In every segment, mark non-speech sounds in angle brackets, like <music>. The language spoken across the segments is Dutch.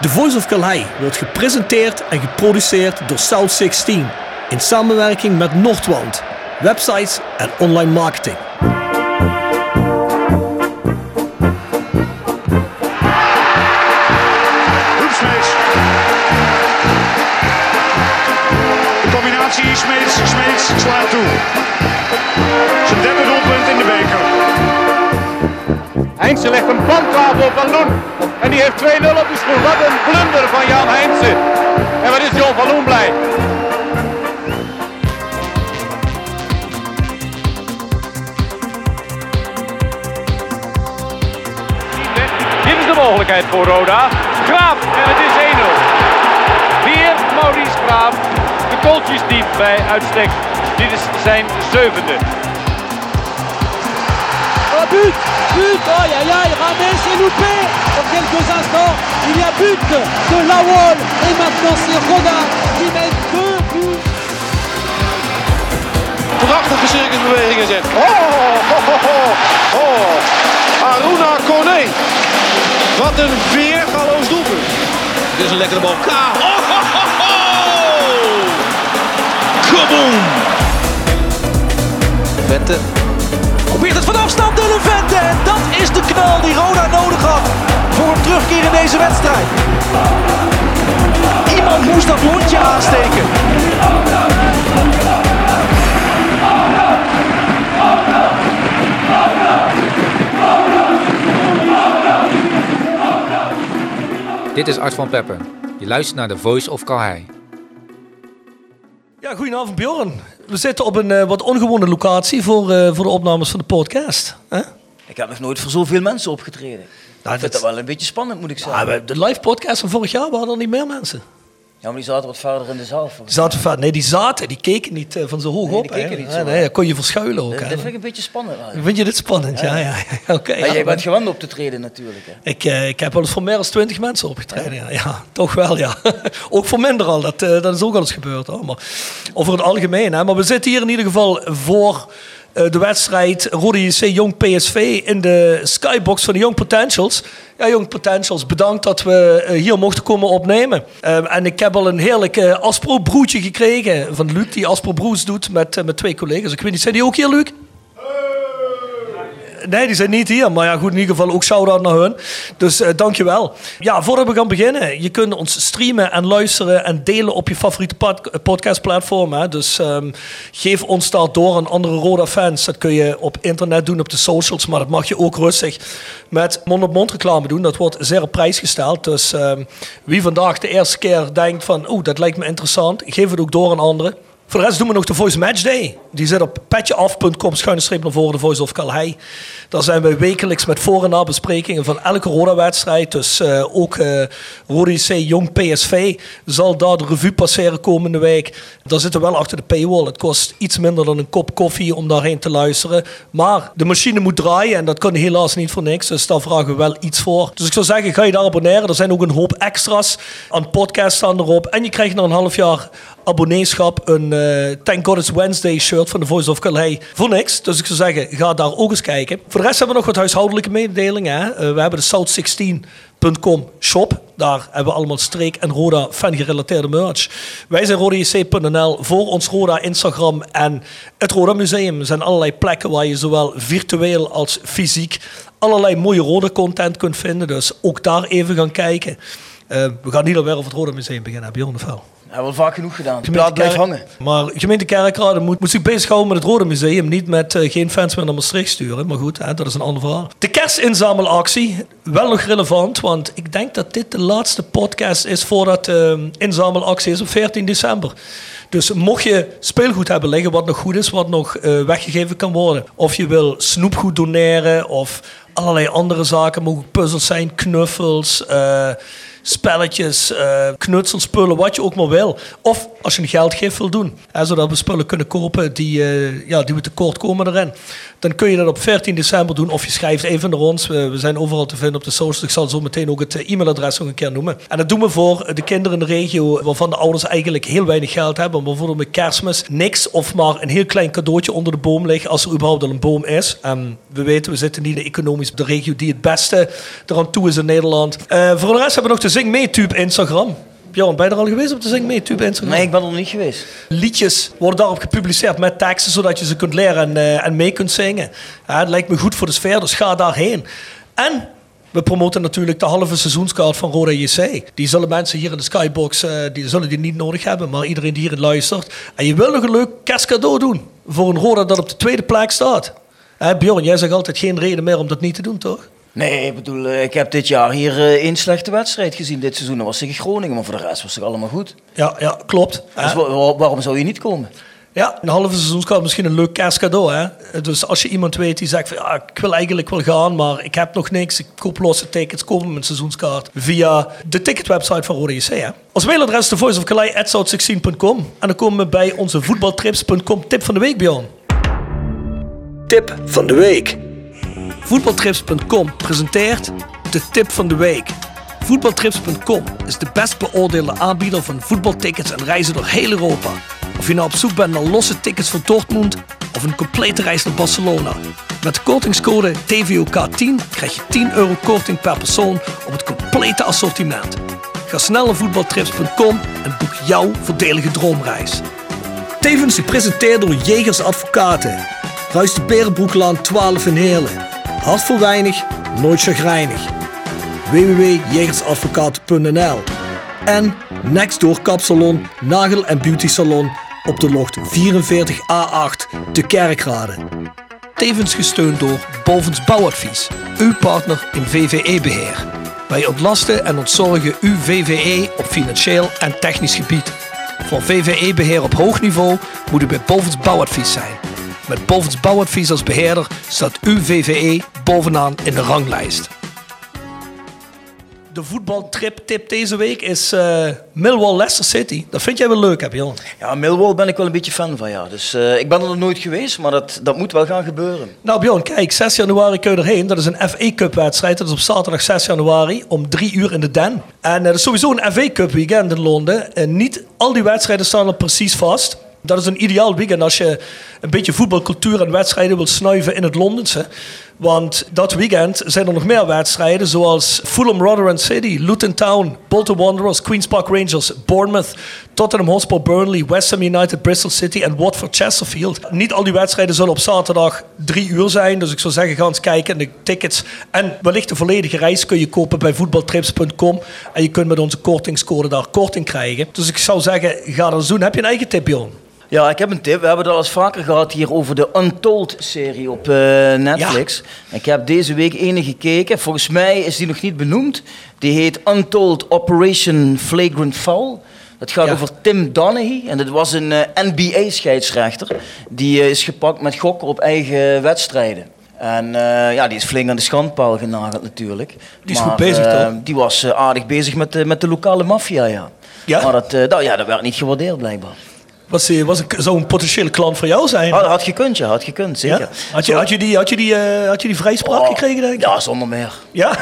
The Voice of Calais wordt gepresenteerd en geproduceerd door South 16 in samenwerking met Noordwand, websites en online marketing. Voor Roda. Graaf en het is 1-0. Weer Maurice Graaf. De kooltjes diep bij uitstek. Dit is zijn zevende. Oh but But Aïe aïe aïe Ramet s'est loupé Dans quelques instants, il y a but de Lawol Et maintenant c'est Roda qui met deux buts Prachtige circusbewegingen zet. Oh, oh, oh, oh, oh. Aruna Kone. Wat een weergaloos doelpunt. Dit is een lekkere bal. Ka. Oh, ho, ho, ho. Kaboom. Vente. Probeert het van afstand Dylan Vente. En dat is de knal die Roda nodig had. Voor een terugkeer in deze wedstrijd. Iemand moest dat lontje aansteken. Dit is Art van Pepper. Je luistert naar de Voice of Calhei. Ja, goedenavond Bjorn. We zitten op een eh, wat ongewone locatie voor, eh, voor de opnames van de podcast. hè? Ik heb nog nooit voor zoveel mensen opgetreden. Nou, ik vind dat- dat wel een beetje spannend, moet ik zeggen. Ja, we- de live podcast van vorig jaar waren er niet meer mensen. Ja, maar die zaten wat verder in de zaal. Zaten, vaak- nee, die zaten, die keken niet eh, van zo hoog Nee, op. die niet zo, nee, kon je verschuilen ook. Dat vind ik een beetje spannend. eigenlijk. Vind je dit spannend? Ja, ja, ja. <laughs> Oké. Maar ja, jij maar- bent gewend op te treden natuurlijk. Hè. ik, eh, ik heb wel eens voor meer dan twintig mensen opgetreden. Ja, ja toch wel, ja. <laughs> ook voor minder al. Dat, eh, dat is ook al eens gebeurd. Hoor. Maar over het algemeen. Hè. Maar we zitten hier in ieder geval voor de wedstrijd Rode JC Jong PSV in de skybox van de Young Potentials. Ja, Young Potentials, bedankt dat we eh, hier mochten komen opnemen. Eh, en ik heb al een heerlijk eh, Aspro broetje gekregen van Luc, die Aspro broes doet met, eh, met twee collega's. Ik weet niet, zijn die ook hier, Luc? Nee, die zijn niet hier. Maar ja, goed, in ieder geval ook shout-out naar hun. Dus eh dankjewel. Ja, voordat we gaan beginnen. Je kunt ons streamen en luisteren en delen op je favoriete pod podcastplatform. Dus ehm, geef ons daar door aan andere Roda-fans. Dat kun je op internet doen, op de socials. Maar dat mag je ook rustig met mond-op-mond reclame doen. Dat wordt zeer op prijs gesteld. Dus ehm, wie vandaag de eerste keer denkt van... oeh, dat lijkt me interessant. Geef het ook door aan anderen. Voor de rest doen we nog de Voice Match Day. Die zit op petjeaf.com, schuine streep naar voren, de Voice of Calhei. Daar zijn we wekelijks met voor- en nabesprekingen van elke Roda-wedstrijd. Dus eh, ook Rode C Jong PSV zal daar de revue passeren komende week. Daar zitten we wel achter de paywall. Het kost iets minder dan een kop koffie om daarheen te luisteren. Maar de machine moet draaien en dat kan helaas niet voor niks. Dus daar vragen we wel iets voor. Dus ik zou zeggen, ga je daar abonneren. Er zijn ook een hoop extra's aan podcasts staan erop. En je krijgt na een half jaar abonneeschap een eh, Thank God It's Wednesday van de Voice of Calais voor niks. Dus ik zou zeggen, ga daar ook eens kijken. Voor de rest hebben we nog wat huishoudelijke mededelingen. Hè? Eh, we hebben de South16.com shop. Daar hebben we allemaal streek- en Roda fan gerelateerde merch. Wij zijn rodajc.nl voor ons Roda Instagram en het Roda Museum. Zijn allerlei plekken waar je zowel virtueel als fysiek allerlei mooie Roda content kunt vinden. Dus ook daar even gaan kijken. Eh, we gaan niet alweer over het Roda Museum beginnen, Bjorn of wel? Hebben we al vaak genoeg gedaan. De plaat blijft hangen. Maar gemeente Kerkrade moet, moet zich bezighouden met het Rode Museum. Niet met eh, geen fans meer naar Maastricht sturen. Maar goed, hè, dat is een ander verhaal. De kerstinzamelactie, wel nog relevant. Want ik denk dat dit de laatste podcast is voordat de inzamelactie is op 14 december. Dus mocht je speelgoed hebben liggen wat nog goed is, wat nog eh, weggegeven kan worden. Of je wil snoepgoed doneren of allerlei andere zaken. Mogen puzzels zijn, knuffels, eh, spelletjes, eh knutselspullen, wat je ook maar wil. Of als je een geldgift wil doen, hè, zodat we spullen kunnen kopen die, eh, ja, die we tekort komen erin. Dan kun je dat op 14 december doen of je schrijft even naar ons. We, zijn overal te vinden op de socials. Ik zal zo meteen ook het eh, e-mailadres nog een keer noemen. En dat doen we voor de kinderen in de regio waarvan de ouders eigenlijk heel weinig geld hebben bijvoorbeeld met kerstmis niks of maar een heel klein cadeautje onder de boom ligt, als er überhaupt al een boom is. En we weten, we zitten niet in economisch de regio die het beste eraan toe is in Nederland. Uh, voor de rest hebben we nog de Zing Mee Tube Instagram. Bjorn, ben je er al geweest op de Zing Mee Tube Instagram? Nee, ik ben er nog niet geweest. Liedjes worden daarop gepubliceerd met teksten, zodat je ze kunt leren en, uh, en mee kunt zingen. Ja, het lijkt me goed voor de sfeer, dus ga daarheen. En we promoten natuurlijk de halve seizoenskaart van Roda JC. Die zullen mensen hier in de Skybox uh, die zullen die niet nodig hebben, maar iedereen die hier luistert. En je wil nog een leuk kerstcadeau doen voor een Roda dat op de tweede plek staat. Eh, Bjorn, jij zegt altijd geen reden meer om dat niet te doen, toch? Nee, ik bedoel, eh, ik heb dit jaar hier uh, één slechte wedstrijd gezien dit seizoen. Dat was tegen Groningen, maar voor de rest was het allemaal goed. Ja, ja klopt. Dus waarom zou je niet komen? Ja, een halve seizoenskaart misschien een leuk kerstcadeau. Hè? Dus als je iemand weet die zegt van ja, ik wil eigenlijk wel gaan, maar ik heb nog niks. Ik koop losse tickets, koop mijn seizoenskaart via de ticketwebsite van Rode JC. Hè? Ons mailadres is thevoiceofkalei.south16.com en dan komen we bij onze voetbaltrips.com tip van de week, Bjorn. Tip van de week. Voetbaltrips.com presenteert de tip van de week. Voetbaltrips.com is de best beoordeelde aanbieder van voetbaltickets en reizen door heel Europa. Of je nou op zoek bent naar losse tickets voor Dortmund of een complete reis naar Barcelona. Met de kortingscode TVOK10 krijg je 10 euro korting per persoon op het complete assortiment. Ga snel naar voetbaltrips.com en boek jouw voordelige droomreis. Tevens gepresenteerd door Jegers Advocaten. Ruist de Berenbroeklaan 12 in Heerlen. Hart voor weinig, nooit chagrijnig. www.jegersadvocaten.nl En Nextdoor Kapsalon, Nagel en Beauty Salon op de locht 44A8 te Kerkrade. Tevens gesteund door Bovens Bouwadvies, uw partner in VVE-beheer. Wij ontlasten en ontzorgen uw VVE op financieel en technisch gebied. Voor VVE-beheer op hoog niveau moet u bij Bovens Bouwadvies zijn. Met Bovens Bouwadvies als beheerder staat uw VVE bovenaan in de ranglijst. De voetbaltrip-tip deze week is uh, Millwall Leicester City. Dat vind jij wel leuk, heb je Ja, Millwall ben ik wel een beetje fan van, ja. Dus uh, ik ben er nog nooit geweest, maar dat, dat moet wel gaan gebeuren. Nou Bjorn, kijk, 6 januari kun je erheen. Dat is een FA Cup wedstrijd. Dat is op zaterdag 6 januari om 3 uur in de Den. En uh, dat is sowieso een FA Cup weekend in Londen. En niet al die wedstrijden staan er precies vast. Dat is een ideaal weekend als je een beetje voetbalcultuur en wedstrijden wilt snuiven in het Londense. Want dat weekend zijn er nog meer wedstrijden, zoals Fulham Rotherham City, Luton Town, Bolton Wanderers, Queen's Park Rangers, Bournemouth, Tottenham Hotspur Burnley, West Ham United Bristol City en Watford Chesterfield. Niet al die wedstrijden zullen op zaterdag drie uur zijn, dus ik zou zeggen ga eens kijken. De tickets en wellicht de volledige reis kun je kopen bij voetbaltrips.com en je kunt met onze kortingscode daar korting krijgen. Dus ik zou zeggen, ga dat doen. Heb je een eigen tip, Jon? Ja, ik heb een tip. We hebben het al eens vaker gehad hier over de Untold-serie op uh, Netflix. Ik heb deze week ene gekeken. Volgens mij is die nog niet benoemd. Die heet Untold Operation Flagrant Foul. Dat gaat over Tim Donaghy. En dat was een uh, NBA-scheidsrechter. Die uh, is gepakt met gokken op eigen wedstrijden. En ja, die is flink aan de schandpaal genageld natuurlijk. Die is goed bezig toch? Die was aardig bezig met, de, met de lokale maffia, ja. Ja? Maar dat, dat, ja, dat werd niet gewaardeerd blijkbaar. Was, was zou een potentiële klant voor jou zijn? Had, had gekund, ja. Had gekund, zeker. Ja? Had, je, had, je die, had, je die, uh, had je die vrijspraak oh, gekregen, denk ik? Ja, zonder meer. Ja? <laughs>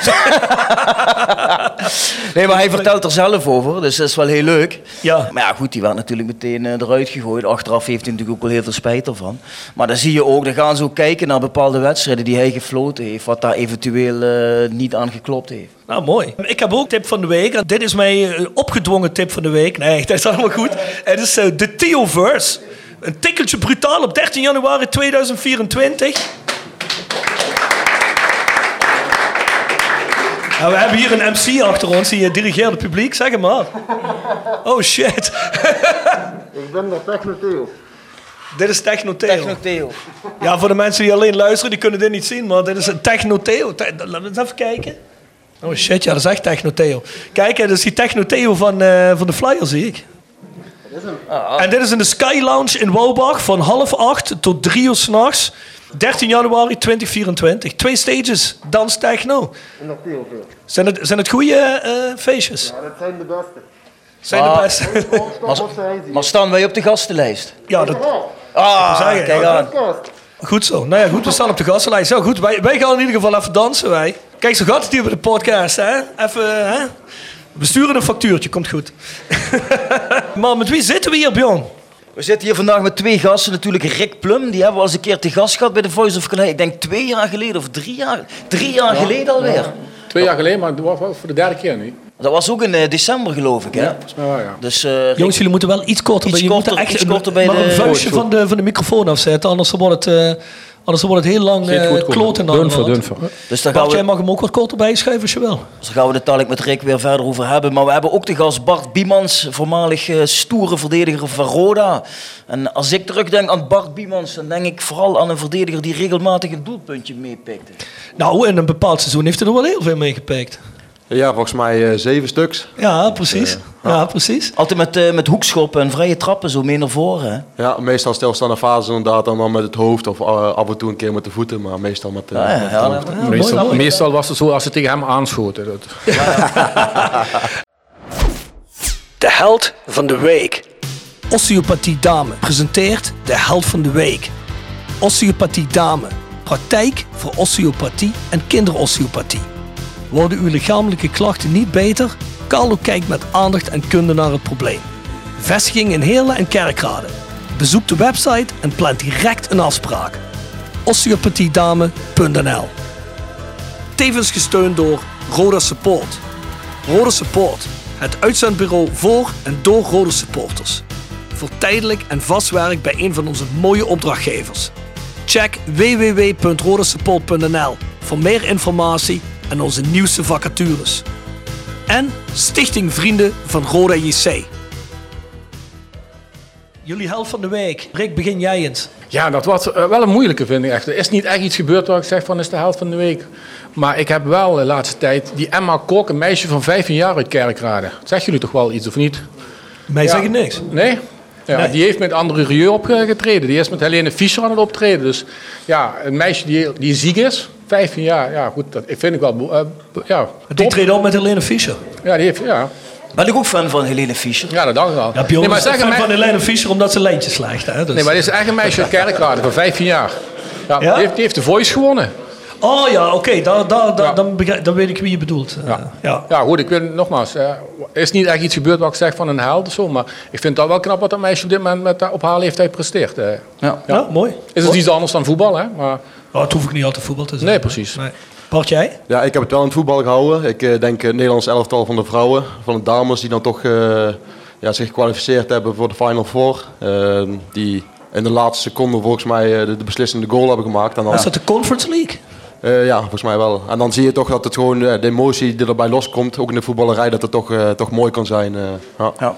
nee, maar hij vertelt er zelf over, dus dat is wel heel leuk. Ja. Maar ja, goed, die werd natuurlijk meteen uh, eruit gegooid. Achteraf heeft hij natuurlijk ook wel heel veel spijt ervan. Maar dan zie je ook, dan gaan ze ook kijken naar bepaalde wedstrijden die hij gefloten heeft, wat daar eventueel uh, niet aan geklopt heeft. Nou, mooi. Ik heb ook tip van de week. Dit is mijn opgedwongen tip van de week. Nee, <laughs> dat is allemaal goed. Het is de Theoverse. Een tikkeltje brutaal op 13 januari 2024. Nou, we hebben hier een MC achter ons die dirigeert het publiek. Zeg het maar. Oh shit. Ik ben de Techno Dit is Techno Techno Ja, voor de mensen die alleen luisteren, die kunnen dit niet zien, maar dit is een Techno Laten we eens even kijken. Oh shit, ja, dat is echt Techno Kijk, dat is die Techno van, uh, van de Flyer, zie ik. En dit is in de Sky Lounge in Wouwbach van half acht tot drie uur s'nachts. 13 januari 2024. Twee stages, dans techno. Zijn het, zijn het goede uh, feestjes? Ja, dat zijn de beste. Zijn de beste. maar, maar staan wij op de gastenlijst? Ja, dat... Ah, kijk aan. Goed zo. Nou ja, goed, we staan op de gastenlijst. Zo goed, wij, wij gaan in ieder geval even dansen, wij. Kijk, zo gaat het hier bij de podcast, hè? Even, hè? We sturen een factuurtje, komt goed. <laughs> maar met wie zitten we hier, Bjorn? We zitten hier vandaag met twee gasten. Natuurlijk Rick Plum, die hebben we al eens een keer te gast gehad bij de Voice of Calais. Ik denk twee jaar geleden of drie jaar, drie jaar geleden alweer. Twee jaar geleden, maar het was wel voor de derde keer nu. Dat was ook in eh, december geloof ik, hè? Wel, ja. Dus, eh, Rick- Jongens, jullie moeten wel iets korter, Iets je korter- moet echt iets een- korter bij maar de- een vuistje van de, van de microfoon afzetten, anders wordt het, eh, anders wordt het heel lang goed. kloten. dan Dun voor, wat. dun voor. dus daar gaan, Bart, jij we, mag hem ook wat korter bijschuiven als je wil. dus daar gaan we het dadelijk met Rick weer verder over hebben. Maar we hebben ook de gast Bart Biemans, voormalig eh, stoere verdediger van Roda. En als ik terugdenk aan Bart Biemans, dan denk ik vooral aan een verdediger die regelmatig een doelpuntje meepikte. Nou, in een bepaald seizoen heeft hij er wel heel veel mee gepikt. Ja, volgens mij eh, zeven stuks. Ja, precies. Ja, precies. Altijd met, eh, met hoekschoppen en vrije trappen zo mee naar voren. Hè? Ja, meestal stilstaande fases inderdaad, en dan met het hoofd of eh, af en toe een keer met de voeten, maar meestal met, eh, Ja, ja, met het ja, hoofd. ja. meestal, mooi. meestal was het zo als ze tegen hem aanschoten. Dat- <laughs> De held van de week. Osteopathie Dame presenteert de held van de week. Osteopathie Dame. Praktijk voor osteopathie en kinderosteopathie. Worden uw lichamelijke klachten niet beter? Carlo kijkt met aandacht en kunde naar het probleem. Vestiging in Heerlen en Kerkrade. Bezoek de website en plan direct een afspraak. osteopathiedame.nl Tevens gesteund door Roda Support. Rode Support, het uitzendbureau voor en door Rode supporters. Voor tijdelijk en vast werk bij een van onze mooie opdrachtgevers. Check www.rodesupport.nl voor meer informatie en onze nieuwste vacatures. En Stichting Vrienden van Roda JC. Jullie helft van de week. Rick, begin jij eens. Ja, dat was eh, wel een moeilijke, vind ik echt. Er is niet echt iets gebeurd waar ik zeg van is de helft van de week. Maar ik heb wel de laatste tijd die Emma Kok, een meisje van 15 jaar uit Kerkrade. Zeggen jullie toch wel iets of niet? Mij Ja. zeggen niks. Nee? Ja, Nee. Die heeft met André Rieu opgetreden. Die is met Helene Fischer aan het optreden. Dus ja, een meisje die, die ziek is, 15 jaar. Ja, goed, dat ik vind ik wel... eh, ja, Die treedt op met Helene Fischer. Ja, die heeft, ja. Ben ik ook fan van Helene Fischer. ja, dat dacht ik al. Ja, Bjorn nee, maar is fan van Helene Fischer omdat ze lijntjes slaagt. Hè? Dus. nee, maar dit is echt een meisje uit Kerkrade van 15 jaar. Ja, Ja? Die, heeft, die heeft de Voice gewonnen. Oh ja, oké, Ja. dan, dan weet ik wie je bedoelt. Eh, Ja. ja. Ja, goed, ik weet nogmaals, eh, er is niet echt iets gebeurd wat ik zeg van een held of zo, maar ik vind dat wel knap wat dat meisje op dit moment met, eh, op haar leeftijd presteert. eh. Ja. Ja, mooi. Is het iets anders dan voetbal, hè? Maar Oh, het hoef ik niet altijd voetbal te zijn. Nee, precies. Nee. Bart, jij? Ja, ik heb het wel in het voetbal gehouden. Ik eh, denk het Nederlands elftal van de vrouwen, van de dames die dan toch eh, ja, zich gekwalificeerd hebben voor de Final Four. Eh, die in de laatste seconde volgens mij eh, de, de beslissende goal hebben gemaakt. En dan, Is dat de Conference League? Eh, ja, volgens mij wel. En dan zie je toch dat het gewoon eh, de emotie die erbij loskomt, ook in de voetballerij, dat het toch, eh, toch mooi kan zijn. eh, ja. Ja.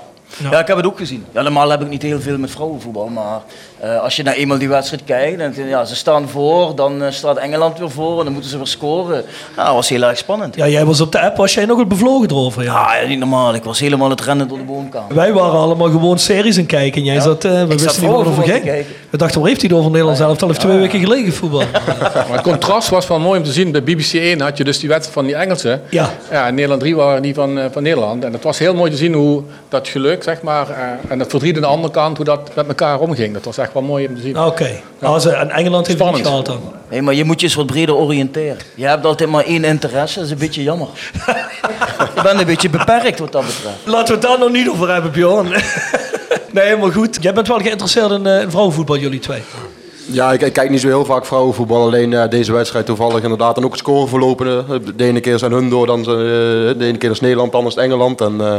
Ja. ik heb het ook gezien. Ja, normaal heb ik niet heel veel met vrouwenvoetbal, maar eh, als je naar eenmaal die wedstrijd kijkt, dan, denk je, ja, ze staan voor, dan eh, staat Engeland weer voor en dan moeten ze weer scoren. Ja, dat was heel erg spannend. Ja, jij was op de app, was jij nog het bevlogen erover? Ja. Ah, ja, niet normaal. Ik was helemaal het rennen door de woonkamer. Wij waren allemaal gewoon series aan het kijken en jij zat, eh, we wisten niet wat er over ging. We dachten, waar heeft hij het over Nederland zelf? Al heeft twee weken geleden voetbal. <laughs> Maar het contrast was wel mooi om te zien. Bij BBC 1 had je dus die wedstrijd van die Engelsen. Ja. Ja, en Nederland 3 waren die van, eh, van Nederland. En het was heel mooi te zien hoe dat geluk, zeg maar, en het verdriet aan de andere kant, hoe dat met elkaar omging. Dat was echt wel mooi om te zien. Oké. En Engeland heeft het Spannend. gehaald dan. Nee, maar je moet je eens wat breder oriënteren. Je hebt altijd maar één interesse, dat is een beetje jammer. <laughs> je bent een beetje beperkt wat dat betreft. Laten we het daar nog niet over hebben, Bjorn. <laughs> nee, helemaal goed. Jij bent wel geïnteresseerd in, eh, in vrouwenvoetbal, jullie twee. Ja, ik, ik kijk niet zo heel vaak vrouwenvoetbal. Alleen eh, deze wedstrijd toevallig inderdaad. En ook het scoreverlopen. eh, De ene keer zijn hun door, dan ze- eh, de ene keer is Nederland, anders is het Engeland. En eh,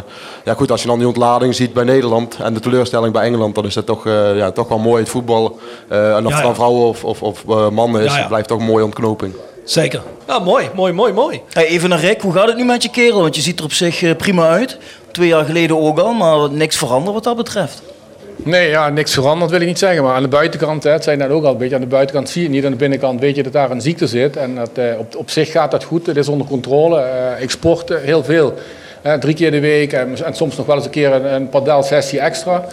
ja, goed, als je dan die ontlading ziet bij Nederland en de teleurstelling bij Engeland, dan is het toch, eh, ja, toch wel mooi het voetbal. Eh, en of Ja, het dan vrouwen of, of, of mannen is, Ja, ja. het blijft toch een mooie ontknoping. Zeker. Ja, mooi, mooi, mooi, mooi. Hey, even naar Rick, hoe gaat het nu met je kerel? Want je ziet er op zich eh, prima uit. Twee jaar geleden ook al, maar niks veranderd wat dat betreft. Nee, ja, niks veranderd wil ik niet zeggen. Maar aan de buitenkant, hè, het zei net ook al een beetje, aan de buitenkant zie je het niet. Aan de binnenkant weet je dat daar een ziekte zit. En dat, eh, op, op zich gaat dat goed, het is onder controle. Eh, ik sport heel veel. Drie keer de week en, soms nog wel eens een keer een, een padelsessie extra.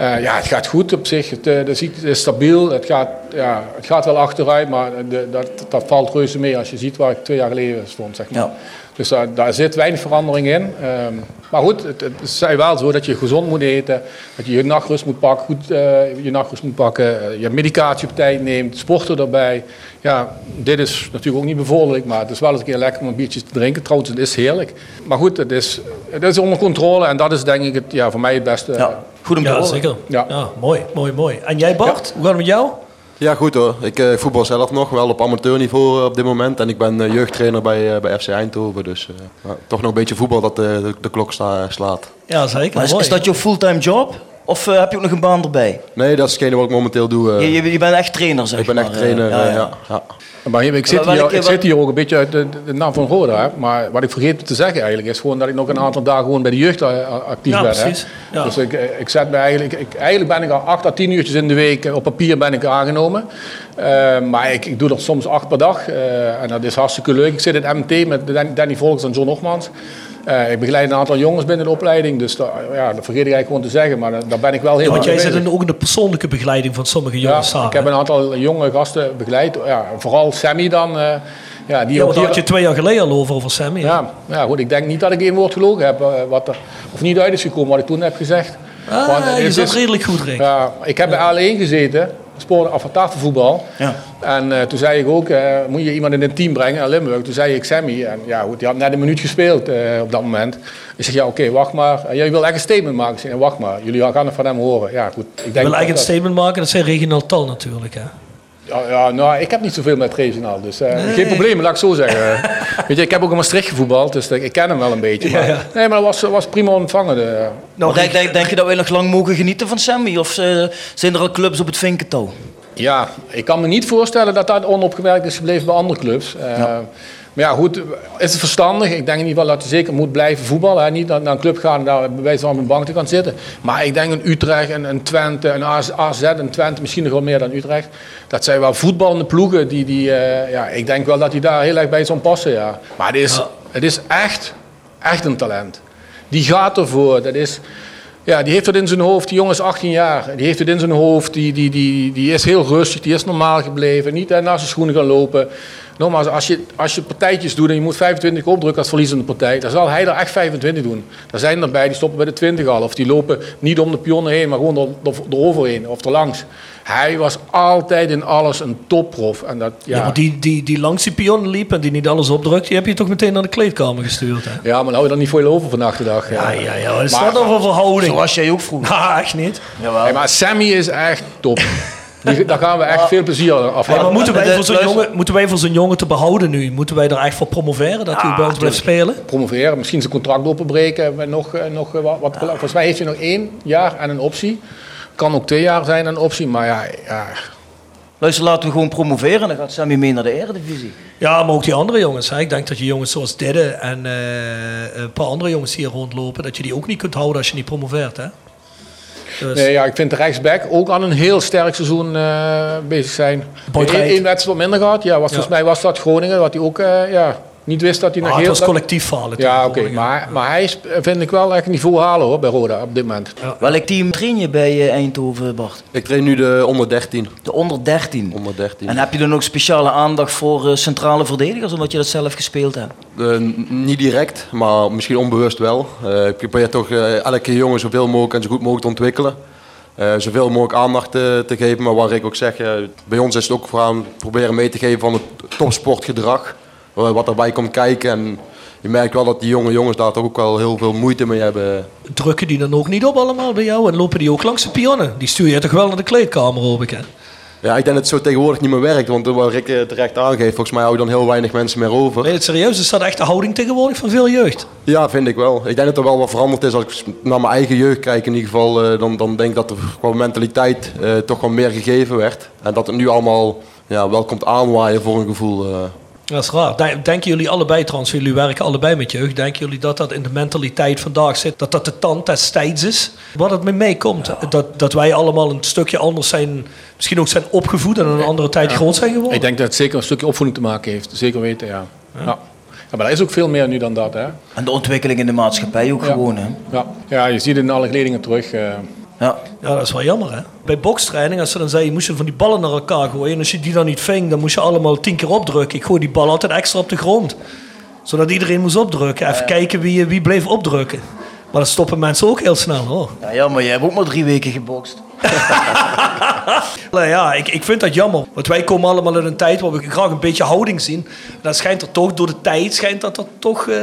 Eh, ja, het gaat goed op zich. Eh, de ziekte is stabiel. Het gaat, ja, het gaat wel achteruit, maar de, dat, dat valt reuze mee als je ziet waar ik twee jaar geleden stond. Zeg maar. Ja. Dus daar, daar zit weinig verandering in. Ehm, maar goed, het, het is wel zo dat je gezond moet eten, dat je je nachtrust moet pakken, goed eh, je nachtrust moet pakken, eh, je medicatie op tijd neemt, sporten erbij. Ja, dit is natuurlijk ook niet bevorderlijk, maar het is wel eens een keer lekker om een biertje te drinken. Trouwens, het is heerlijk. Maar goed, het is, het is onder controle en dat is denk ik het, ja, voor mij het beste. Ja. Goed om te Ja, horen. zeker. Ja. Ja. mooi, mooi, mooi. En jij Bart, hoe gaat het met jou? Ja, goed hoor. Ik eh, voetbal zelf nog wel op amateurniveau eh, op dit moment. En ik ben eh, jeugdtrainer bij, eh, bij FC Eindhoven. Dus eh, ja, toch nog een beetje voetbal dat eh, de, de klok sta- slaat. Ja, zeker. Maar is, is dat jouw fulltime job? Of eh, heb je ook nog een baan erbij? Nee, dat is hetgene wat ik momenteel doe. eh. Je, je, je bent echt trainer, zeg ik ben maar. echt trainer. eh, ja, ja. Maar ik zit, hier, ik zit hier ook een beetje uit de, de naam van Roda. hè. Maar wat ik vergeet te zeggen eigenlijk is gewoon dat ik nog een aantal dagen gewoon bij de jeugd actief Ja, ben. hè. precies. Ja. Dus ik, ik zet me eigenlijk, ik, eigenlijk ben ik al 8 à 10 uurtjes in de week op papier ben ik aangenomen. Eh, maar ik, ik doe er soms acht per dag eh, en dat is hartstikke leuk. Ik zit in MT met Dan- Danny Volkers en John Hogmans. Eh, ik begeleid een aantal jongens binnen de opleiding, dus dat, ja, dat vergeet ik eigenlijk gewoon te zeggen. Maar daar- ben ik wel heel Ja, want jij zit in, ook in de persoonlijke begeleiding van sommige jongens Ja, samen. ik heb een aantal jonge gasten begeleid. Ja, vooral Sammy dan. eh, ja, die Ja, ook want daar hier- had je twee jaar geleden al over, over Sammy. ja, ja, goed. Ik denk niet dat ik één woord gelogen heb. eh, wat er, of niet uit is gekomen wat ik toen heb gezegd. Ah, Want je is- zat redelijk goed, Rick. Ja, ik heb bij AL1 gezeten, sport af van tafelvoetbal. Ja. En eh, toen zei ik ook, eh, moet je iemand in het team brengen naar Limburg? Toen zei ik Sammy. En ja, goed, die had net een minuut gespeeld eh, op dat moment. Ik zeg, ja, oké, wacht maar. En jij wil echt een statement maken? Ik zeg, wacht maar. Jullie gaan het van hem horen. Ja, goed. Ik denk wil dat eigenlijk een statement maken, dat zijn regionaal tal natuurlijk. Hè. Ja, ja, nou, ik heb niet zoveel met regionaal, dus eh, geen probleem, laat ik zo zeggen. <laughs> Weet je, ik heb ook in Maastricht gevoetbald, dus ik ken hem wel een beetje. Maar, Ja, ja. Nee, maar dat was, was prima ontvangen. De, Maar denk, denk, denk je dat wij nog lang mogen genieten van Sammy? Of eh, zijn er al clubs op het vinkentouw? Ja, ik kan me niet voorstellen dat dat onopgemerkt is gebleven bij andere clubs. Eh, Maar ja, goed, is het verstandig? Ik denk in ieder geval dat hij zeker moet blijven voetballen. Hè? Niet naar, naar een club gaan en daar bij wijze van op een bank te gaan zitten. Maar ik denk een Utrecht, en een Twente, een AZ, een Twente, misschien nog wel meer dan Utrecht. Dat zijn wel voetballende ploegen. Die, die, eh, ja, ik denk wel dat hij daar heel erg bij zal passen. Ja. Maar het is, het is echt, echt een talent. Die gaat ervoor. Dat is, ja, die heeft het in zijn hoofd. Die jongen is 18 jaar. Die heeft het in zijn hoofd. Die, die, die, die is heel rustig. Die is normaal gebleven. Niet hè, naast zijn schoenen gaan lopen. Nogmaals, als je, als je partijtjes doet en je moet 25 opdrukken als verliezende partij, dan zal hij er echt 25 doen. Er zijn erbij die stoppen bij de 20 al. Of die lopen niet om de pionnen heen, maar gewoon er, er, eroverheen of erlangs. Hij was altijd in alles een topprof. En dat, Ja, ja, maar die, die, die langs die pionnen liep en die niet alles opdrukt, die heb je toch meteen naar de kleedkamer gestuurd. Hè? ja, maar dan hou je er niet veel over vandaag de dag. Ja, ja, ja. Wat is Maar- dat dan voor verhouding? Zoals jij ook vroeger. <laughs> Ah, echt niet. Hey, maar Sammy is echt top. <laughs> Die, daar gaan we echt veel plezier af maar moeten wij, voor zo'n jongen, moeten wij voor zo'n jongen te behouden nu, moeten wij er echt voor promoveren dat hij bij ons blijft spelen? promoveren, misschien zijn contract openbreken. Nog, eh, nog eh, wat, wat, volgens mij heeft hij nog één jaar en een optie. Kan ook twee jaar zijn en een optie, maar ja, ja Luister, laten we gewoon promoveren. Dan gaat Sammy mee naar de Eredivisie. Ja, maar ook die andere jongens. Hè. Ik denk dat je jongens zoals Didde en eh, een paar andere jongens die hier rondlopen, dat je die ook niet kunt houden als je niet promoveert. Hè? Dus, Nee, ja, ik vind de rechtsback ook aan een heel sterk seizoen eh, bezig zijn. Eén één wedstrijd wat minder gehad. Ja, was, Ja. Volgens mij was dat Groningen, wat hij ook eh, ja, niet wist dat hij nog het heel... was collectief falen. ja, oké. Maar, maar hij is, vind ik wel echt een niveau halen hoor, bij Roda op dit moment. Welk team train je bij eh, Eindhoven, Bart? Ik train nu de onder 13. De onder 13. Onder 13. En heb je dan ook speciale aandacht voor eh, centrale verdedigers, omdat je dat zelf gespeeld hebt? Eh, niet direct, maar misschien onbewust wel. Eh, ik probeer toch elke jongen zoveel mogelijk en zo goed mogelijk te ontwikkelen. Eh, zoveel mogelijk aandacht te, te geven. Maar wat ik ook zeg, bij ons is het ook vooral proberen mee te geven van het topsportgedrag. Eh, wat erbij komt kijken. En je merkt wel dat die jonge jongens daar toch ook wel heel veel moeite mee hebben. Drukken die dan ook niet op allemaal bij jou en lopen die ook langs de pionnen? Die stuur je toch wel naar de kleedkamer, hoop ik. Hè? Ja, ik denk dat het zo tegenwoordig niet meer werkt. Want wat Rick eh, terecht aangeeft, volgens mij hou je dan heel weinig mensen meer over. Nee, het serieus, is dat echt de houding tegenwoordig van veel jeugd? Ja, vind ik wel. Ik denk dat er wel wat veranderd is. Als ik naar mijn eigen jeugd kijk in ieder geval, eh, dan, dan denk ik dat er qua mentaliteit eh, toch wel meer gegeven werd. En dat het nu allemaal ja, wel komt aanwaaien voor een gevoel. eh. Dat is raar. Denk- Denken jullie allebei trouwens, jullie werken allebei met jeugd, denken jullie dat dat in de mentaliteit vandaag zit, dat dat de tand des tijds is? Wat het met mij komt, dat, dat wij allemaal een stukje anders zijn, misschien ook zijn opgevoed en een andere tijd groot zijn geworden? Ik denk dat het zeker een stukje opvoeding te maken heeft. Zeker weten, ja. ja. Ja, maar er is ook veel meer nu dan dat, hè. En de ontwikkeling in de maatschappij ook Ja. gewoon, hè? Ja. ja, je ziet het in alle kledingen terug. eh. Ja. Ja, dat is wel jammer, hè? Bij bokstraining, als ze dan zeiden, moest je van die ballen naar elkaar gooien. En als je die dan niet ving, dan moest je allemaal tien keer opdrukken. Ik gooi die bal altijd extra op de grond. Zodat iedereen moest opdrukken. Even kijken wie, wie bleef opdrukken. Maar dan stoppen mensen ook heel snel hoor. Ja, ja, maar jij hebt ook maar drie weken gebokst. <laughs> Nou ja, ik, ik vind dat jammer. Want wij komen allemaal in een tijd waar we graag een beetje houding zien. Dan schijnt er toch, door de tijd, schijnt dat er toch... eh,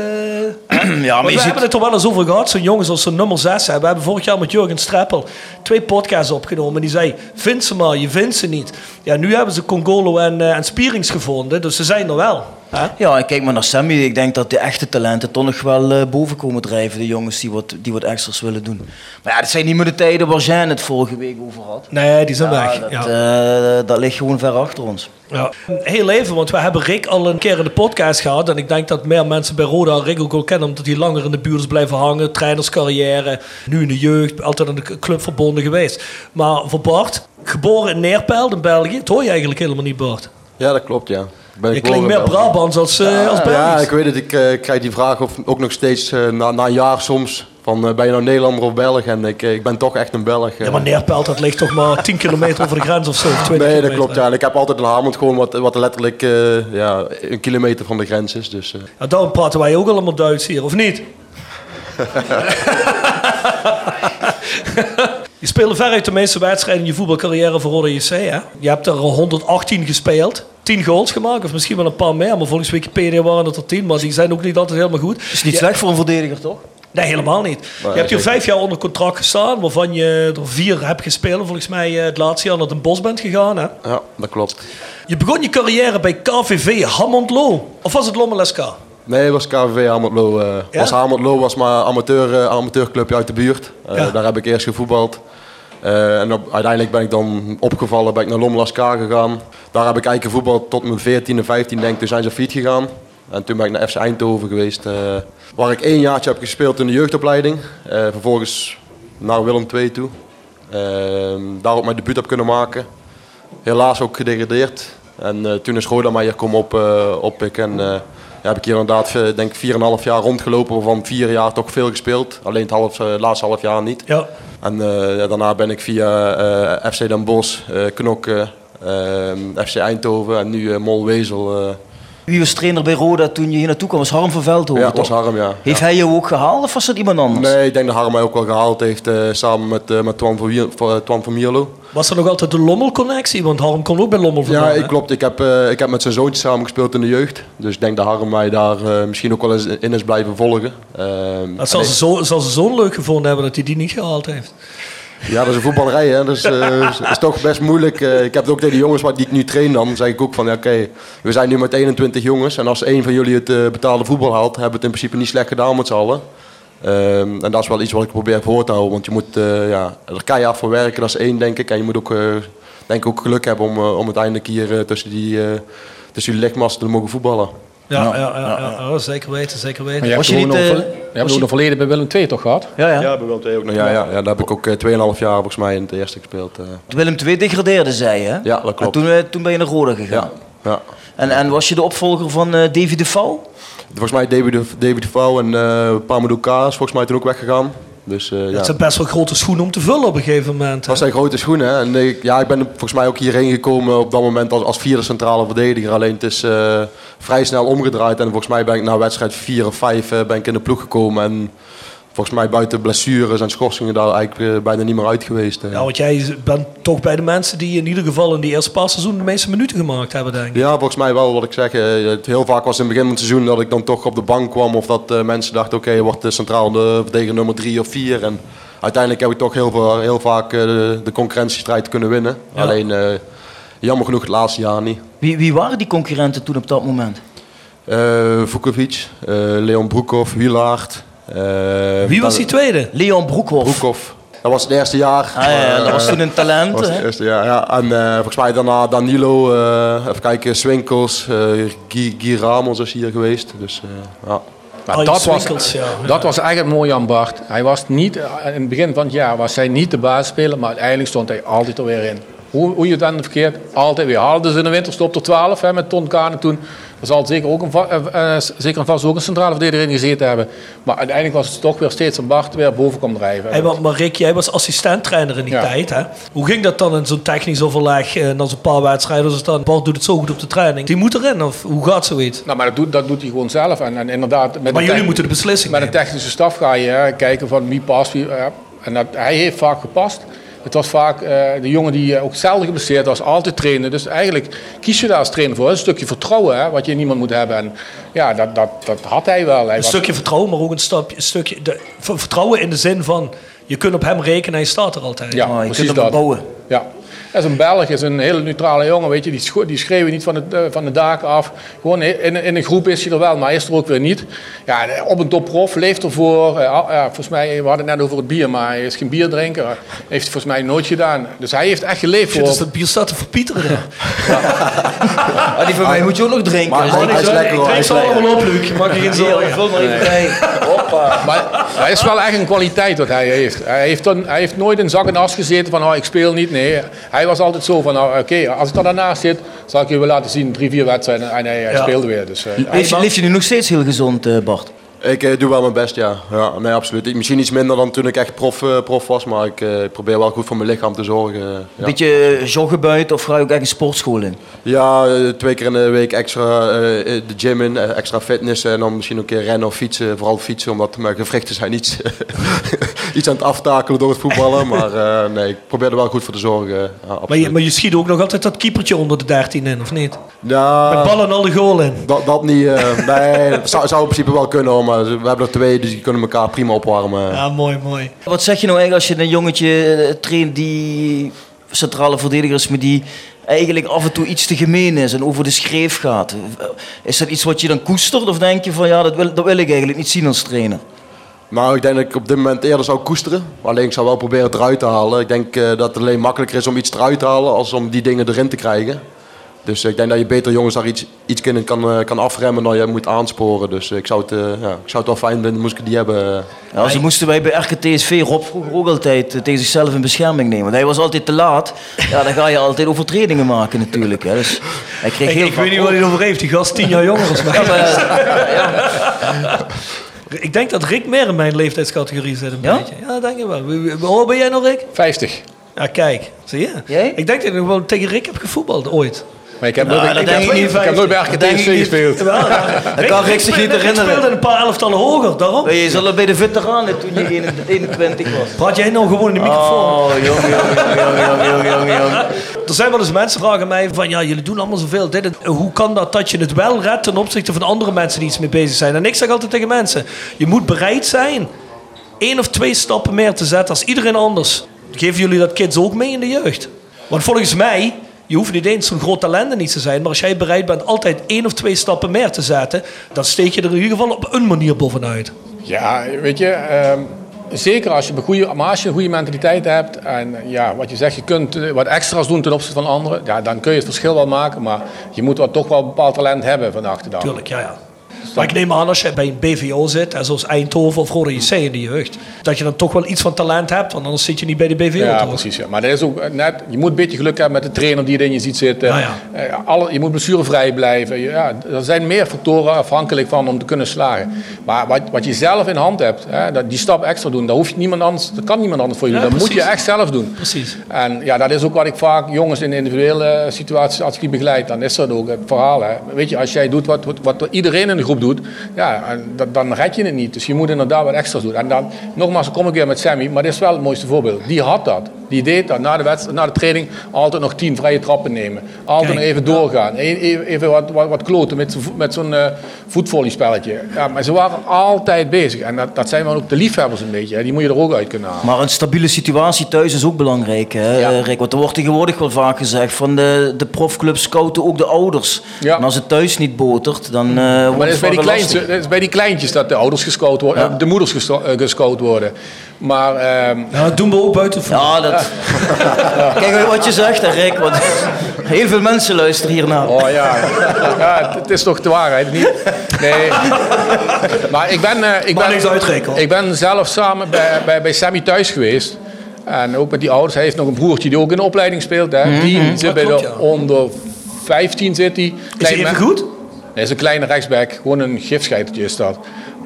<clears throat> ja, maar we ziet... hebben het er wel eens over gehad, zo'n jongens als zo'n nummer 6. Hè. We hebben vorig jaar met Jurgen Streppel twee podcasts opgenomen. En die zei, vind ze maar, je vindt ze niet. Ja, nu hebben ze Congolo en, eh, en Spierings gevonden, dus ze zijn er wel. Hè? Ja, en kijk maar naar Sammy. Ik denk dat de echte talenten toch nog wel eh, boven komen drijven. De jongens die wat, die wat extra's willen doen. Maar ja, dat zijn niet meer de tijden waar Jean het vorige week over had. Nee, die zijn Ja, weg. dat, ja. eh, dat ligt gewoon ver achter ons. Ja. Heel even, want we hebben Rick al een keer in de podcast gehad. En ik denk dat meer mensen bij Roda Rick ook al kennen. Omdat hij langer in de buurt is blijven hangen. Trainerscarrière. Nu in de jeugd. Altijd in de club verbonden geweest. Maar voor Bart, geboren in Neerpelt in België. Dat hoor je eigenlijk helemaal niet, Bart. Ja, dat klopt, ja. Ben Je ik klinkt meer. Brabants als, eh als Belgisch. Ja, ik weet het. Ik eh, krijg die vraag of, ook nog steeds na, na een jaar soms. Van, eh, ben je nou Nederlander of Belg? En ik, eh, ik ben toch echt een Belg. eh. Ja, maar Neerpelt, dat ligt toch maar 10 kilometer over de grens of zo. Of 20 Nee, dat kilometer. klopt. Ja. En ik heb altijd een Hamond gewoon wat, wat letterlijk eh, ja, een kilometer van de grens is. Dus, eh. Ja, daarom praten wij ook allemaal Duits hier, of niet? <laughs> je speelde veruit de meeste wedstrijden in je voetbalcarrière voor Roda JC. Hè? Je hebt er 118 gespeeld. 10 goals gemaakt, of misschien wel een paar meer. Maar volgens Wikipedia waren het er 10. Maar die zijn ook niet altijd helemaal goed. Is niet Ja, slecht voor een verdediger, toch? Nee, helemaal niet. je hebt hier vijf jaar onder contract gestaan. Waarvan je er vier hebt gespeeld. Volgens mij eh, het laatste jaar naar Den Bosch bent gegaan. Hè? ja, dat klopt. Je begon je carrière bij KVV Hammondlo. Of was het Lommel SK? Nee, het was KVV Hamertlo. eh Ja? was Hamertlo was maar amateur, eh, amateurclubje uit de buurt. Eh, Ja. Daar heb ik eerst gevoetbald. Eh, en op- uiteindelijk ben ik dan opgevallen, ben ik naar Lommel SK gegaan. Daar heb ik eigenlijk gevoetbald tot mijn 14 en 15 denk ik. Toen zijn ze fiets gegaan. En toen ben ik naar FC Eindhoven geweest. eh, waar ik één jaartje heb gespeeld in de jeugdopleiding. Eh, vervolgens naar Willem II toe. Eh, daar ook mijn debuut heb kunnen maken. Helaas ook gedegradeerd. En eh, toen is Roda mij hier komen op, oppikken. En ja, heb ik hier inderdaad denk ik 4,5 jaar rondgelopen. Waarvan vier jaar toch veel gespeeld. Alleen het half, laatste half jaar niet. Ja. En ja, daarna ben ik via FC Den Bosch, eh, Knokke, eh, FC Eindhoven en nu Mol Wezel. Wie was trainer bij Roda toen je hier naartoe kwam? was Harm van Veldhoven, ja, dat was toch? Harm, ja. Heeft ja. hij jou ook gehaald of was dat iemand anders? Nee, ik denk dat Harm mij ook wel gehaald heeft eh, samen met, eh, met Twan van, Wier- van, eh, Twan van Mierlo. Was er nog altijd de Lommel-connectie? Want Harm kon ook bij Lommel vandaan. Ja, hè? ik, klopt. Ik heb, eh, ik heb met zijn zoontje samen gespeeld in de jeugd. Dus ik denk dat Harm mij daar eh, misschien ook wel eens in is blijven volgen. Ehm, Dat zal, en ze zo, zal ze zo'n leuk gevonden hebben dat hij die niet gehaald heeft. Ja, dat is een voetballerij, hè. Dat is, eh, is- toch best moeilijk. Eh, ik heb het ook tegen de jongens die ik nu train dan, zeg ik ook van, ja, oké, we zijn nu met 21 jongens. En als één van jullie het eh, betaalde voetbal haalt, hebben we het in principe niet slecht gedaan met z'n allen. Ehm, en dat is wel iets wat ik probeer voor te houden, want je moet ja, er keihard voor werken, dat is één, denk ik. En je moet ook, denk ik ook geluk hebben om, om uiteindelijk hier tussen die, tussen die lichtmasten te mogen voetballen. Ja, ja, ja, ja, ja, zeker weten, zeker Maar weten. je Was hebt je niet, nog eh, ver- je hebt was ook je- nog verleden bij Willem II toch gehad? Ja, ja. Ja, bij Willem II ook nog. Ja, ja, ja, daar heb ik ook eh, 2,5 jaar volgens mij in het eerste gespeeld. eh. Willem II degradeerde, zei je, hè? Ja, dat En klopt. toen, eh, toen ben je naar Roda gegaan. Ja, ja. En, en was je de opvolger van eh Davy de Val? Volgens mij David de, David de Vouw en uh, Pamadou K is volgens mij toen ook weggegaan. Dus, eh, ja. Het zijn best wel grote schoenen om te vullen op een gegeven moment. hè? Dat zijn grote schoenen. Hè? En ik, ja, ik ben volgens mij ook hierheen gekomen op dat moment als, als vierde centrale verdediger. Alleen het is eh, vrij snel omgedraaid. En volgens mij ben ik na wedstrijd 4 of 5 ben ik in de ploeg gekomen. En volgens mij buiten blessures en schorsingen daar eigenlijk eh, bijna niet meer uit geweest. eh. Ja, want jij bent toch bij de mensen die in ieder geval in die eerste paar seizoenen de meeste minuten gemaakt hebben, denk ik. Ja, volgens mij wel wat ik zeg. eh, het heel vaak was in het begin van het seizoen dat ik dan toch op de bank kwam. Of dat eh, mensen dachten, oké, je wordt de centraal de verdediger nummer 3 of 4. En uiteindelijk heb ik toch heel, veel, heel vaak de, concurrentiestrijd kunnen winnen. Ja. Alleen eh, jammer genoeg het laatste jaar niet. Wie, wie waren die concurrenten toen op dat moment? Eh Vukovic, eh, Leon Broekhoff, Wielaert. Eh, Wie was die tweede? Leon Broekhoff. Broekhoff. Dat was het eerste jaar. Ah, ja, dat was toen een talent. Dat was het eerste jaar, ja. En eh, volgens mij daarna Danilo, eh, even kijken, Swinkels, eh Guy, Guy Ramos is hier geweest. Dus eh, ja. Maar Oh, dat, was, Swinkels, ja. dat was eigenlijk mooi aan Bart. Hij was niet, in het begin van het jaar was hij niet de basisspeler, maar uiteindelijk stond hij altijd er weer in. Hoe, hoe je het dan verkeerd, altijd weer. Haalden ze in de winterstop tot 12 hè, met Ton Kane toen. Er zal zeker ook een, eh, eh, zeker en vast ook een centrale verdediger in gezeten hebben. Maar uiteindelijk was het toch weer steeds een Bart weer boven kwam drijven. Hey, maar, maar Rick, jij was assistent-trainer in die Ja. tijd. Hè? Hoe ging dat dan in zo'n technisch overleg? eh, na zo'n paar wedstrijden? Het dan, Bart doet het zo goed op de training. Die moet erin, of hoe gaat zoiets? Nou, maar dat doet, dat doet hij gewoon zelf. En, en inderdaad, met Maar jullie moeten de beslissing Met een technische staf ga je hè, kijken van wie past. Wie. En dat, hij heeft vaak gepast. Het was vaak eh, de jongen die eh, ook zelden geblesseerd was, altijd trainen. Dus eigenlijk kies je daar als trainer voor. Dat is een stukje vertrouwen hè, wat je in iemand moet hebben. En ja, dat, dat, dat had hij wel. Hij Een was- stukje vertrouwen, maar ook een, stapje, een stukje de, vertrouwen in de zin van... je kunt op hem rekenen, hij staat er altijd. Ja, precies dat. Ja. Dat is een Belg, is een hele neutrale jongen, weet je. Die, scho- die schreeuwen niet van, het, eh, van de daken af. Gewoon in, in een groep is hij er wel, maar hij is er ook weer niet. Ja, op een topprof, leeft ervoor. Eh, al- ja, volgens mij, we hadden het net over het bier, maar hij is geen bierdrinker. Heeft hij volgens mij nooit gedaan. Dus hij heeft echt geleefd voor... dus dat bier staat te verpieteren. <laughs> Ah, die van mij moet je ook nog drinken. Maar- hij is lekker, hoor. Hij is allemaal op, Luc. Mag je geen zorgen. Hier, vul maar even bij. Hoppa. Maar hij is wel echt een kwaliteit wat hij heeft. Hij heeft, dan, hij heeft nooit in zak en as gezeten van oh, ik speel niet. Nee, hij was altijd zo van oh, oké, als ik er daarnaast zit, zal ik je wel laten zien. Drie, vier wedstrijden en hij, hij Ja. speelde weer. Dus, eh, Leef je, leef je nu nog steeds heel gezond, eh, Bart? Ik eh, doe wel mijn best, ja. ja. Nee, absoluut. Misschien iets minder dan toen ik echt prof, eh, prof was, maar ik, eh, ik probeer wel goed voor mijn lichaam te zorgen. ja. Een beetje joggen buiten of ga je ook echt een sportschool in? Ja, twee keer in de week extra de gym in, extra fitness en dan misschien een keer rennen of fietsen. Vooral fietsen, omdat mijn gewrichten zijn iets, <laughs> iets aan het aftakelen door het voetballen. <laughs> Maar eh, nee, ik probeer er wel goed voor te zorgen. ja, absoluut. maar, je, maar je schiet ook nog altijd dat keepertje onder de 13 in, of niet? Ja, Met ballen al de goal in. Dat, dat niet. eh, <laughs> nee, dat zou, zou in principe wel kunnen, hoor, maar we hebben er twee, dus die kunnen elkaar prima opwarmen. Ja, mooi, mooi. Wat zeg je nou eigenlijk als je een jongetje eh, traint die centrale verdediger is, maar die eigenlijk af en toe iets te gemeen is en over de schreef gaat? Is dat iets wat je dan koestert of denk je van ja, dat wil, dat wil ik eigenlijk niet zien als trainer? Nou, ik denk dat ik op dit moment eerder zou koesteren. Alleen ik zou wel proberen het eruit te halen. Ik denk eh, dat het alleen makkelijker is om iets eruit te halen als om die dingen erin te krijgen. Dus ik denk dat je beter jongens daar iets, iets in kan, eh, kan afremmen dan je moet aansporen. Dus ik zou het, eh, ja, ik zou het wel fijn vinden, moest ik die hebben. Ja, zo moesten wij bij RKTSV Rob vroeger ook altijd eh, tegen zichzelf in bescherming nemen. Want hij was altijd te laat. Ja, dan ga je altijd overtredingen maken natuurlijk. Hè. Dus hij kreeg Ik, heel ik weet niet wat hij over heeft. Die gast tien jaar jonger als mij. Ja, maar, Ik denk dat Rick meer in mijn leeftijdscategorie zit een Ja? beetje. Ja, denk je wel. Hoe oud ben jij nog, Rick? 50. Ja, kijk. Zie je? Jij? Ik denk dat ik nog wel tegen Rick heb gevoetbald ooit. Maar ik heb Nou, nooit, ik, denk heb, ik niet. ik heb nooit bij gespeeld. Dat kan Rick zich niet Ik speelde herinneren. een paar elftallen hoger, daarom. Je zat bij de veteranen toen je 21 was. Praat jij nou gewoon in de microfoon? Oh, jong, jong, jong, jong, jong, jong, jong. Er zijn wel eens mensen die vragen mij van ja, jullie doen allemaal zoveel. Dit, en- hoe kan dat dat je het wel redt ten opzichte van andere mensen die iets mee bezig zijn? En ik zeg altijd tegen mensen: je moet bereid zijn één of twee stappen meer te zetten als iedereen anders. Geven jullie dat kids ook mee in de jeugd? Want volgens mij, je hoeft niet eens zo'n groot talent in iets te zijn, maar als jij bereid bent altijd één of twee stappen meer te zetten, dan steek je er in ieder geval op een manier bovenuit. Ja, weet je, ehm, zeker als je, een goede, maar als je een goede mentaliteit hebt en ja, wat je zegt, je kunt eh, wat extra's doen ten opzichte van anderen, ja, dan kun je het verschil wel maken, maar je moet wel toch wel een bepaald talent hebben vandaag de dag. Tuurlijk, ja, ja. Maar ik neem aan als je bij een BVO zit, hè, zoals Eindhoven of Rode JC in de jeugd, dat je dan toch wel iets van talent hebt, want anders zit je niet bij de BVO. Ja, toch? precies. Ja. Maar dat is ook net, je moet een beetje geluk hebben met de trainer die erin je ziet zitten. Ja. Eh, alle, je moet blessurevrij blijven. Ja, er zijn meer factoren afhankelijk van om te kunnen slagen. Maar wat, wat je zelf in hand hebt, hè, die stap extra doen, dat, hoeft niemand anders, dat kan niemand anders voor je Ja, doen. Dat moet je echt zelf doen. Precies. En ja, dat is ook wat ik vaak jongens in individuele situaties, als ik die begeleid, dan is dat ook het verhaal. Hè. Weet je, als jij doet wat, wat, wat iedereen in de groep doet, ja, dat, dan red je het niet. Dus je moet inderdaad wat extra's doen. En dan, nogmaals, kom ik weer met Sammy, maar dit is wel het mooiste voorbeeld. Die had dat. Die deed dat. Na de, wedstrijd, na de training altijd nog tien vrije trappen nemen. Altijd Kijk. nog even doorgaan. E- Even, even wat, wat, wat kloten met, met zo'n eh voetvolleyspelletje. Ja, maar ze waren altijd bezig. En dat, dat zijn wel ook de liefhebbers een beetje. Hè. Die moet je er ook uit kunnen halen. Maar een stabiele situatie thuis is ook belangrijk, hè, Ja. Rick? Want er wordt tegenwoordig wel vaak gezegd van de, de profclubs scouten ook de ouders. Ja. En als het thuis niet botert, dan eh Maar wordt het bij die lastig. dat is bij die kleintjes dat de ouders gescout worden, Ja. eh, de moeders gescout worden. Maar ehm, Ja, dat doen we ook buiten voetbal. Ja, dat... <laughs> Kijk wat je zegt, hè, Rick. Want <laughs> heel veel mensen luisteren hiernaar. Oh ja, ja het, is toch de waarheid, niet? Nee. Maar ik ben, eh, ik ben, niks uitrekenen, hoor. ik ben zelf samen bij, bij, bij Sammy thuis geweest. En ook met die ouders. Hij heeft nog een broertje die ook in de opleiding speelt. Hè. Die zit bij de ja. onder 15 zit hij. Is hij even goed? Dat is een kleine rechtsback, gewoon een gifscheitertje is dat.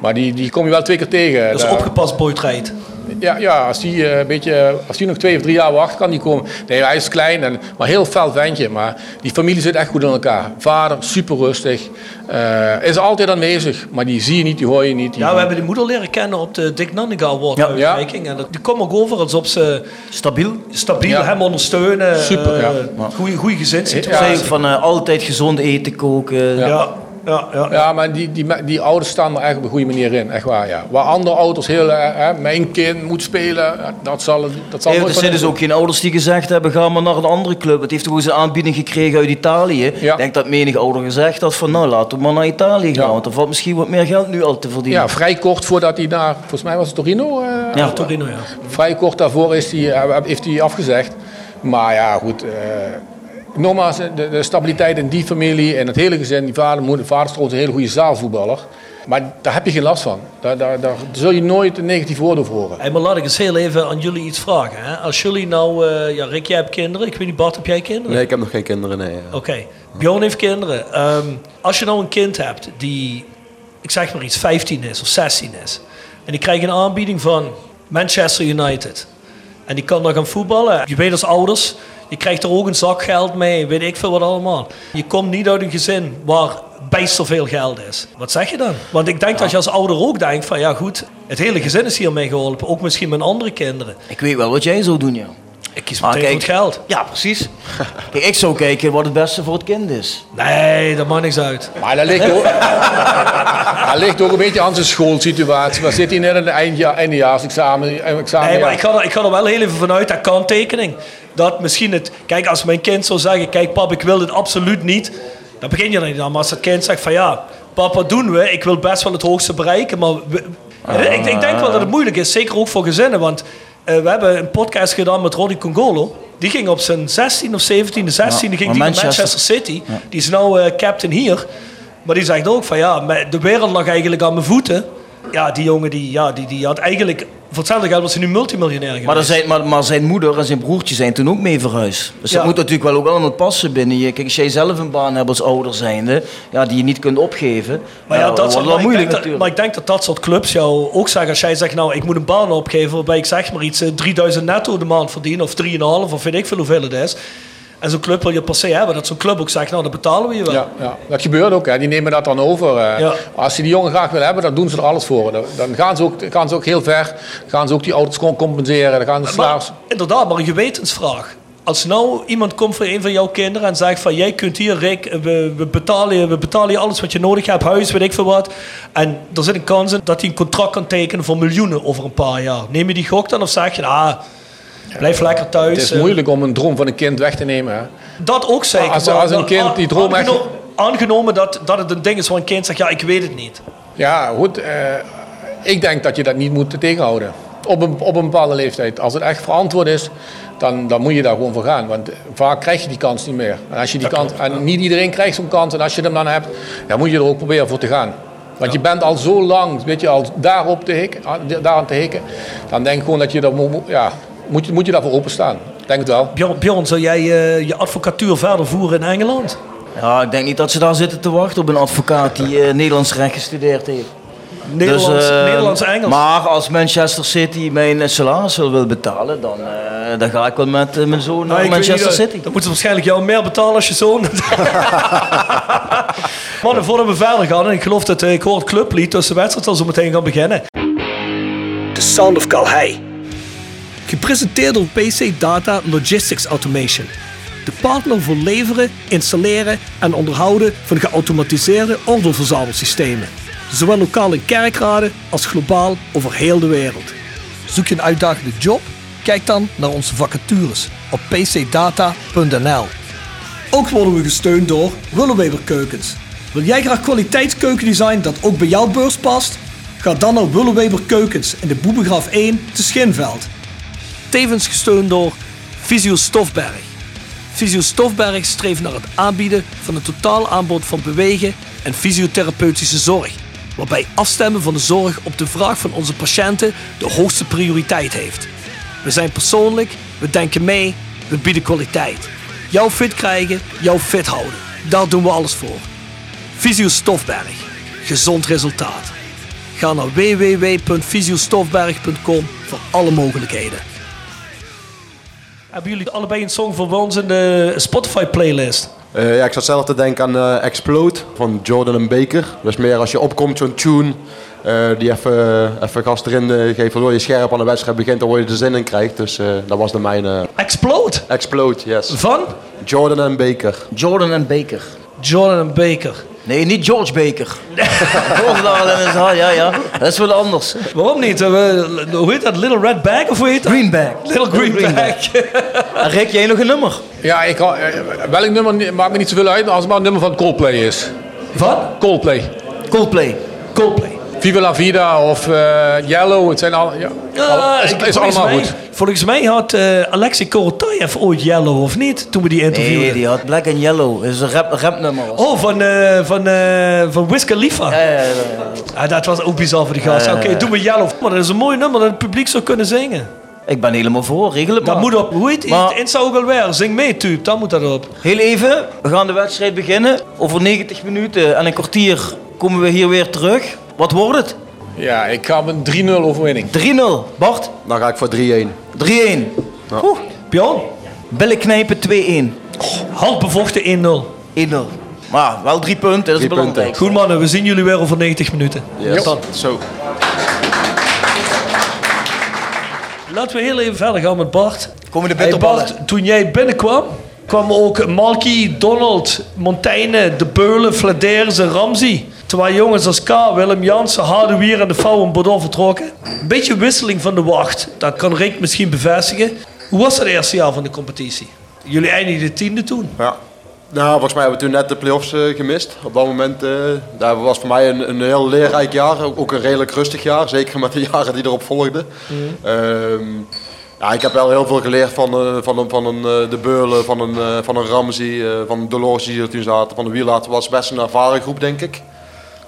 Maar die, die kom je wel twee keer tegen. Dat is Daar- opgepast boytrijd. ja, ja als die eh, een beetje, als die nog twee of drie jaar wacht, kan die komen. Nee, hij is klein, en, maar heel fel ventje. Maar die familie zit echt goed in elkaar. Vader, super rustig. eh, is altijd aanwezig, maar die zie je niet, die hoor je niet. Die, Ja, we hebben die moeder leren kennen op de Dick Nanninga Award Ja. uitreiking. En dat- die kwam ook over alsof ze Stabiel. stabiel Ja. hem ondersteunen. Super, ja. Zij gezinssituatie. ook van eh, altijd gezond eten koken. Ja. Ja, ja, ja. Maar die, die, die ouders staan er echt op een goede manier in, echt waar. Ja. Waar andere ouders heel, eh, hè, mijn kind moet spelen, dat zal, dat zal Hey, nooit er zijn dus ook geen ouders die gezegd hebben, ga maar naar een andere club. Het heeft eens een aanbieding gekregen uit Italië. Ik denk dat menig ouder gezegd had van, nou laten we maar naar Italië gaan. Want er valt misschien wat meer geld nu al te verdienen. Ja, vrij kort voordat hij naar, volgens mij was het Torino. eh, Ja, Torino, ja. Vrij kort daarvoor is hij, eh, heeft hij afgezegd. Maar ja, goed. eh, nogmaals, de, de stabiliteit in die familie en het hele gezin. Die vader, moeder, vader is trouwens een hele goede zaalvoetballer. Maar daar heb je geen last van. Daar, daar, daar zul je nooit een negatief woord over horen. Hey, maar laat ik eens heel even aan jullie iets vragen. Hè? Als jullie nou... eh, ja, Rick, jij hebt kinderen. Ik weet niet, Bart, heb jij kinderen? Nee, ik heb nog geen kinderen, nee. Oké. Bjorn heeft kinderen. Ehm, als je nou een kind hebt die, ik zeg maar iets, 15 is of 16 is. En die krijgt een aanbieding van Manchester United. En die kan dan gaan voetballen. Je weet als ouders, je krijgt er ook een zak geld mee. Weet ik veel wat allemaal. Je komt niet uit een gezin waar bijster veel geld is. Wat zeg je dan? Want ik denk dat je als ouder ook denkt van ja goed, het hele gezin is hiermee geholpen. Ook misschien mijn andere kinderen. Ik weet wel wat jij zou doen, ja. Ik kies Maar meteen voor kijk- het geld. Ja, precies. <laughs> Kijk, ik zou kijken wat het beste voor het kind is. Nee, dat maakt niks uit. Maar dat ligt ook, <laughs> dat ligt ook een beetje aan zijn schoolsituatie. Waar zit hij net in het eindja- eindejaarsexamen? examen, Nee, maar ja. ik ga, er, ik ga er wel heel even vanuit, dat kanttekening. Dat misschien het... Kijk, als mijn kind zou zeggen... Kijk, pap, ik wil dit absoluut niet. Dan begin je er niet aan. Maar als het kind zegt van... Ja, pap, wat doen we? Ik wil best wel het hoogste bereiken. Maar we- ik, ik denk wel dat het moeilijk is. Zeker ook voor gezinnen. Want eh, we hebben een podcast gedaan met Roddy Congolo. Die ging op zijn 16 of 17e, 16e Ja, ging die naar Manchester- City. Die is nou eh, captain hier. Maar die zegt ook van ja, de wereld lag eigenlijk aan mijn voeten. Ja, die jongen die, ja, die, die had eigenlijk... Voor hetzelfde geld was hij nu multimiljonair geweest. Maar, zijn, maar, maar zijn moeder en zijn broertje zijn toen ook mee verhuisd. Dus Ja. dat moet natuurlijk wel ook allemaal passen binnen je. Kijk, als jij zelf een baan hebt als ouder zijnde, ja, die je niet kunt opgeven. Maar ja, dat wordt soort, wel moeilijk denk natuurlijk. maar ik denk dat dat soort clubs jou ook zeggen. Als jij zegt, nou, ik moet een baan opgeven waarbij ik zeg maar iets eh, 3000 netto de maand verdien, of 3,5, of weet ik veel hoeveel het is. En zo'n club wil je per se hebben. Dat zo'n club ook zegt, nou, dat betalen we je wel. Ja, ja, dat gebeurt ook. Hè. Die nemen dat dan over. eh. Ja. Als ze die jongen graag willen hebben, dan doen ze er alles voor. Dan, gaan, ze ook, gaan ze ook heel ver. gaan ze ook die ouders compenseren. Dan gaan ze Maar, inderdaad, maar een gewetensvraag. Als nou iemand komt voor een van jouw kinderen en zegt van jij kunt hier Rick, we, we, betalen, je, we betalen je alles wat je nodig hebt, huis, weet ik veel wat. En er zit een kans in dat hij een contract kan tekenen voor miljoenen over een paar jaar. Neem je die gok dan of zeg je, ah, blijf lekker thuis. Het is eh, moeilijk om een droom van een kind weg te nemen. Hè. Dat ook zeker. Als- als een kind die droom echt- aangeno- Aangenomen dat, dat het een ding is waar een kind zegt, ja, ik weet het niet. Ja, goed. eh, ik denk dat je dat niet moet tegenhouden. Op een, op een bepaalde leeftijd. Als het echt verantwoord is, dan, dan moet je daar gewoon voor gaan. Want vaak krijg je die kans niet meer. En, als je die kans, en niet iedereen krijgt zo'n kans. En als je hem dan hebt, dan moet je er ook proberen voor te gaan. Want je bent al zo lang, weet je, al daarop te hikken, aan- daaraan te hikken. Dan denk ik gewoon dat je daar moet, ja, moet, je- moet je daarvoor openstaan. Ik Denk het wel. Bjorn, Bjorn zou jij eh, je advocatuur verder voeren in Engeland? Ja, ik denk niet dat ze daar zitten te wachten op een advocaat die eh, Nederlands recht gestudeerd heeft. Nederlands, eh, Nederlands-Engels. Maar als Manchester City mijn salaris wil betalen, dan, eh, dan ga ik wel met mijn zoon Nou, naar Manchester niet, City. Dan moeten ze waarschijnlijk jou meer betalen als je zoon. <laughs> Mannen, voordat we verder gaan, en ik geloof dat ik hoor het clublied, dus de wedstrijd zal zo meteen gaan beginnen. The Sound of Calhei. Gepresenteerd door PC Data Logistics Automation. De partner voor leveren, installeren en onderhouden van geautomatiseerde ordeelverzamelsystemen. Zowel lokaal in kerkraden als globaal over heel de wereld. Zoek je een uitdagende job? Kijk dan naar onze vacatures op pcdata.nl. Ook worden we gesteund door Willeweber Keukens. Wil jij graag kwaliteitskeukendesign dat ook bij jouw beurs past? Ga dan naar Willeweber Keukens in de Boebegraaf 1 te Schinveld. Tevens gesteund door Visio Stofberg. Visio Stofberg streeft naar het aanbieden van een totaal aanbod van bewegen en fysiotherapeutische zorg. Waarbij afstemmen van de zorg op de vraag van onze patiënten de hoogste prioriteit heeft. We zijn persoonlijk, we denken mee, we bieden kwaliteit. Jou fit krijgen, jou fit houden. Daar doen we alles voor. Visio Stofberg. Gezond resultaat. Ga naar www.visiostofberg.com voor alle mogelijkheden. Hebben jullie allebei een song voor ons in de Spotify playlist? Eh, ja, ik zat zelf te denken aan eh, Explode van Jordan en Baker. Dus meer als je opkomt, zo'n tune eh, die even, even gas erin geeft, waardoor je scherp aan de wedstrijd begint, dan word je er zin in krijgt. Dus eh, dat was de mijne. Explode? Explode, yes. Van? Jordan en Baker. Jordan en Baker. Jordan en Baker. Nee, niet George Baker. In het haar, ja, ja. Dat is wel anders. Waarom niet? Eh, we- hoe heet dat? Little Red Bag of hoe heet dat? Greenback. Little Green, Green Bag. En Rick, jij nog een nummer? Ja, ik, eh, welk nummer maakt me niet zoveel uit als het maar een nummer van Coldplay is. Van? Coldplay. Coldplay. Coldplay. Viva la Vida of eh, Yellow, het zijn al, ja, al- is, allemaal mij, goed. Volgens mij had eh Alexei Korotayev ooit Yellow of niet? Toen we die interviewden. Nee, die had Black and Yellow. Dat is een rap, rapnummer. Oh, van, eh van, eh van Wiz Khalifa. Ja, ja, ja, ja. Ah, dat was ook bizar voor die gast. Ja, ja, Oké, ja. doe maar Yellow. Maar dat is een mooi nummer dat het publiek zou kunnen zingen. Ik ben helemaal voor, regel het Dat maar. moet op. Hoe heet Maar- het? In zou ook alweer. Zing mee, type. Dan moet dat op. Heel even, we gaan de wedstrijd beginnen. Over 90 minuten en een kwartier komen we hier weer terug. Wat wordt het? Ja, ik ga met een 3-0 overwinning. 3-0. Bart? Dan ga ik voor 3-1. 3-1. Oeh. Bjorn? Billen knijpen 2-1. Half bevochten 1-0. 1-0. Maar wel drie punten, dat is Drie belangrijk. punten. Goed mannen, we zien jullie weer over 90 minuten. Yes. Dan. Zo. Laten we heel even verder gaan met Bart. Komen de Hey bitterballen. Bart, toen jij binnenkwam, kwamen ook Malky, Donald, Montaigne, De Beulen, Fladers en Ramsey. Terwijl jongens als K, Willem Jansen, Hardewier en de Vouw en Bordeaux vertrokken. Een beetje wisseling van de wacht. Dat kan Rick misschien bevestigen. Hoe was het eerste jaar van de competitie? Jullie eindigden de tiende toen. Ja. Nou, volgens mij hebben we toen net de play-offs eh, gemist. Op dat moment eh dat was voor mij een, een heel leerrijk jaar. Ook, ook een redelijk rustig jaar. Zeker met de <laughs> jaren die erop volgden. Ehm, ja, ik heb wel heel veel geleerd van, eh, van, een, van een, de Beulen, van een, van een Ramsey, van Dolores die er toen zaten. Van de Wielaert Het was best een ervaren groep, denk ik.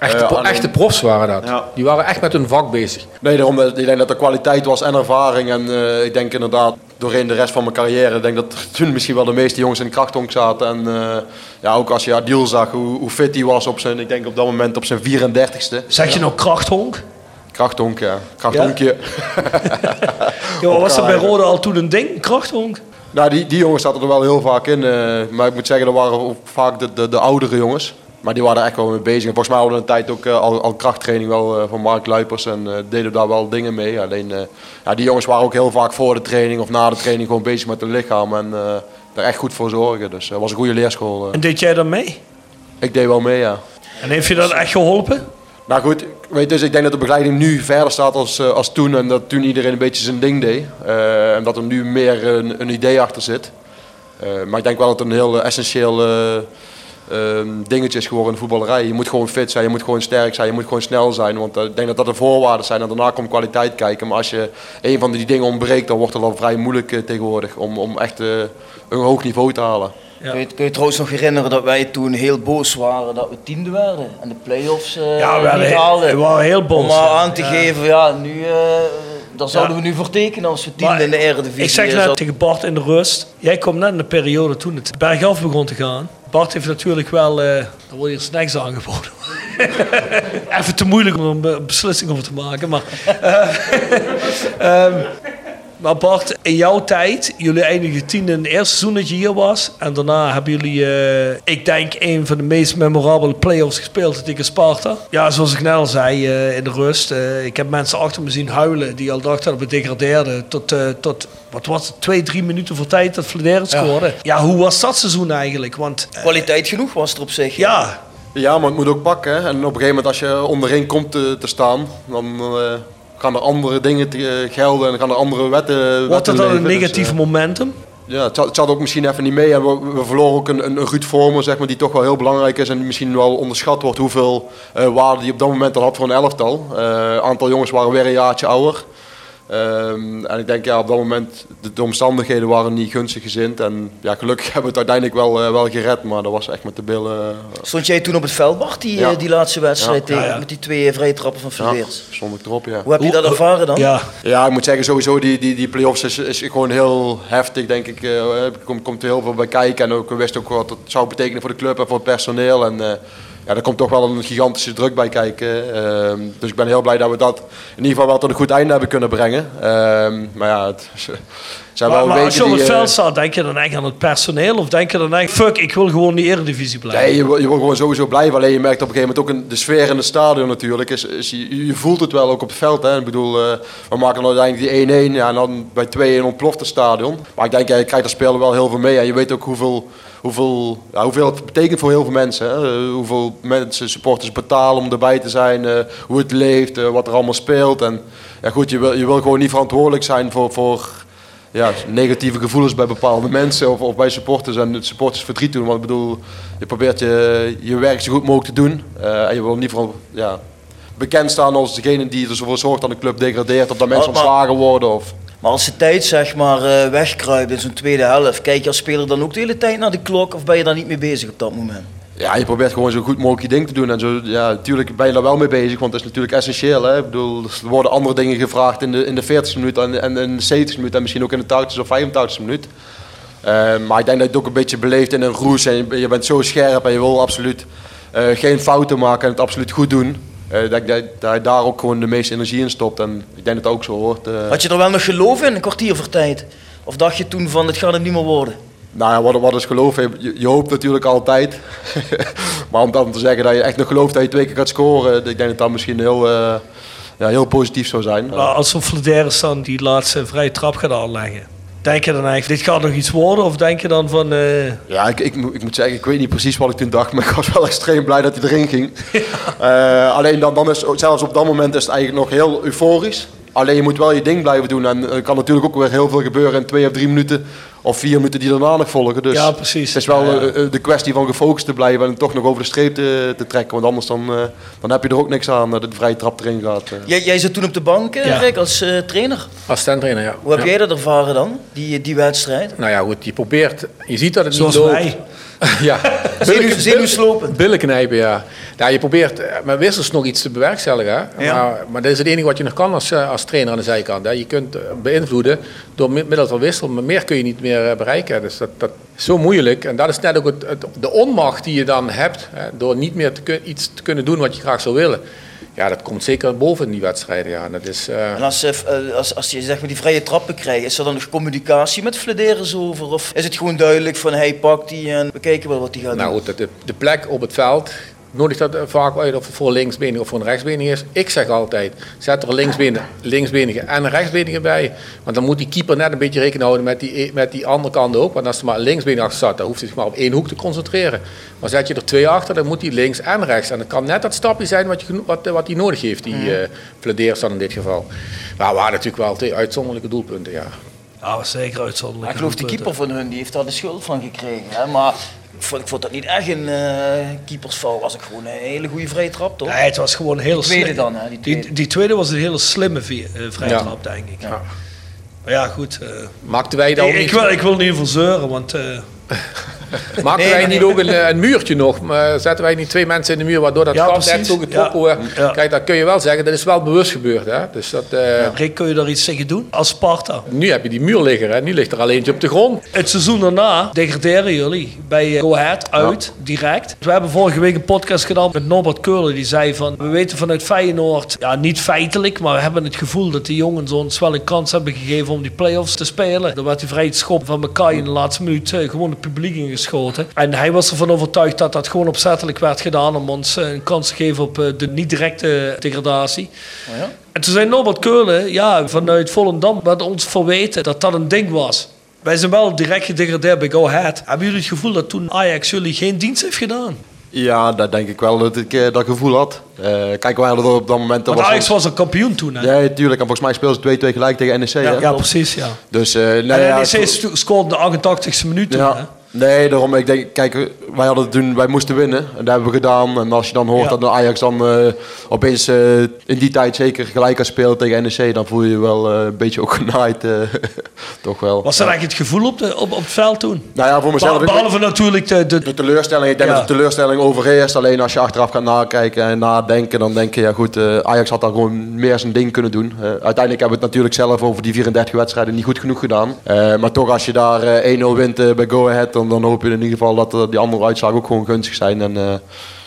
Echte, Eh, pro- alleen- echte profs waren dat. Ja. Die waren echt met hun vak bezig. Nee, daarom, eh, ik denk dat er kwaliteit was en ervaring. En eh, ik denk inderdaad, doorheen de rest van mijn carrière, ik denk dat toen misschien wel de meeste jongens in de krachthonk zaten. En eh, ja, ook als je Adil zag, hoe, hoe fit hij was op zijn, ik denk op dat moment op zijn 34ste. Zeg je nou krachthonk? Krachthonk, ja. Krachthonkje. Ja, <laughs> was dat bij. Rode al toen een ding, krachthonk? Nou, die, die jongens zaten er wel heel vaak in. maar ik moet zeggen, dat waren ook vaak de, de, de oudere jongens. Maar die waren er echt wel mee bezig. En volgens mij hadden we een tijd ook eh, al, al krachttraining wel eh, van Mark Luipers. En eh, deden daar wel dingen mee. Alleen, ja, die jongens waren ook heel vaak voor de training of na de training gewoon bezig met hun lichaam. En daar echt goed voor zorgen. Dus dat was een goede leerschool. En deed jij dan mee? Ik deed wel mee, ja. En heeft je dat echt geholpen? Nou goed, weet dus, ik denk dat de begeleiding nu verder staat als, als toen. En dat toen iedereen een beetje zijn ding deed. En dat er nu meer een, een idee achter zit. Maar ik denk wel dat het een heel essentieel eh, ehm, dingetje is geworden in de voetballerij. Je moet gewoon fit zijn, je moet gewoon sterk zijn, je moet gewoon snel zijn. Want eh, ik denk dat dat de voorwaarden zijn. En daarna komt kwaliteit kijken. Maar als je een van die dingen ontbreekt, dan wordt het al vrij moeilijk eh, tegenwoordig. Om, om echt eh, een hoog niveau te halen. Kun, je, kun je trouwens nog herinneren dat wij toen heel boos waren dat we tiende werden en de play-offs eh Ja, we niet haalden? we waren heel boos, Om maar ja. aan te Ja. geven, ja, nu, eh daar zouden Ja. we nu voor tekenen als we tiende Maar in de Eredivisie Ik zeg net tegen Bart in de rust. Jij komt net in de periode toen het bergaf begon te gaan. Bart heeft natuurlijk wel... er worden hier snacks aangeboden. <laughs> Even te moeilijk om een be- beslissing over te maken. Maar, eh, <laughs> ehm, maar Bart, in jouw tijd, jullie eindigden tiende in het eerste seizoen dat je hier was. En daarna hebben jullie, eh, ik denk, een van de meest memorabele play-offs gespeeld tegen Sparta. Ja, zoals ik net al zei eh, in de rust. eh, ik heb mensen achter me zien huilen die al dachten dat we degradeerden. Tot, eh, tot wat was het, twee, drie minuten voor tijd dat Vladeren scoorde. Ja. hoe was dat seizoen eigenlijk? Want Kwaliteit genoeg was er op zich. ja, Ja, maar het moet ook pakken. hè. En op een gegeven moment als je onderin komt te, te staan, dan eh, gaan er andere dingen te, eh, gelden en gaan er andere wetten wordt dat dan een. Dus, negatief eh, momentum? Ja, het zat, het zat ook misschien even niet mee. En we, we verloren ook een, een, een Ruud Vormer, zeg maar, die toch wel heel belangrijk is. En die misschien wel onderschat wordt hoeveel eh, waarde die op dat moment al had voor een elftal. Een aantal jongens waren weer een jaartje ouder. Ehm, en ik denk, ja, op dat moment, de, de omstandigheden waren niet gunstig gezind. En ja, gelukkig <laughs> hebben we het uiteindelijk wel, eh, wel gered. Maar dat was echt met de billen... eh, Stond jij toen op het veld, Bart, die, Ja. eh, die laatste wedstrijd Ja. tegen, Ja, ja. met die twee vrije trappen van ja, Verveers? stond ik erop, ja. Hoe heb je dat ervaren dan? Ja, Ja, ik moet zeggen, sowieso die, die, die play-offs is, is gewoon heel heftig, denk ik. Eh, Er komt, komt heel veel bij kijken en ook, we wisten ook wat het zou betekenen voor de club en voor het personeel. En eh, ja, daar komt toch wel een gigantische druk bij kijken. Ehm, dus ik ben heel blij dat we dat in ieder geval wel tot een goed einde hebben kunnen brengen. Ehm, maar ja, het <laughs> zijn Maar, wel maar weken als je op het eh, veld staat, denk je dan echt aan het personeel? Of denk je dan echt, fuck, ik wil gewoon in die eredivisie blijven? Nee, je, wil- je wil gewoon sowieso blijven. Alleen je merkt op een gegeven moment ook in de sfeer in het stadion natuurlijk. Is, is, je, je voelt het wel ook op het veld. Hè. Ik bedoel, eh, we maken dan uiteindelijk die 1-1. Ja, en dan bij 2-1 ontploft het stadion. Maar ik denk, ja, je krijgt als speler wel heel veel mee. En je weet ook hoeveel, hoeveel, ja, hoeveel het betekent voor heel veel mensen. Hè. Hoeveel mensen, supporters betalen om erbij te zijn. eh, hoe het leeft, eh, wat er allemaal speelt. En ja, goed, je wil, je wil gewoon niet verantwoordelijk zijn voor... voor ja, negatieve gevoelens bij bepaalde mensen of, of bij supporters en het supporters verdriet doen. Want ik bedoel, je probeert je, je werk zo goed mogelijk te doen. Eh, en je wil niet vooral ja, bekend staan als degene die ervoor zorgt dat de club degradeert of dat mensen ontslagen worden. Of... Maar als de tijd zeg maar eh, wegkruipt in zo'n tweede helft, kijk je als speler dan ook de hele tijd naar de klok of ben je daar niet mee bezig op dat moment? Ja, je probeert gewoon zo goed mogelijk je ding te doen. En zo, ja, natuurlijk ben je daar wel mee bezig, want dat is natuurlijk essentieel. Hè? Ik bedoel, er worden andere dingen gevraagd in de, in de 40 minuut en, en in de 70 minuut en misschien ook in de 80 of 85 minuut. Eh, maar ik denk dat je het ook een beetje beleeft in een roes en je, bent zo scherp en je wil absoluut eh, geen fouten maken en het absoluut goed doen. Eh, dat, ik- dat, dat je daar ook gewoon de meeste energie in stopt en ik denk dat dat ook zo hoort. eh. Had je er wel nog geloof in, een kwartier voor tijd? Of dacht je toen van, het gaat hem niet meer worden? Nou ja, wat, wat is geloof? Je, je hoopt natuurlijk altijd. <laughs> maar om dan te zeggen dat je echt nog gelooft dat je twee keer gaat scoren, ik denk dat dat misschien heel, eh, ja, heel positief zou zijn. Maar als zo'n Flederis dan die laatste vrije trap gaat aanleggen, denk je dan eigenlijk, dit gaat nog iets worden? Of denk je dan van, eh, Ja, ik, ik, moet- ik moet zeggen, ik weet niet precies wat ik toen dacht, <laughs> maar ik was wel extreem blij dat hij erin ging. <laughs> Eh, alleen dan, dan is zelfs op dat moment is het eigenlijk nog heel euforisch. Alleen je moet wel je ding blijven doen. En er kan natuurlijk ook weer heel veel gebeuren in twee of drie minuten of vier minuten die daarna nog volgen. Dus Ja, precies. Het is wel Ja, ja. eh, eh, de kwestie van gefocust te blijven en toch nog over de streep te, te trekken. Want anders dan, eh, dan heb je er ook niks aan dat de vrije trap erin gaat. Jij, jij zit toen op de bank, Ja. Rick, als eh, trainer. Assistent-trainer, ja. Hoe heb Ja. jij dat ervaren dan, die, die wedstrijd? Nou ja, goed, je probeert, je ziet dat het Zoals niet loopt. wij. <laughs> ja, Zenuw- zenuwslopen. Billen knijpen, ja. ja. Je probeert eh, met wissels nog iets te bewerkstelligen. Hè? Ja. Maar, maar dat is het enige wat je nog kan als, eh, als trainer aan de zijkant. Hè? Je kunt eh, beïnvloeden door mi- middel van wissel, maar meer kun je niet meer bereiken. Dus dat, dat is zo moeilijk. En dat is net ook het, het- de onmacht die je dan hebt, hè? door niet meer te iets te kunnen doen wat je graag zou willen. Ja, dat komt zeker boven in die wedstrijden. Ja. En Dat is, eh, En als, eh, als, als je zeg maar die vrije trappen krijgt, is er dan nog communicatie met Flederis over? Of is het gewoon duidelijk van, hij pakt die en we kijken wel wat hij gaat Nou doen? goed, de, de plek op het veld nodigt dat eh, vaak uit of het voor linksbenig of voor een rechtsbenig is. Ik zeg altijd, zet er een linksbenige, linksbenige en een rechtsbenige bij. Want dan moet die keeper net een beetje rekening houden met die, met die andere kant ook. Want als er maar een linksbenig achter staat, dan hoeft hij zich maar op één hoek te concentreren. Maar zet je er twee achter, dan moet hij links en rechts. En dat kan net dat stapje zijn wat, je, geno- wat, wat hij nodig heeft, die eh Flederis dan in dit geval. Maar we hadden natuurlijk wel twee uitzonderlijke doelpunten, ja. ja, zeker uitzonderlijk. Ik geloof die keeper van hun, die heeft daar de schuld van gekregen. Hè? Maar vond, ik vond dat niet echt een eh keepersfout. Was ik gewoon een hele goede vrije trap, toch? Nee, het was gewoon heel Die tweede slim. dan, hè? Die tweede. Die, die tweede was een hele slimme eh, vrije Ja. trap, denk ik. Maar ja, goed. eh, Maakten wij dan ik, ik, niet- wil, ik wil niet veel zeuren, want... <laughs> <laughs> eh, Nee, wij niet nee. ook een, eh, een muurtje nog? Maar zetten wij niet twee mensen in de muur waardoor dat gat net zo getrokken wordt? Kijk, dat kun je wel zeggen. Dat is wel bewust gebeurd. Hè? Dus dat, eh, Rick, kun je daar iets tegen doen? Als Sparta. Nu heb je die muur liggen. Hè? Nu ligt er alleen eentje op de grond. Het seizoen daarna degraderen jullie bij eh, Go Ahead uit, direct. We hebben vorige week een podcast gedaan met Norbert Keulen. Die zei van, we weten vanuit Feyenoord, ja niet feitelijk, maar we hebben het gevoel dat die jongens ons wel een kans hebben gegeven om die play-offs te spelen. Dan werd die vrije schop van Makai in de laatste minuut eh, gewoon het publiek ingeschoten. En hij was ervan overtuigd dat dat gewoon opzettelijk werd gedaan om ons eh, een kans te geven op eh, de niet directe degradatie. Oh ja? En toen zei Norbert Keulen, ja, vanuit Volendam, werd ons verweten dat dat een ding was. Wij zijn wel direct gedegradeerd bij Go Ahead. Hebben jullie het gevoel dat toen Ajax jullie geen dienst heeft gedaan? Ja, dat denk ik wel dat ik eh, dat gevoel had. Kijk, wij hadden er op dat moment... Want was Ajax was een kampioen toen, hè? Ja, tuurlijk. En volgens mij speelden ze 2-2 gelijk tegen NEC. Ja, ja, precies, ja. Dus, en ja, NEC het- sto- scoorde de 88ste minuut toen, hè? Nee, daarom, ik denk, kijk, wij hadden het toen, wij moesten winnen. En dat hebben we gedaan. En als je dan hoort Ja. dat de Ajax dan eh, opeens eh, in die tijd zeker gelijk kan spelen tegen NEC, dan voel je je wel eh, een beetje ook genaaid. <laughs> toch wel. Was dat eigenlijk het gevoel op, de, op, op het veld toen? Nou ja, voor mezelf... Be- Behalve natuurlijk de... de, De teleurstelling, ik denk Ja. dat de teleurstelling overheerst. Alleen als je achteraf gaat nakijken en nadenken, dan denk je, ja goed, Ajax had daar gewoon meer zijn ding kunnen doen. Uiteindelijk hebben we het natuurlijk zelf over die 34 wedstrijden niet goed genoeg gedaan. Maar toch, als je daar eh, 1-0 wint bij Go Ahead, dan, dan hoop je in ieder geval dat eh, die andere uitslagen ook gewoon gunstig zijn. En eh,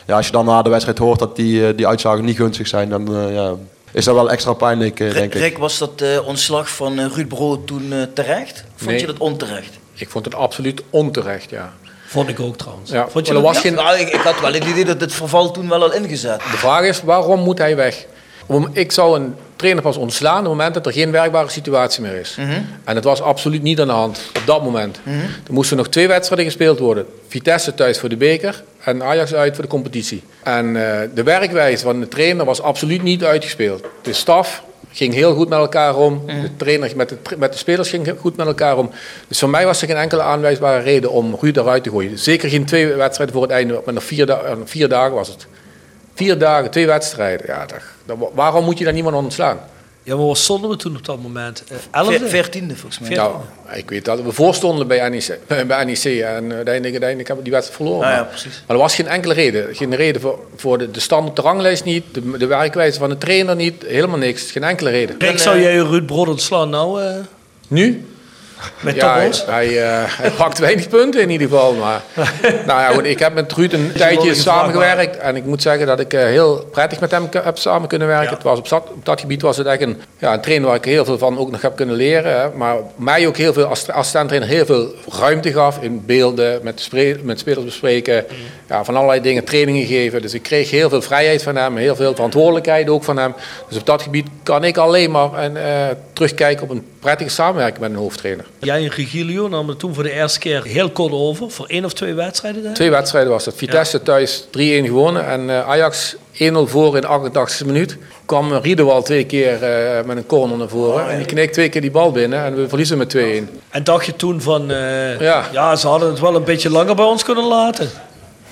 ja, als je dan na de wedstrijd hoort dat die, eh, die uitslagen niet gunstig zijn, dan eh, ja, is dat wel extra pijnlijk, eh, denk ik. Rick, was dat eh, ontslag van Ruud Brood toen eh, terecht? Vond Nee. je dat onterecht? Ik vond het absoluut onterecht, ja. Vond ik ook trouwens. ja. Vond je dat was geen, Nou, ik, ik had wel het idee dat het verval toen wel al ingezet. De vraag is, waarom moet hij weg? Om- Ik zou een trainer pas ontslaan op het moment dat er geen werkbare situatie meer is. En dat was absoluut niet aan de hand op dat moment. Er moesten nog twee wedstrijden gespeeld worden. Vitesse thuis voor de beker en Ajax uit voor de competitie. En eh, de werkwijze van de trainer was absoluut niet uitgespeeld. De staf ging heel goed met elkaar om. De trainer met de, met de spelers ging goed met elkaar om. Dus voor mij was er geen enkele aanwijsbare reden om Ruud eruit te gooien. Zeker geen twee wedstrijden voor het einde, maar nog vier, da- eh, vier dagen was het. Vier dagen, twee wedstrijden. Ja, dat, dat- waarom moet je daar niemand ontslaan? Ja, maar wat stonden we toen op dat moment? Eh, Elfde? Veer- Veertiende volgens mij. Nou, ik weet dat we voorstonden bij NEC, <laughs> bij NEC en eh, uiteindelijk, uiteindelijk hebben we die wedstrijd verloren. Ah, ja, maar, precies. maar er was geen enkele reden. Geen reden voor, voor de, de stand op de ranglijst niet, de, de werkwijze van de trainer niet, helemaal niks. Geen enkele reden. Rick, zou jij Ruud Brood ontslaan nou? eh, Nu? Met Ja, hij, hij, eh, hij pakt weinig punten in ieder geval. Maar, <laughs> nou ja, goed, ik heb met Ruud een tijdje samengewerkt. En ik moet zeggen dat ik eh, heel prettig met hem heb samen kunnen werken. Ja. Het was op, dat, op dat gebied was het echt een, ja, een trainer waar ik heel veel van ook nog heb kunnen leren. Hè. Maar mij ook heel veel, als assistent-trainer, heel veel ruimte gaf in beelden, met, spre- met spelers bespreken. Ja, van allerlei dingen trainingen geven. Dus ik kreeg heel veel vrijheid van hem, heel veel verantwoordelijkheid ook van hem. Dus op dat gebied kan ik alleen maar en, eh, terugkijken op een prettige samenwerking met een hoofdtrainer. Jij en Regilio namen het toen voor de eerste keer heel kort over. Voor één of twee wedstrijden. ik. Twee wedstrijden was dat. Vitesse thuis 3-1 gewonnen en eh, Ajax 1-0 voor in de 88e minuut. Kwam Riedewald twee keer eh, met een corner naar voren en die kneekt twee keer die bal binnen en we verliezen met 2-1. En dacht je toen van... eh, Ja. ja, ze hadden het wel een beetje langer bij ons kunnen laten.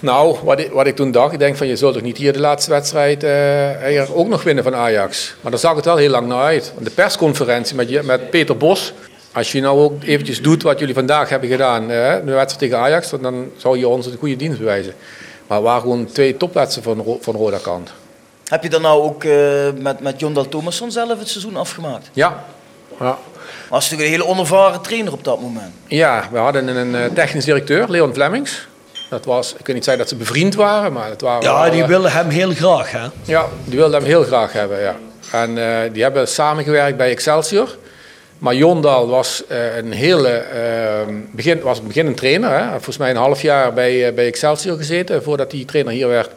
Nou, wat ik, wat ik toen dacht, ik denk van je zult toch niet hier de laatste wedstrijd eh, ook nog winnen van Ajax. Maar daar zag het wel heel lang naar uit. De persconferentie met, met Peter Bos. Als je nou ook eventjes doet wat jullie vandaag hebben gedaan, eh, de wedstrijd tegen Ajax, dan- dan zou je ons een goede dienst bewijzen. Maar waren gewoon twee topwedstrijden van, van Roda kant. Heb je dan nou ook eh, met, met Jon Dal Thomasson zelf het seizoen afgemaakt? Ja. ja. Was natuurlijk een hele onervaren trainer op dat moment. Ja, we hadden een eh, technisch directeur, Leon Flemings. Dat was, ik kan niet zeggen dat ze bevriend waren, maar het waren Ja, wel, die eh, wilden hem heel graag, hè? Ja, die wilde hem heel graag hebben, ja. En eh, die hebben samengewerkt bij Excelsior. Maar Jondal was eh, een hele eh, begin, was beginnend trainer. Hè. Volgens mij een half jaar bij, eh, bij Excelsior gezeten voordat hij trainer hier werd.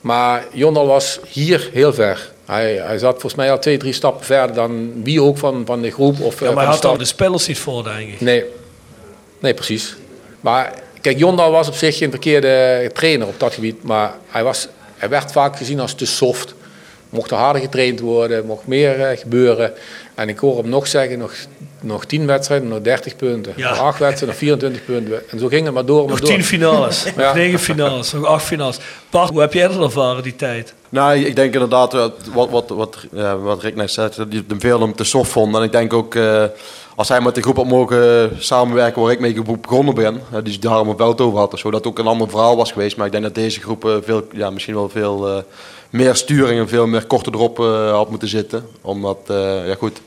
Maar Jondal was hier heel ver. Hij, hij zat volgens mij al twee, drie stappen verder dan wie ook van, van de groep. Of, Ja, maar van hij de had daar de spelers niet voor, denk ik. Nee, nee precies. Maar kijk, Jondal was op zich geen verkeerde trainer op dat gebied. Maar hij, was, hij werd vaak gezien als te soft. Mocht er harder getraind worden, mocht meer gebeuren. En ik hoor hem nog zeggen, nog, nog 10 wedstrijden, nog 30 punten. Ja. Nog 8 wedstrijden, nog 24 punten. En zo ging het maar door. Maar Nog door. tien finales, <laughs> Ja. nog negen finales, nog acht finales. Bart, hoe heb jij dat ervaren, die tijd? Nou, ik denk inderdaad, wat, wat, wat, ja, wat Rick net zei, dat hij hem veel hem te soft vond. En ik denk ook, eh, als hij met de groep had mogen samenwerken waar ik mee begonnen ben, die daar op veld over had, of zo, dat ook een ander verhaal was geweest. Maar ik denk dat deze groep eh, veel, ja, misschien wel veel eh, meer sturing en veel meer korter erop had moeten zitten. Omdat, eh, ja goed,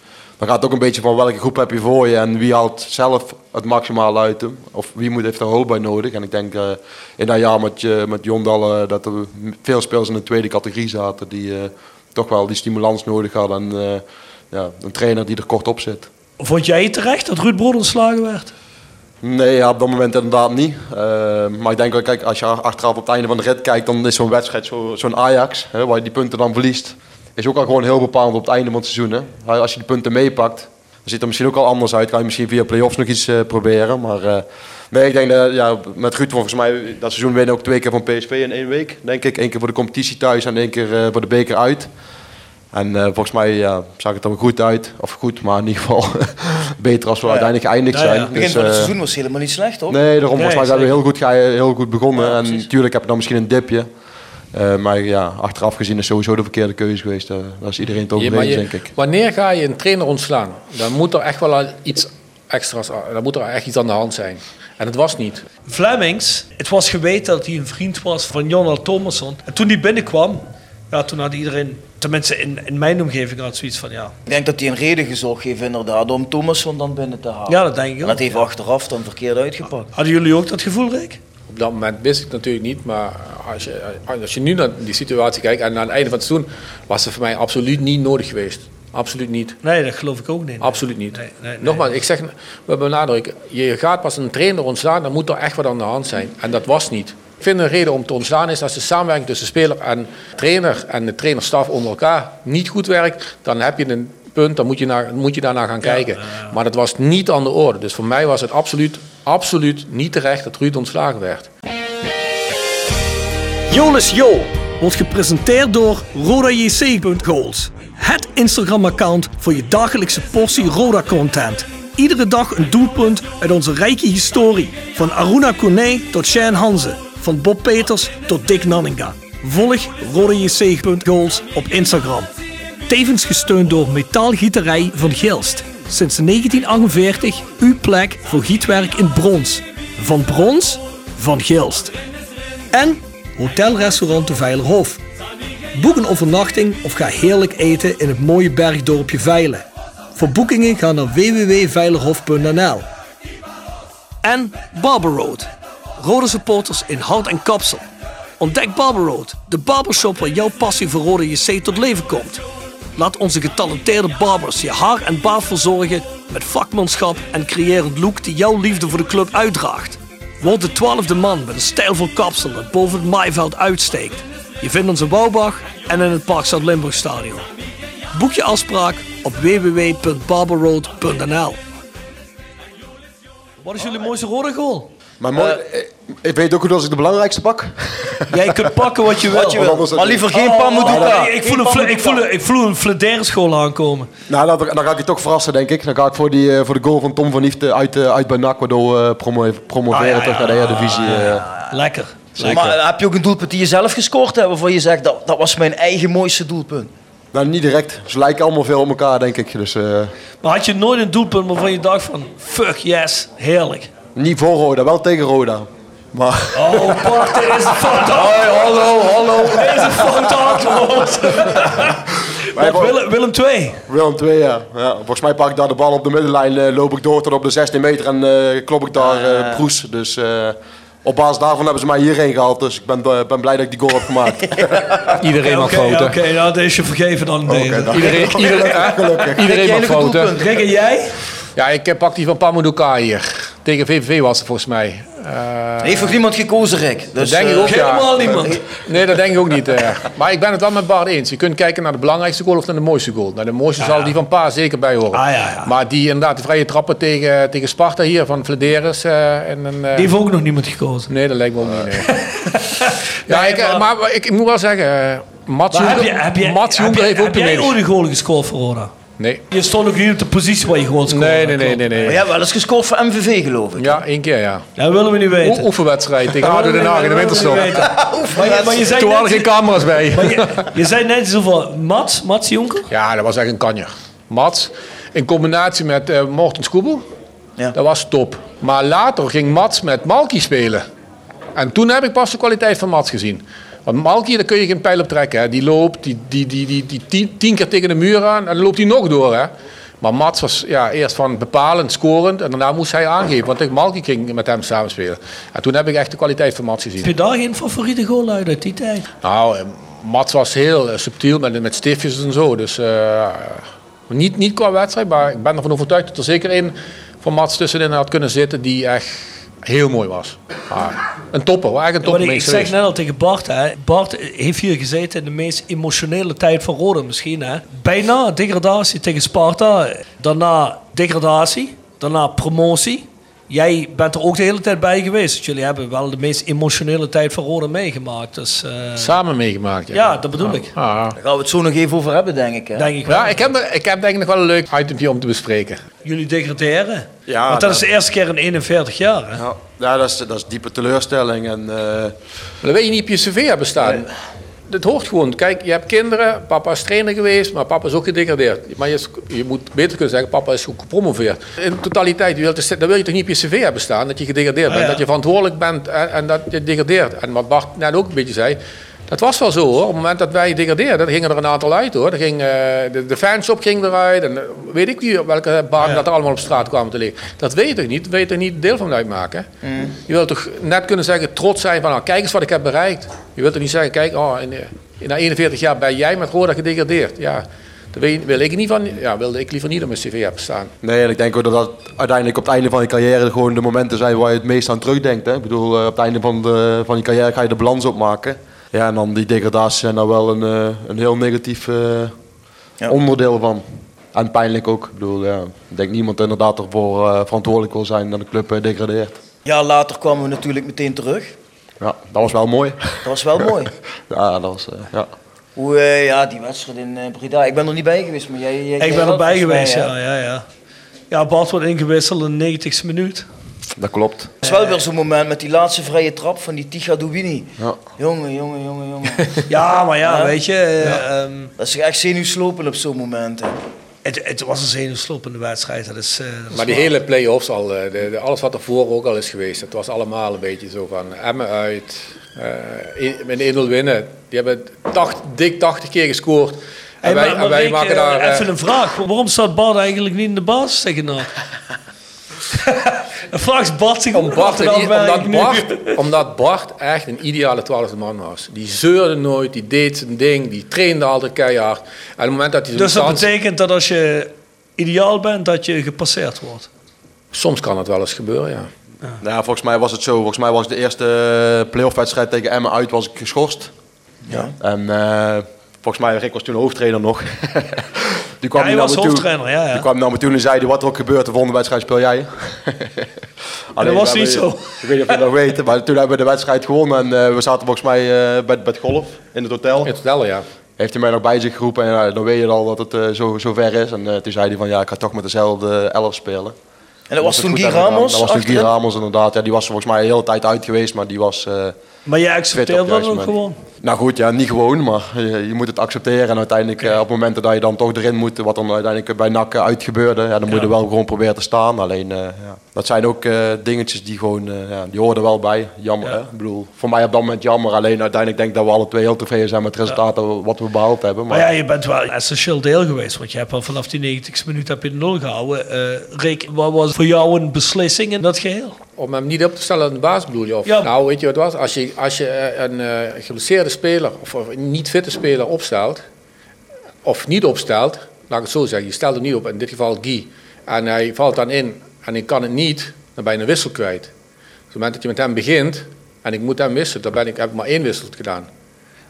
dan gaat het ook een beetje van welke groep heb je voor je en wie haalt zelf het maximaal uit hem. Of wie moet, heeft er hulp bij nodig. En ik denk eh, in dat jaar met, eh, met Jondal eh, dat er veel spelers in de tweede categorie zaten die toch wel die stimulans nodig hadden. En ja, een trainer die er kort op zit. Vond jij het terecht dat Ruud Brood ontslagen werd? Nee, ja, op dat moment inderdaad niet. Maar ik denk wel, kijk, als je achteraf op het einde van de rit kijkt, dan is zo'n wedstrijd, zo- zo'n Ajax, hè, waar je die punten dan verliest, is ook al gewoon heel bepalend op het einde van het seizoen. Hè. Als je die punten meepakt, dan ziet het er misschien ook al anders uit. Kan je misschien via play-offs nog iets eh, proberen. Maar eh, nee, ik denk dat ja, met Ruud volgens mij dat seizoen winnen ook twee keer van PSV in één week. Denk ik. Eén keer voor de competitie thuis en één keer eh, voor de beker uit. En volgens mij zag het er goed uit. Of goed, maar in ieder geval <laughs> beter als we uiteindelijk geëindigd Ja, ja. zijn. Het begin Dus, van het seizoen was helemaal niet slecht, hoor. Nee, daarom volgens mij zijn we heel goed, heel goed begonnen. En natuurlijk heb je dan misschien een dipje. Eh, maar ja, achteraf gezien is sowieso de verkeerde keuze geweest. Eh, daar is iedereen het over Ja, maar eens, je- denk ik. Wanneer ga je een trainer ontslaan? Dan moet er echt wel iets extra's, dan moet er echt iets aan de hand zijn. En het was niet. Flemings, het was geweten dat hij een vriend was van Jonal Thomasson. En toen hij binnenkwam, ja, toen had iedereen, tenminste in, in mijn omgeving, had zoiets van ja. Ik denk dat hij een reden gezocht heeft inderdaad om Thomasson dan binnen te halen. Ja, dat denk ik En ook. dat heeft ja. achteraf dan verkeerd uitgepakt. Hadden jullie ook dat gevoel, Rick? Op dat moment wist ik het natuurlijk niet, maar als je, als je nu naar die situatie kijkt en aan het einde van het seizoen, was het voor mij absoluut niet nodig geweest. Absoluut niet. Nee, dat geloof ik ook niet. Absoluut niet. Nee, nee, nee. Nogmaals, ik zeg, we benadrukken, je gaat pas een trainer ontslaan, dan moet er echt wat aan de hand zijn. En dat was niet. Ik vind een reden om te ontslaan is als de samenwerking tussen speler en trainer en de trainerstaf onder elkaar niet goed werkt, dan heb je een punt, dan moet je, naar, moet je daarna gaan kijken. Maar dat was niet aan de orde. Dus voor mij was het absoluut, absoluut niet terecht dat Ruud ontslagen werd. Jolis Jo wordt gepresenteerd door RodaJC.goals. Het Instagram-account voor je dagelijkse portie Roda-content. Iedere dag een doelpunt uit onze rijke historie. Van Aruna Kone tot Shane Hanze. Van Bob Peters tot Dick Nanninga. Volg RodaJC.goals op Instagram. Tevens gesteund door Metaalgieterij van Gilst. Sinds 1948 uw plek voor gietwerk in brons. Van brons, van Gilst. En Hotelrestaurant de Veilerhof. Boek een overnachting of ga heerlijk eten in het mooie bergdorpje Veilen. Voor boekingen ga naar www.veilerhof.nl En Barber Road. Rode supporters in hart en kapsel. Ontdek Barber Road, de barbershop waar jouw passie voor Rode JC tot leven komt. Laat onze getalenteerde barbers je haar en baard verzorgen met vakmanschap en creërend look die jouw liefde voor de club uitdraagt. Word de twaalfde man met een stijlvol kapsel dat boven het maaiveld uitsteekt. Je vindt ons in Bouwbach en in het Park Zuid-Limburg Stadion. Boek je afspraak op www.barberroad.nl Wat is jullie mooiste rode goal? Maar mooi, Eh, ik- weet ook goed als ik de belangrijkste pak. <laughs> Jij kunt pakken wat je wil. Wat je wil. Want anders- Maar liever geen Oh, Pamuduka. nee, ik, voel een, ik, voel een, ik voel een aankomen. Nou, dan, dan ga ik je toch verrassen, denk ik. Dan ga ik voor, die, eh, voor de goal van Tom van Niefte uit, eh, uit bij NAC, waardoor we promo promoveren Ah, ja, terug ja, naar de Eredivisie. eh. Lekker. Maar heb je ook een doelpunt die je zelf gescoord hebt waarvan je zegt dat, dat was mijn eigen mooiste doelpunt? Nou, niet direct. Ze lijken allemaal veel op elkaar, denk ik. Dus eh, Maar had je nooit een doelpunt waarvan je dacht van... Fuck yes, heerlijk. Niet voor Roda, wel tegen Roda. Maar Oh, Bart, er is een fout <laughs> hallo, hallo. Er is een fout <laughs> Willem, Willem 2. Willem 2, ja. ja. Volgens mij pak ik daar de bal op de middenlijn, eh, loop ik door tot op de 16 meter en eh, klop ik daar eh Proes. Dus eh, op basis daarvan hebben ze mij hierheen gehaald. Dus ik ben, ben blij dat ik die goal heb gemaakt. <laughs> Iedereen mag Oké, fouten. oké, nou, dat is je vergeven dan deze. dan- Iedereen, iedereen, Gelukkig. iedereen mag fouten. Rick en jij? Ja, ik pak die van Pamuduka hier. Tegen VVV was het volgens mij. Eh, Heeft nog niemand gekozen, Rick? Dus, dat denk ik eh, ook, ja. Helemaal niemand. Nee, dat denk ik ook niet. eh. Maar ik ben het wel met Bart eens. Je kunt kijken naar de belangrijkste goal of naar de mooiste goal. Naar de mooiste zal die van Pa zeker bij horen. Ah, ja, ja. Maar die inderdaad, de vrije trappen tegen, tegen Sparta hier van Vladeris. eh, en een, eh, Die heeft ook nog niemand gekozen. Nee, dat lijkt me ook niet. Nee. <laughs> ja, Nee, ik, maar- maar, ik, ik moet wel zeggen, Mats heeft ook heb jij ooit een goal gescoord voor Roda? Nee. Je stond ook niet op de positie waar je gewoon scoorde. Nee, nee, nee, klopt. nee. Maar nee. jij hebt wel eens gescoord voor MVV, geloof ik. Ja, één keer ja. Dat willen we niet weten. O- oefenwedstrijd tegen ADO Den Haag in de winterstop. <laughs> Maar je, maar je zei Toen waren er net, geen camera's bij. maar je, <laughs> je zei net zo van Mats, Mats Jonker. Ja, dat was echt een kanjer. Mats, in combinatie met eh Morten Skoebel, Ja. dat was top. Maar later ging Mats met Malky spelen. En toen heb ik pas de kwaliteit van Mats gezien. Want Malky, daar kun je geen pijl op trekken. Hè. Die loopt die, die, die, die, die tien, tien keer tegen de muur aan en dan loopt hij nog door. Hè. Maar Mats was ja, eerst van bepalend, scorend en daarna moest hij aangeven. Want Malky ging met hem samenspelen. En toen heb ik echt de kwaliteit van Mats gezien. Heb je daar geen favoriete goal uit uit die tijd? Nou, eh, Mats was heel eh, subtiel met, met stiftjes en zo. Dus eh, niet, niet qua wedstrijd, maar ik ben ervan overtuigd dat er zeker één van Mats tussenin had kunnen zitten die echt heel mooi was. Maar een topper, echt een topper. ik, zeg net al tegen Bart, hè. Bart heeft hier gezeten in de meest emotionele tijd van Roda misschien. Hè. Bijna degradatie tegen Sparta, daarna degradatie, daarna promotie. Jij bent er ook de hele tijd bij geweest. Dus jullie hebben wel de meest emotionele tijd van Roda meegemaakt. Dus, eh, Samen meegemaakt. Ja, ja, dat bedoel ik. Ah. Daar gaan we het zo nog even over hebben, denk ik. Hè? Denk ik wel. Ja, ik heb, er- ik heb denk ik nog wel een leuk itempje om te bespreken. Jullie degraderen. Ja, Want dat is de eerste keer in 41 jaar. Hè. ja, ja, dat, is, dat is diepe teleurstelling. En, eh, Maar dat weet je niet op je cv hebben staan. Dat hoort gewoon. Kijk, je hebt kinderen, papa is trainer geweest, maar papa is ook gedegradeerd. Maar je, je moet beter kunnen zeggen, papa is ook gepromoveerd. In totaliteit, je wilt, dus- dan wil je toch niet op je cv hebben staan dat je gedegradeerd bent. ja. Dat je verantwoordelijk bent en, en dat je degradeert. En wat Bart net ook een beetje zei, Dat was wel zo hoor. Op het moment dat wij degradeerden, gingen er een aantal uit hoor. Er ging, eh, de, de fanshop ging eruit. En eh, weet ik niet op welke baan dat er allemaal op straat kwamen te liggen. Dat weet toch niet? Dat weet toch niet deel van uitmaken? Je wilt toch net kunnen zeggen, trots zijn van, nou, kijk eens wat ik heb bereikt. Je wilt toch niet zeggen, kijk, oh, in, in, na 41 jaar ben jij met Roda gedegradeerd. Ja, daar wil, ik niet van, ja, wilde ik liever niet op mijn cv hebben staan. Nee, en ik denk ook dat dat uiteindelijk op het einde van je carrière gewoon de momenten zijn waar je het meest aan terugdenkt. Hè? Ik bedoel, eh, op het einde van, de, van je carrière ga je de balans opmaken. Ja, en dan die degradaties zijn daar wel een, eh, een heel negatief eh, onderdeel van. En pijnlijk ook. Ik bedoel, ja, ik denk niemand inderdaad ervoor eh, verantwoordelijk wil zijn dat de club eh, degradeert. Ja, later kwamen we natuurlijk meteen terug. Ja, dat was wel mooi. Dat was wel mooi. <laughs> ja, dat was, eh, ja. Hoe, ja, die wedstrijd in Breda. Ik ben er niet bij geweest, maar jij... jij Ik ben erbij geweest, ja, ja, ja. Ja, Bart wordt ingewisseld in de 90ste minuut. Dat klopt. Het is wel weer zo'n moment met die laatste vrije trap van die Tiga Dubini. Ja. Jongen, jongen, jongen, jongen. <laughs> Ja, maar ja, Ja. weet je... eh, ehm, Dat is echt zenuwslopend op zo'n moment. hè. het, het was een zenuwslopende wedstrijd. Dat is, eh, dat Maar die waar. hele play-offs al, eh, de, de- alles wat ervoor ook al is geweest, het was allemaal een beetje zo van Emmen uit, eh, met 1-0 winnen. Die hebben tacht, dik 80 keer gescoord. En Hey, wij, maar, en maar wij Rick, maken daar... even een vraag. Waarom staat Bart eigenlijk niet in de baas tegen nou? <laughs> Vraagt Bart zich Om Bart, omdat. Bart, omdat Bart echt een ideale twaalfde man was. Die zeurde nooit, die deed zijn ding, die trainde altijd keihard. En op het moment dat hij Dus dat kans- betekent dat als je ideaal bent, dat je gepasseerd wordt. Soms kan het wel eens gebeuren, ja. Nou, volgens mij was het zo. Volgens mij was de eerste eh, playoff wedstrijd tegen Emmen uit was ik geschorst. Ja. En eh, volgens mij, Rick was toen hoofdtrainer nog. <laughs> die kwam Ja, hij naar was me toe. hoofdtrainer, ja, ja. Die kwam naar me toe en zei, wat er ook gebeurt, de volgende wedstrijd speel jij. <laughs> Alleen, was niet hebben- zo. Ik weet niet of je dat weet, maar toen hebben we de wedstrijd gewonnen. En eh, we zaten volgens mij eh, bij, bij het golf in het hotel. In het hotel, ja. Heeft hij mij nog bij zich geroepen en ja, dan weet je al dat het eh, zo, zo ver is. En eh, toen zei hij van, ja, ik ga toch met dezelfde elf spelen. En dat was toen Guy. Ramos? Dat was toen Guy? Ramos inderdaad. Ja, die was volgens mij de hele tijd uit geweest, maar die was... eh, Maar jij accepteert dat ook moment. gewoon. Nou goed, ja, niet gewoon, maar je, je moet het accepteren. En uiteindelijk, eh, op momenten dat je dan toch erin moet, wat dan uiteindelijk bij NAC uitgebeurde, ja, dan moet je wel gewoon proberen te staan. Alleen, eh, ja, dat zijn ook eh, dingetjes die gewoon, eh, ja, die horen er wel bij. Jammer, hè? Ik bedoel, voor mij op dat moment jammer. Alleen uiteindelijk denk ik dat we alle twee heel tevreden zijn met het resultaat wat we behaald hebben. Maar Maar, ja, je bent wel een essentieel deel geweest. Want je hebt al vanaf die 90 minuut heb je de nul gehouden. Eh Rick, wat was voor jou een beslissing in dat geheel? Om hem niet op te stellen aan de baas bedoel je? Of, Ja. Nou, weet je wat het was? Als je, als je eh, een eh geblesseerde speler of, of een niet fitte speler opstelt, of niet opstelt, laat ik het zo zeggen, je stelt hem niet op, in dit geval Guy, en hij valt dan in en ik kan het niet, dan ben je een wissel kwijt. Op het moment dat je met hem begint en ik moet hem wisselen, dan ben ik, heb ik maar één wissel gedaan.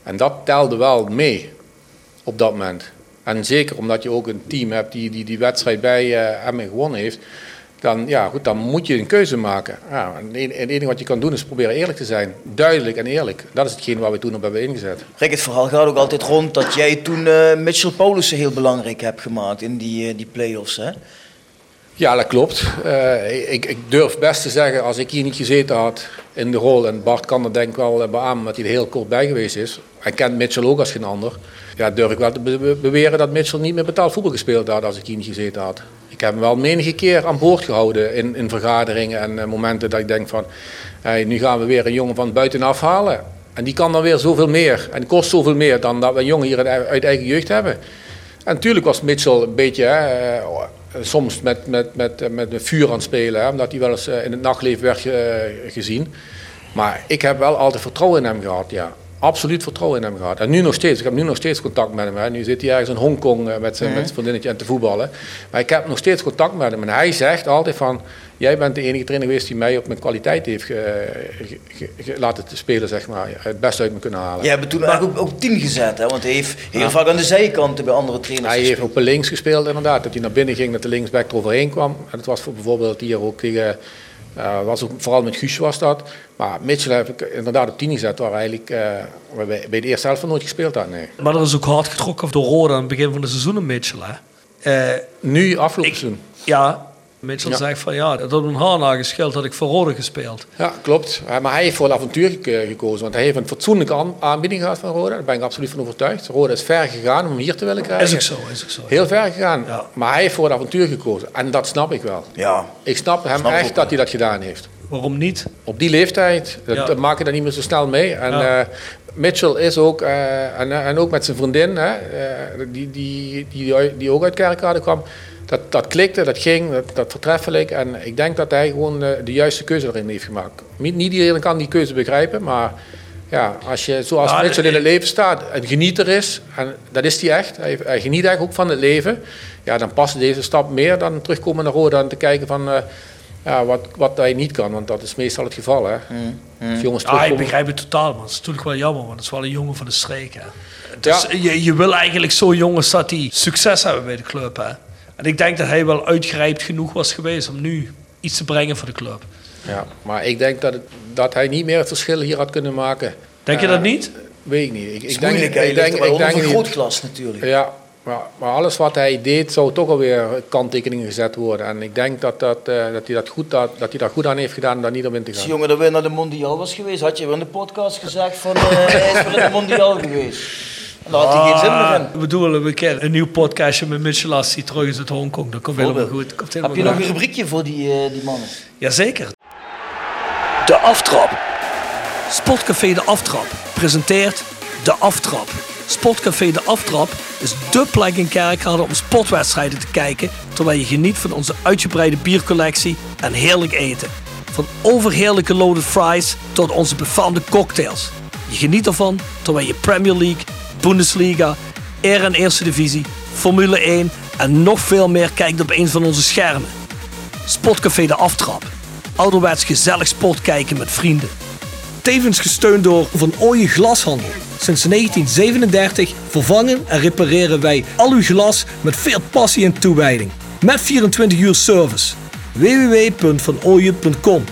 En dat telde wel mee op dat moment. En zeker omdat je ook een team hebt die die, die wedstrijd bij eh Emmen gewonnen heeft, dan, ja, goed, dan moet je een keuze maken. En het enige- wat je kan doen is proberen eerlijk te zijn. Duidelijk en eerlijk. Dat is hetgeen waar we toen op hebben ingezet. Rick, het verhaal gaat ook altijd rond dat jij toen eh, Mitchell Paulussen heel belangrijk hebt gemaakt in die, eh, die play-offs. Hè? Ja, dat klopt. Eh, ik, ik durf best te zeggen, als ik hier niet gezeten had in de rol, en Bart kan er denk ik wel eh, beamen dat hij er heel kort bij geweest is. Hij kent Mitchell ook als geen ander. Ja, durf ik wel te be- be- beweren dat Mitchell niet meer betaald voetbal gespeeld had als ik hier niet gezeten had. Ik heb hem wel menige keer aan boord gehouden in, in vergaderingen en eh, momenten dat ik denk van, hey, nu gaan we weer een jongen van buitenaf halen. En die kan dan weer zoveel meer en kost zoveel meer dan dat we een jongen hier uit, eigen jeugd hebben. En natuurlijk was Mitchell een beetje, hè, soms met, met, met, met een vuur aan het spelen, hè, omdat hij wel eens eh, in het nachtleven werd eh, gezien. Maar ik heb wel altijd vertrouwen in hem gehad, ja. Absoluut vertrouwen in hem gehad. En nu nog steeds. Ik heb nu nog steeds contact met hem. Hè. Nu zit hij ergens in Hongkong eh, met zijn, met zijn vriendinnetje aan te voetballen. Maar ik heb nog steeds contact met hem. En hij zegt altijd van... Jij bent de enige trainer geweest die mij op mijn kwaliteit heeft ge- ge- ge- ge- laten te spelen, zeg maar. Het beste uit me kunnen halen. Jij hebt toen eigenlijk ook, ook tien gezet, hè? want hij heeft heel vaak aan de zijkanten bij andere trainers Hij heeft op links gespeeld inderdaad. Dat hij naar binnen ging, dat de linksback er overheen kwam. En dat was voor bijvoorbeeld hier ook tegen... eh, was ook, vooral met Guus was dat. Maar Mitchell heb ik inderdaad op 10 gezet, waar eigenlijk eh, waar wij bij de eerste helft van nooit gespeeld had. Nee. Maar er is ook hard getrokken door Roda aan het begin van de seizoen een Mitchell. Hè? Eh, Nu afgelopen seizoen. ja, Mitchell Ja. zegt van ja, dat had een haar nageschild dat ik voor Roda gespeeld. Ja, klopt. Eh, Maar hij heeft voor het avontuur gek- gekozen. Want hij heeft een fatsoenlijke aan- aanbieding gehad van Roda. Daar ben ik absoluut van overtuigd. Roda is ver gegaan om hem hier te willen krijgen. Is ook zo, is ook zo. Heel ver gegaan. Ja. Maar hij heeft voor het avontuur gekozen. En dat snap ik wel. Ja, Ik snap hem Snap echt ook dat hij dat gedaan heeft. Waarom niet? Op die leeftijd, dat, Ja. dat maak je dat niet meer zo snel mee. En Ja. eh, Mitchell is ook, eh, en, en ook met zijn vriendin, hè, eh, die, die, die, die ook uit Kerkrade kwam, dat, dat klikte, dat ging, dat, dat vertreffelijk. En ik denk dat hij gewoon eh, de juiste keuze erin heeft gemaakt. Niet, niet iedereen kan die keuze begrijpen, maar ja, als je zoals Ja, Mitchell in het leven staat, een genieter is, en dat is hij echt, hij, hij geniet echt ook van het leven, ja, dan past deze stap meer dan terugkomen naar Roda en te kijken van... eh, ja, wat, wat hij niet kan, want dat is meestal het geval. Hè. Als jongens Ja, ik terugkomen- begrijp het totaal, man. Het is natuurlijk wel jammer, want het is wel een jongen van de streek. Hè. Dus je, je wil eigenlijk zo jongens dat die succes hebben bij de club. Hè. En ik denk dat hij wel uitgerijpt genoeg was geweest om nu iets te brengen voor de club. Ja, maar ik denk dat, het- dat hij niet meer het verschil hier had kunnen maken. Denk je Eh, dat niet? Weet ik niet. Ik, Het is ik denk, moeilijk, ik denk, wel ik denk onder niet- vergrootglas natuurlijk. Ja, maar, maar alles wat hij deed zou toch alweer kanttekeningen gezet worden. En ik denk dat, dat, eh, dat, hij, dat, goed, dat, dat hij daar goed aan heeft gedaan om daar niet op in te Als gaan. die jongen dat weer naar de Mondial was geweest, had je weer in de podcast gezegd van eh, hij is weer in de Mondial geweest. Daar had hij geen zin meer in. Ah, We bedoelen een nieuw podcastje met Mitchell als hij terug is uit Hongkong. Dat komt helemaal goed. Komt helemaal Heb je nog een rubriekje voor die, eh, die mannen? Jazeker. De Aftrap. Sportcafé De Aftrap presenteert De Aftrap. Sportcafé De Aftrap is dé plek in Kerkrade om sportwedstrijden te kijken... terwijl je geniet van onze uitgebreide biercollectie en heerlijk eten. Van overheerlijke loaded fries tot onze befaamde cocktails. Je geniet ervan terwijl je Premier League, Bundesliga, Air en Eerste Divisie, Formule 1 en nog veel meer kijkt op een van onze schermen. Sportcafé De Aftrap. Ouderwets gezellig sport kijken met vrienden. Tevens gesteund door Van Ooyen Glashandel. Sinds 1937 vervangen en repareren wij al uw glas met veel passie en toewijding. Met 24 uur service. www.vanooyen.com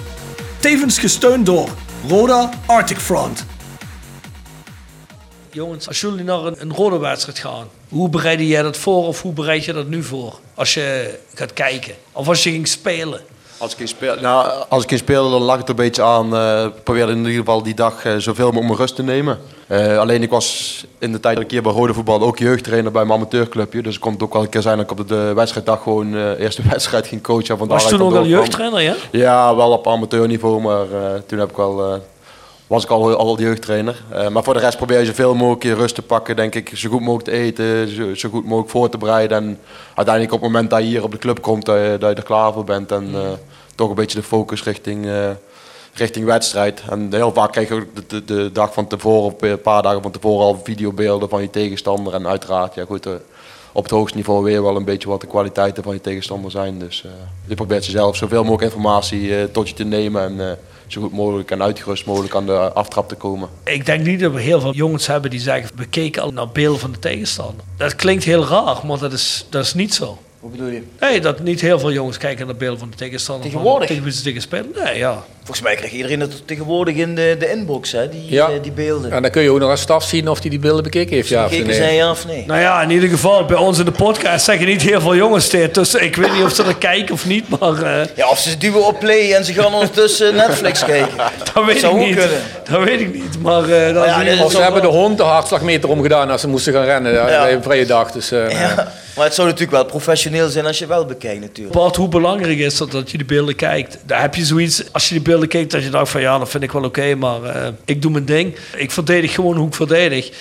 Tevens gesteund door Roda Arctic Front. Jongens, als jullie naar een, een rode wedstrijd gaan, hoe bereid jij dat voor of hoe bereid je dat nu voor? Als je gaat kijken of als je ging spelen. Als ik in speel, nou, als ik in speelde, dan lag het er een beetje aan. eh probeerde in ieder geval die dag eh, zoveel mogelijk mijn rust te nemen. Eh, alleen ik was in de tijd dat ik hier bij Rode Voetbal ook jeugdtrainer bij mijn amateurclubje. Dus het kon ook wel een keer zijn dat ik op de, de wedstrijddag gewoon eh eerste <laughs> wedstrijd ging coachen. en van Was je toen ook al jeugdtrainer, ja? Ja, wel op amateurniveau, maar toen heb ik wel, was ik al, al jeugdtrainer. Eh, maar voor de rest probeer je zoveel mogelijk rust te pakken, denk ik. Zo goed mogelijk te eten, zo, zo goed mogelijk voor te bereiden. En uiteindelijk op het moment dat je hier op de club komt, dat je, dat je er klaar voor bent. En eh, toch een beetje de focus richting, eh, richting wedstrijd. En heel vaak krijg je ook de, de, dag van tevoren, een paar dagen van tevoren al videobeelden van je tegenstander. En uiteraard, ja goed... eh, op het hoogste niveau weer wel een beetje wat de kwaliteiten van je tegenstander zijn. Dus eh, je probeert zelf zoveel mogelijk informatie eh, tot je te nemen en eh, zo goed mogelijk en uitgerust mogelijk aan de aftrap te komen. Ik denk niet dat we heel veel jongens hebben die zeggen... we keken al naar beelden van de tegenstander. Dat klinkt heel raar, maar dat is, dat is niet zo. Hoe bedoel je? Nee, dat niet heel veel jongens kijken naar beelden van de tegenstander. Tegenwoordig? Tegen wie ze tegen spelen. Nee, ja. Volgens mij krijgt iedereen het tegenwoordig in de, de inbox, hè, die, Ja. eh, die beelden. En dan kun je ook nog als staf zien of hij die beelden bekeken heeft. Ja, of nee. zijn ja of nee? Nou ja, in ieder geval, bij ons in de podcast zeggen niet heel veel jongens dit. Dus ik weet niet of ze er kijken of niet, maar... eh, Ja, of ze duwen op play en ze gaan ondertussen <laughs> Netflix kijken. dat weet zou ik ook niet. kunnen. Dat weet ik niet, maar... eh, dat is ja, is Of ze hebben de hond de hartslagmeter omgedaan als ze moesten gaan rennen bij een vrije dag. Dus, eh, Ja, maar het zou natuurlijk wel professioneel zijn als je wel bekijkt natuurlijk. Bart, hoe belangrijk is dat dat je die beelden kijkt? Daar heb je zoiets, als je die beelden kijkt, dat je dacht van ja, dat vind ik wel oké, maar eh, ik doe mijn ding. Ik verdedig gewoon hoe ik verdedig.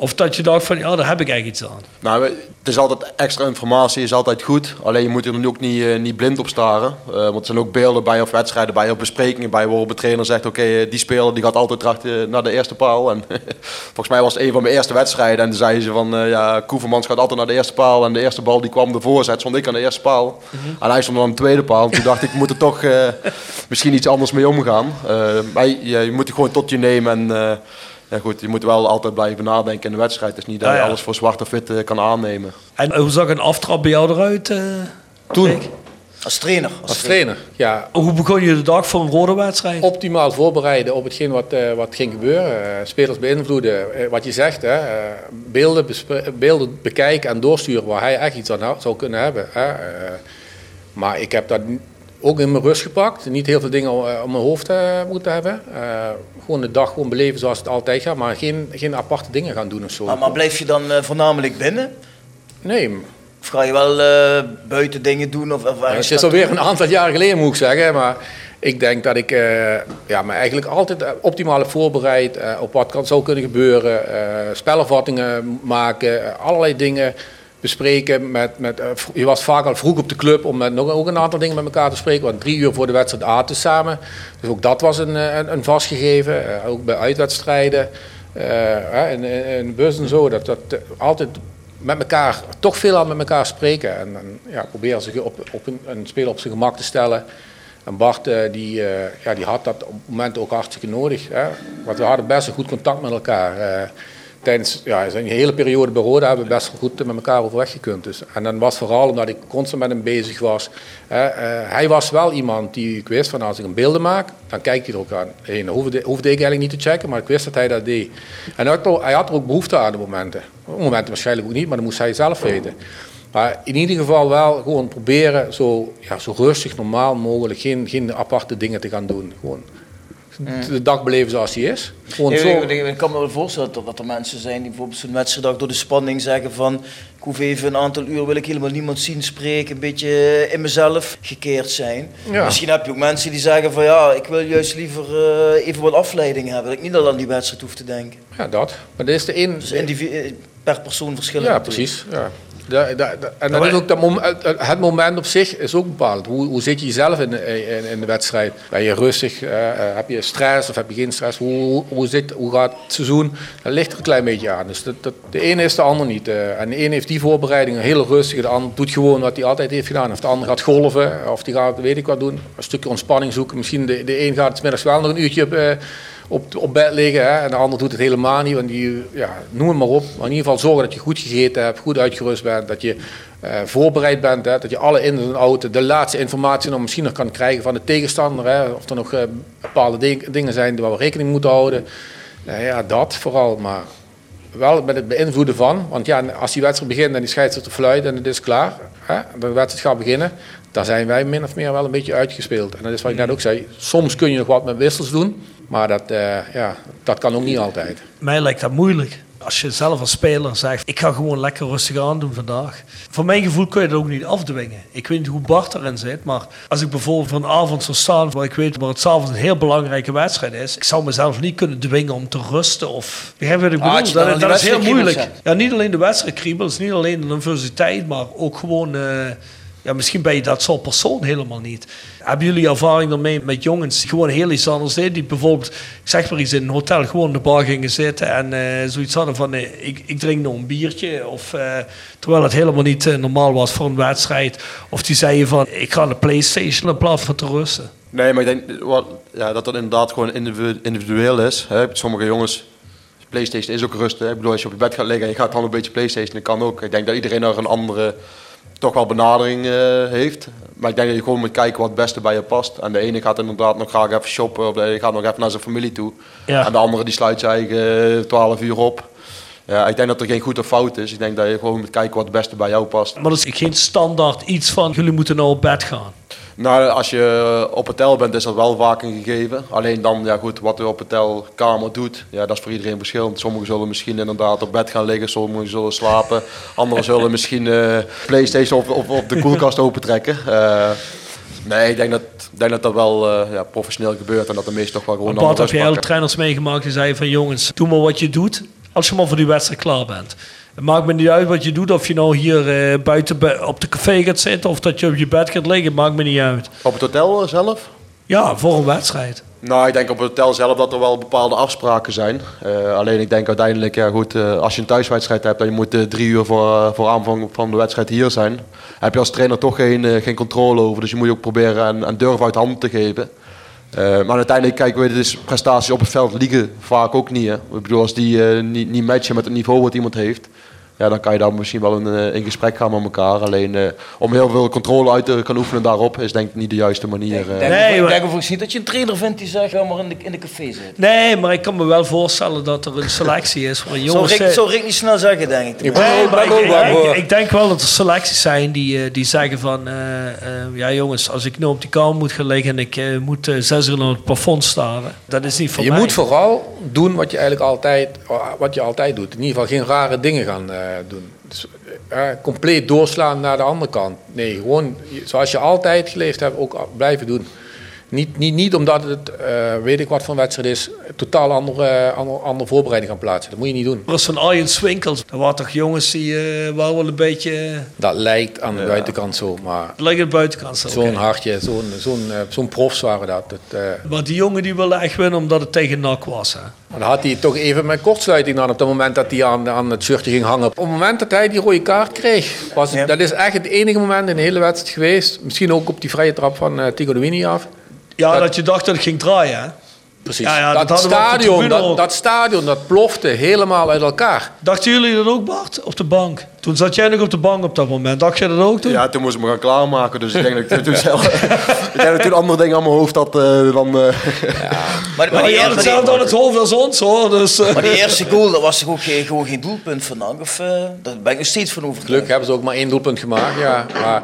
Of dat je dacht van ja, daar heb ik eigenlijk iets aan. Nou, het is altijd extra informatie, is altijd goed. Alleen je moet er nu ook niet, eh, niet blind op staren. Eh, want er zijn ook beelden bij of wedstrijden bij of besprekingen bij waarop de trainer zegt: Oké, eh, die speler die gaat altijd naar de eerste paal. En <laughs> volgens mij was het een van mijn eerste wedstrijden. En toen zeiden ze van: Ja, Koevermans gaat altijd naar de eerste paal. En de eerste bal die kwam de voorzet, stond ik aan de eerste paal. En hij stond aan de tweede paal. En toen dacht ik: Ik moet er toch <laughs> misschien iets anders mee omgaan. Maar je, je moet het gewoon tot je nemen. En, ja, goed, je moet wel altijd blijven nadenken in de wedstrijd. Het is niet dat Ja, je ja. alles voor zwart of wit eh, kan aannemen. En hoe zag een aftrap bij jou eruit? eh, Toen? Als trainer. als trainer, ja, Hoe begon je de dag voor een rode wedstrijd? optimaal voorbereiden op hetgeen wat, eh, wat ging gebeuren. Spelers beïnvloeden, wat je zegt, hè, beelden, beelden bekijken en doorsturen waar hij echt iets aan zou kunnen hebben. Hè. Maar ik heb dat ook in mijn rust gepakt. Niet heel veel dingen eh, om mijn hoofd eh, moeten hebben. Eh, gewoon de dag gewoon beleven zoals het altijd gaat, maar geen, geen aparte dingen gaan doen of zo. Maar, maar blijf je dan voornamelijk binnen? Nee, Of ga je wel buiten dingen doen? Of, of Ja, het is alweer een aantal jaar geleden, moet ik zeggen. Maar Ik denk dat ik ja, me eigenlijk altijd optimaal heb voorbereid op wat kan, zou kunnen gebeuren. spelafvattingen maken, allerlei dingen bespreken. Met, met, eh, je was vaak al vroeg op de club om met nog ook een aantal dingen met elkaar te spreken. Want drie uur voor de wedstrijd aten samen. Dus ook dat was een, eh, een, vastgegeven. Eh, ook bij uitwedstrijden. eh, in, de bus en zo. Dat, dat altijd met elkaar, toch veel aan met elkaar spreken. En, en ja, proberen zich op, op een, een speler op zijn gemak te stellen. En Bart die, ja, die had dat op moment ook hartstikke nodig. Hè? Want we hadden best een goed contact met elkaar. Tijdens ja, zijn hele periode bij Roda hebben we best wel goed met elkaar overweg gekund. Dus. En dan was vooral omdat ik constant met hem bezig was. Hè? eh, hij was wel iemand die ik wist van als ik een beelden maak, dan kijkt hij er ook aan. Dat hoefde, hoefde ik eigenlijk niet te checken, maar ik wist dat hij dat deed. En hij had, er- hij had er ook behoefte aan op momenten. Op momenten waarschijnlijk ook niet, maar dat moest hij zelf weten. Maar in ieder geval wel gewoon proberen zo, ja, zo rustig, normaal mogelijk, geen, geen aparte dingen te gaan doen. Gewoon de dag beleven zoals die is. Gewoon Ik, zo. ik, ik kan me wel voorstellen dat er mensen zijn die bijvoorbeeld zo'n wedstrijddag door de spanning zeggen van ik hoef even een aantal uur, wil ik helemaal niemand zien spreken, een beetje in mezelf gekeerd zijn. Ja. Misschien heb je ook mensen die zeggen van ja, ik wil juist liever eh, even wat afleiding hebben, dat ik niet al aan die wedstrijd hoef te denken. Ja, dat. Maar dit is de een. Dus per persoon verschillend. Ja, precies. Ja. En dan is ook dat mom- het- moment op zich is ook bepalend. Hoe, hoe zit je jezelf in de, in, in de wedstrijd? Ben je rustig? eh, eh, heb je stress of heb je geen stress? Hoe, hoe, hoe, zit, hoe gaat het seizoen? Dat ligt er een klein beetje aan. Dus dat, dat, de ene is de ander niet. eh. en de ene heeft die voorbereidingen heel rustig. De ander doet gewoon wat hij altijd heeft gedaan. Of de ander gaat golven. Of die gaat weet ik wat doen. Een stukje ontspanning zoeken. Misschien de, de een gaat middags wel nog een uurtje op, op, op bed liggen. Hè, en de ander doet het helemaal niet. Want die, ja, noem het maar op. Maar in ieder geval zorgen dat je goed gegeten hebt, goed uitgerust bent. Dat je eh, voorbereid bent. Hè, dat je alle ins en outs, de laatste informatie nog misschien nog kan krijgen van de tegenstander. Hè, of er nog eh, bepaalde ding- dingen zijn waar we rekening moeten houden. Nou ja, dat vooral. Maar wel met het beïnvloeden van. Want ja, als die wedstrijd begint en die scheidsrechter fluit en het is klaar. Hè, de wedstrijd gaat beginnen. Dan zijn wij min of meer wel een beetje uitgespeeld. En dat is wat ik net ook zei. Soms kun je nog wat met wissels doen. Maar dat, eh, ja, dat kan ook niet altijd. Mij lijkt dat moeilijk. Als je zelf als speler zegt, ik ga gewoon lekker rustig aan doen vandaag. Voor mijn gevoel kun je dat ook niet afdwingen. Ik weet niet hoe Bart erin zit, maar als ik bijvoorbeeld voor een avond zou staan waar ik weet waar het s'avonds een heel belangrijke wedstrijd is, ik zou mezelf niet kunnen dwingen om te rusten of... Begrijp je wat ik Ah, bedoel? dat dat is heel moeilijk. Ja, niet alleen de wedstrijdkriebels, niet alleen de nervositeit, maar ook gewoon... eh, ja, misschien ben je dat soort persoon helemaal niet. Hebben jullie ervaring ermee met jongens die gewoon heel iets anders deden? Die bijvoorbeeld, zeg maar iets, in een hotel gewoon in de bar gingen zitten en eh, zoiets hadden van, ik, ik drink nog een biertje. Of, eh, terwijl het helemaal niet eh, normaal was voor een wedstrijd. Of die zeiden van, ik ga de Playstation in plaats van te rusten. Nee, maar ik denk wat, ja, dat dat inderdaad gewoon individu- individueel is. Hè. Sommige jongens, PlayStation is ook rustig. hè. Ik bedoel, als je op je bed gaat liggen en je gaat dan een beetje PlayStation, dat kan ook. Ik denk dat iedereen daar een andere, toch wel benadering eh, heeft. Maar ik denk dat je gewoon moet kijken wat het beste bij je past. En de ene gaat inderdaad nog graag even shoppen, of de ene gaat nog even naar zijn familie toe. Ja. En de andere die sluit zijn eigen 12 uur op. Ja, ik denk dat er geen goed of fout is. Ik denk dat je gewoon moet kijken wat het beste bij jou past. Maar dat is geen standaard iets van, jullie moeten nou op bed gaan. Nou, als je op hotel bent, is dat wel vaak een gegeven. Alleen dan, ja goed, wat je op hotelkamer doet, ja, dat is voor iedereen verschillend. Sommigen zullen misschien inderdaad op bed gaan liggen, sommigen zullen slapen. Anderen zullen misschien eh Playstation of, of, of de koelkast <laughs> opentrekken. Eh nee, ik denk dat, ik denk dat dat wel eh, ja, professioneel gebeurt en dat de meesten toch wel gewoon Bart, heb rust je hele pakken. trainers meegemaakt die zeiden van jongens, doe maar wat je doet als je maar voor die wedstrijd klaar bent. Het maakt me niet uit wat je doet, of je nou hier eh, buiten op de café gaat zitten of dat je op je bed gaat liggen, maakt me niet uit. Op het hotel zelf? Ja, voor een wedstrijd. Nou, ik denk op het hotel zelf dat er wel bepaalde afspraken zijn. Eh, alleen ik denk uiteindelijk, ja goed, eh, als je een thuiswedstrijd hebt en je moet eh, drie uur voor, eh, voor aanvang van de wedstrijd hier zijn, heb je als trainer toch geen, eh, geen controle over. Dus je moet je ook proberen en, en durven uit handen te geven. Eh, maar uiteindelijk, kijk, weet je, dus prestaties op het veld liegen vaak ook niet. Hè. Ik bedoel, als die eh, niet, niet matchen met het niveau wat iemand heeft, ja, dan kan je daar misschien wel in, eh, in gesprek gaan met elkaar. Alleen eh, om heel veel controle uit te kunnen oefenen daarop, is denk ik niet de juiste manier. eh. Ik denk, ik denk overigens niet dat je een trainer vindt die zegt, ga maar in de, in de café zitten. Nee, maar ik kan me wel voorstellen dat er een selectie is van <laughs> Zo jongens... Rick, eh, zo Rick niet snel zeggen, denk ik. Nee, maar ik, ik- ik- ik denk wel dat er selecties zijn die, eh, die zeggen van... eh, eh, ja jongens, als ik nu op die kamer moet gaan liggen... en ik eh, moet eh, zes uur naar het plafond staren... dat is niet voor je mij. moet vooral doen wat je eigenlijk altijd, wat je altijd doet. In ieder geval geen rare dingen gaan eh, doen. Dus, eh, compleet doorslaan naar de andere kant. Nee, gewoon zoals je altijd geleefd hebt, ook blijven doen. Niet, niet, niet omdat het, eh, weet ik wat voor een wedstrijd is, totaal andere, andere, andere voorbereiding gaan plaatsen. Dat moet je niet doen. Er was van Arjen Swinkels. Er waren toch jongens die eh waren wel een beetje... Dat lijkt aan de buitenkant zo, maar Het lijkt aan de buitenkant zo. zo'n hartje, zo'n zo'n eh, zo'n profs waren dat. dat eh, Maar die jongen die wilde echt winnen omdat het tegen NAC was. Hè? Maar dan had hij toch even met kortsluiting aan op het moment dat hij aan, aan het shirtje ging hangen. Op het moment dat hij die rode kaart kreeg, was, Ja. dat is echt het enige moment in de hele wedstrijd geweest. Misschien ook op die vrije trap van eh Tigo de Winnie af. Ja, dat, Dat- je dacht dat het ging draaien. Hè? Precies. Ja, ja, dat, stadion, dat, stadion, dat plofte helemaal uit elkaar. Dachten jullie dat ook, Bart? Op de bank? Toen zat jij nog op de bank op dat moment. Dacht jij dat ook toen? Ja, toen moest ik me gaan klaarmaken. Dus ik denk dat ik toen zelf... <laughs> ik denk dat ik toen andere dingen aan mijn hoofd had eh, dan... eh, Maar, maar, Maar die, je had eer- hetzelfde aan het hoofd als ons hoor. Dus, eh. maar die eerste goal, dat was toch ook geen, gewoon geen doelpunt van NAC? Of, eh, daar ben ik nog steeds van overtuigd. Gelukkig hebben ze ook maar één doelpunt gemaakt. Ja. Maar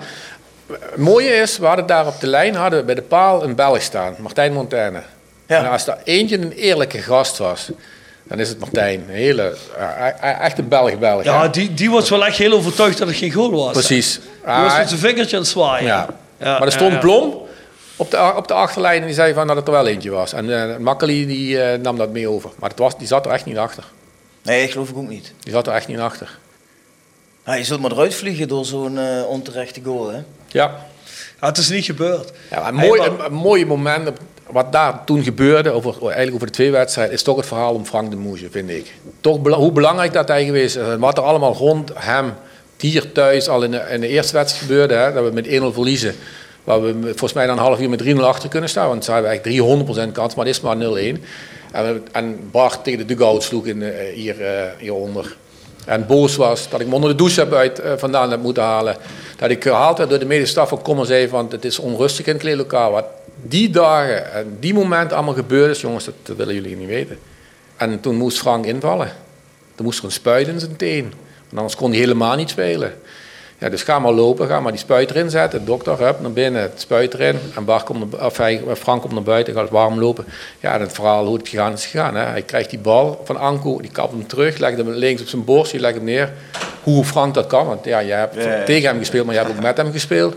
het mooie is, we hadden daar op de lijn hadden we bij de paal een Belg staan, Martijn Montaigne. Ja. En als er eentje een eerlijke gast was, dan is het Martijn. Een hele, eh, eh, echt een Belg-Belg. ja, hè. die, die was wel echt heel overtuigd dat het geen goal was. Precies. Die was Ah, met zijn vingertje aan het zwaaien. ja. Ja, maar er stond ja, ja. Blom op de, op de achterlijn en die zei van dat het er wel eentje was. En uh, Makkeli die eh, nam dat mee over. Maar het was, die zat er echt niet achter. Nee, dat geloof ik ook niet. Die zat er echt niet achter. Ja, je zult maar eruit vliegen door zo'n eh, onterechte goal. Hè? Ja. Ja, het is niet gebeurd. Ja, maar een, mooi, een, een mooi moment, wat daar toen gebeurde, over, eigenlijk over de twee wedstrijden, is toch het verhaal om Frank de Moesje, vind ik. Toch bela- hoe belangrijk dat hij geweest is. En Wat er allemaal rond hem, hier thuis, al in de, in de eerste wedstrijd gebeurde, hè, dat we met 1-0 verliezen. Waar we volgens mij dan een half uur met 3-0 achter kunnen staan, want ze hebben echt 300% kans, maar het is maar 0-1. En, en Bart tegen de dugout sloeg in, eh, hier, eh, hieronder. En boos was dat ik me onder de douche heb uit, eh, vandaan heb moeten halen. Dat ik gehaald door de medische staf van Kom en zei van het is onrustig in het kleedlokaal. Wat die dagen en die momenten allemaal gebeurd is, jongens, dat, dat willen jullie niet weten. En toen moest Frank invallen. Toen moest er een spuit in zijn teen. Want anders kon hij helemaal niet spelen. Ja, dus ga maar lopen, ga maar die spuit erin zetten. Dokter, hup, naar binnen, het spuit erin. En Bart komt naar, of hij, Frank komt naar buiten, gaat warm lopen. Ja, en het verhaal hoe het gegaan is gegaan. Hè. Hij krijgt die bal van Anko, die kapt hem terug, legt hem links op zijn borst, die legt hem neer. Hoe Frank dat kan, want ja, jij hebt Ja, ja. tegen hem gespeeld, maar je hebt ook met hem gespeeld.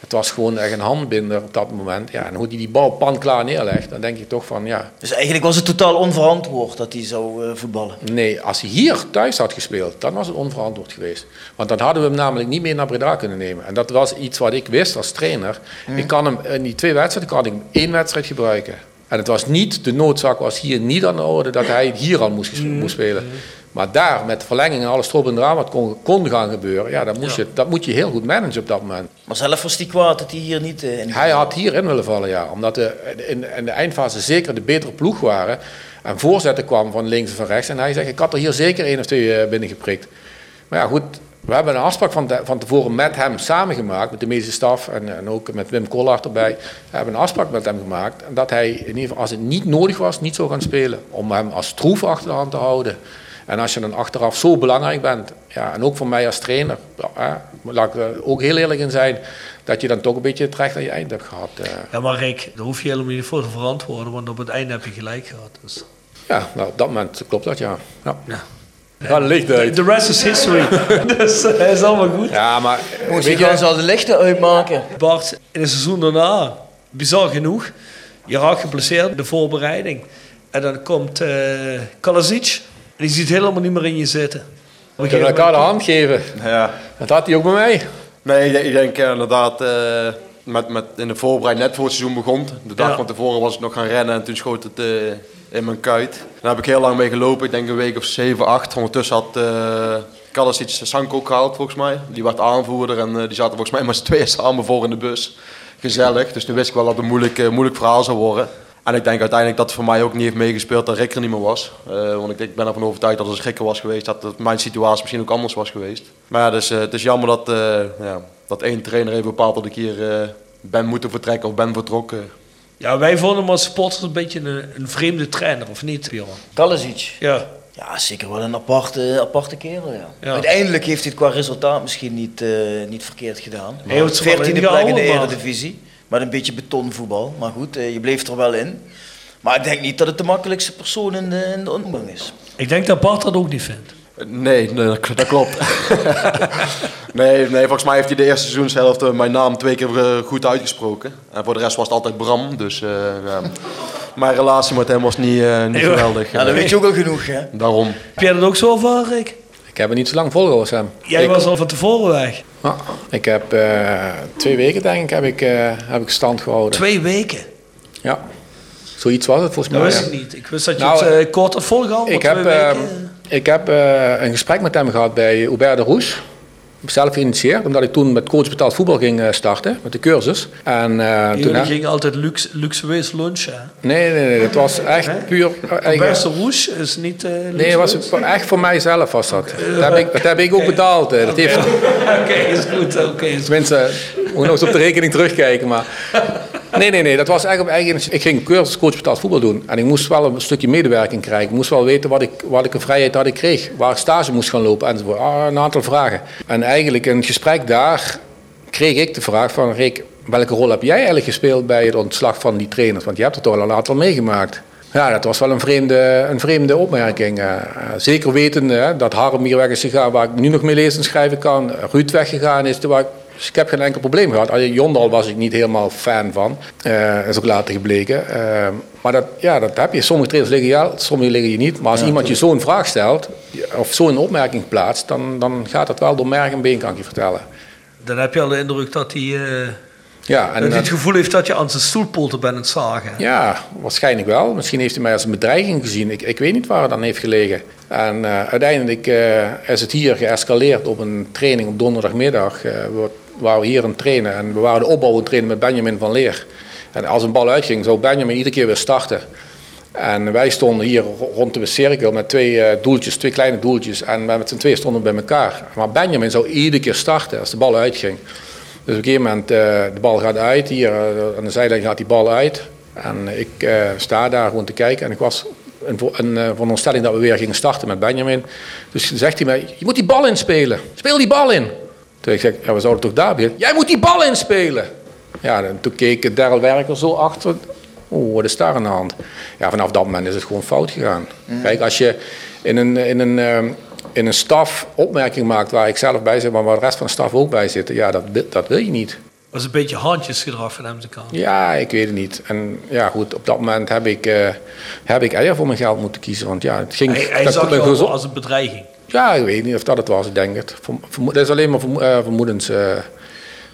Het was gewoon echt een handbinder op dat moment. Ja, en hoe hij die bal panklaar neerlegt, dan denk ik toch van ja, Dus eigenlijk was het totaal onverantwoord dat hij zou eh, voetballen. Nee, als hij hier thuis had gespeeld, dan was het onverantwoord geweest. Want dan hadden we hem namelijk niet meer naar Breda kunnen nemen. En dat was iets wat ik wist als trainer. Ik kan hem in die twee wedstrijden kan ik hem één wedstrijd gebruiken. En het was niet, de noodzaak was hier niet aan de orde dat hij hier al moest, moest spelen. Maar daar, met verlenging en alles erop en eraan wat kon, kon gaan gebeuren, ja, dat, moest Je, dat moet je heel goed managen op dat moment. Maar zelf was hij kwaad dat hij hier niet eh, in Hij had hierin willen vallen, ja. Omdat de, in, in de eindfase zeker de betere ploeg waren. En voorzetten kwam van links en van rechts. En hij zegt, ik had er hier zeker één of twee eh, binnengeprikt. Maar ja, goed. We hebben een afspraak van, van tevoren met hem samengemaakt. Met de medische staf en, en ook met Wim Kollaert erbij. We hebben een afspraak met hem gemaakt. Dat hij, in ieder geval, als het niet nodig was, niet zou gaan spelen. Om hem als troef achter de hand te houden. En als je dan achteraf zo belangrijk bent, ja, en ook voor mij als trainer, ja, laat ik er ook heel eerlijk in zijn, dat je dan toch een beetje het recht aan je eind hebt gehad. eh. Ja, maar Rick, daar hoef je helemaal niet voor te verantwoorden, want op het einde heb je gelijk gehad. Dus. Ja, nou, op dat moment klopt dat, ja. Ja, ja. licht uit. The rest is history. <laughs> dus uh, is allemaal goed. Ja, maar Moest weet je ze al de lichten uitmaken. Bart, in het seizoen daarna, bizar genoeg, je raakt geblesseerd in de voorbereiding. En dan komt uh, Kalasic, die ziet helemaal niet meer in je zitten. we kunnen elkaar de hand geven. ja. Dat had hij ook bij mij. Nee, ik denk, ik denk eh, inderdaad, eh, met, met in de voorbereiding net voor het seizoen begon. De dag Ja. van tevoren was ik nog gaan rennen en toen schoot het eh, in mijn kuit. Daar heb ik heel lang mee gelopen, ik denk een week of 7, 8. Ondertussen had uh, Kalasic Sanko ook gehaald volgens mij. Die werd aanvoerder en uh, die zaten volgens mij met z'n tweeën samen voor in de bus. Gezellig, dus toen wist ik wel dat het een moeilijk, uh, moeilijk verhaal zou worden. En ik denk uiteindelijk dat het voor mij ook niet heeft meegespeeld dat Rick er niet meer was. Uh, want ik, ik, ben ervan overtuigd dat als Rick er was geweest, dat, dat mijn situatie misschien ook anders was geweest. Maar ja, dus, uh, het is jammer dat, uh, ja, dat één trainer heeft bepaald dat ik hier uh, ben moeten vertrekken of ben vertrokken. Ja, wij vonden hem als supporters een beetje een, een vreemde trainer, of niet, Bjorn? Kalasic? Ja. Ja, zeker wel een aparte, aparte kerel, ja. ja. Uiteindelijk heeft hij het qua resultaat misschien niet, uh, niet verkeerd gedaan. Hij heeft 14e plek in de maar... Eredivisie. Met een beetje betonvoetbal. Maar goed, uh, je bleef er wel in. Maar ik denk niet dat het de makkelijkste persoon in de, in de omgang is. Ik denk dat Bart dat ook niet vindt. Nee, nee dat, dat klopt. <laughs> nee, nee, volgens mij heeft hij de eerste seizoenshelft eh, mijn naam twee keer eh, goed uitgesproken. En voor de rest was het altijd Bram. Dus eh, ja. mijn relatie met hem was niet, eh, niet geweldig. Ja, dat weet je ook al genoeg, hè? Daarom. Heb jij dat ook zo van, Rick? Ik heb het niet zo lang volgehouden, Sam. Jij ik, was al van tevoren weg. Ah, ik heb eh, twee weken, denk ik, heb ik, eh, heb ik stand gehouden. Twee weken. Ja. Zoiets was het volgens Dat mij. wist ja. ik niet. Ik wist dat je Nou, het eh, kort had volgehouden. Ik heb, weken. ik heb een gesprek met hem gehad bij Hubert de Roes. Zelf geïnitieerd, omdat ik toen met coach betaald voetbal ging eh, starten, met de cursus. En, eh, toen, hè- gingen altijd luxe, luxueus lunchen. nee, nee, nee, het was echt puur... Beste rouge is niet eh Nee, was echt voor mijzelf was dat. <laughs> Dat heb ik, dat heb ik ook betaald. eh. Dat heeft, <laughs> Oké, is goed. Oké, tenminste, moet nog eens op de rekening terugkijken. Maar. <laughs> Nee, nee, nee. Dat was echt op eigen. Ik ging een cursus coach betaald voetbal doen. En ik moest wel een stukje medewerking krijgen. Ik moest wel weten wat ik, een vrijheid had ik kreeg. Waar ik stage moest gaan lopen enzovoort. Ah, een aantal vragen. En eigenlijk in het gesprek daar kreeg ik de vraag van... Rick, welke rol heb jij eigenlijk gespeeld bij het ontslag van die trainers? Want je hebt het toch al een aantal meegemaakt. Ja, dat was wel een vreemde, een vreemde opmerking. eh. Eh, zeker wetende hè, dat Harm hier weg is gegaan, waar ik nu nog mee lezen en schrijven kan. Ruud weggegaan is, waar dus ik heb geen enkel probleem gehad. Alleen Jondal was ik niet helemaal fan van. Eh is ook later gebleken. Eh, maar dat, ja, dat heb je. Sommige trainers liggen ja, sommige liggen je niet. Maar als iemand je zo'n vraag stelt, of zo'n opmerking plaatst, dan, dan gaat dat wel door merg en been, kan ik je vertellen. Dan heb je al de indruk dat hij, eh, Ja, dat en, hij dat- het gevoel heeft dat je aan zijn stoelpoten bent aan het zagen. Ja, waarschijnlijk wel. Misschien heeft hij mij als een bedreiging gezien. Ik, ik weet niet waar het aan heeft gelegen. En uiteindelijk is het hier geëscaleerd op een training op donderdagmiddag. waar- waar we hier aan trainen. En we waren de opbouw aan het trainen met Benjamin van Leer. En als een bal uitging, zou Benjamin iedere keer weer starten. En wij stonden hier ro- rond de cirkel met twee eh, doeltjes, twee kleine doeltjes. En met z'n twee stonden bij elkaar. Maar Benjamin zou iedere keer starten als de bal uitging. Dus op een gegeven moment, eh, de bal gaat uit. Hier eh, aan de zijlijn gaat die bal uit. En ik sta daar gewoon te kijken. En ik was een, een eh, van stelling dat we weer gingen starten met Benjamin. Dus zegt hij mij, je moet die bal inspelen. Speel die bal in. Toen ik zeg, ja, we zouden toch daar beginnen? Jij moet die bal inspelen. Ja, en toen keek Daryl Werker zo achter. Oeh, wat is daar aan de hand? Ja, vanaf dat moment is het gewoon fout gegaan. Kijk, als je in een, in een, ehm, in een staf opmerking maakt waar ik zelf bij zit, maar waar de rest van de staf ook bij zit, ja, dat, wil- dat wil je niet. Dat was een beetje handjesgedrag van hem te kant. Ja, ik weet het niet. En ja, goed, op dat moment heb ik, eh heb ik eier voor mijn geld moeten kiezen. Want ja, het ging... Hij, hij dat zag al als een bedreiging. Ja, ik weet niet of dat het was, ik denk het. Dat is alleen maar eh, vermoedens eh,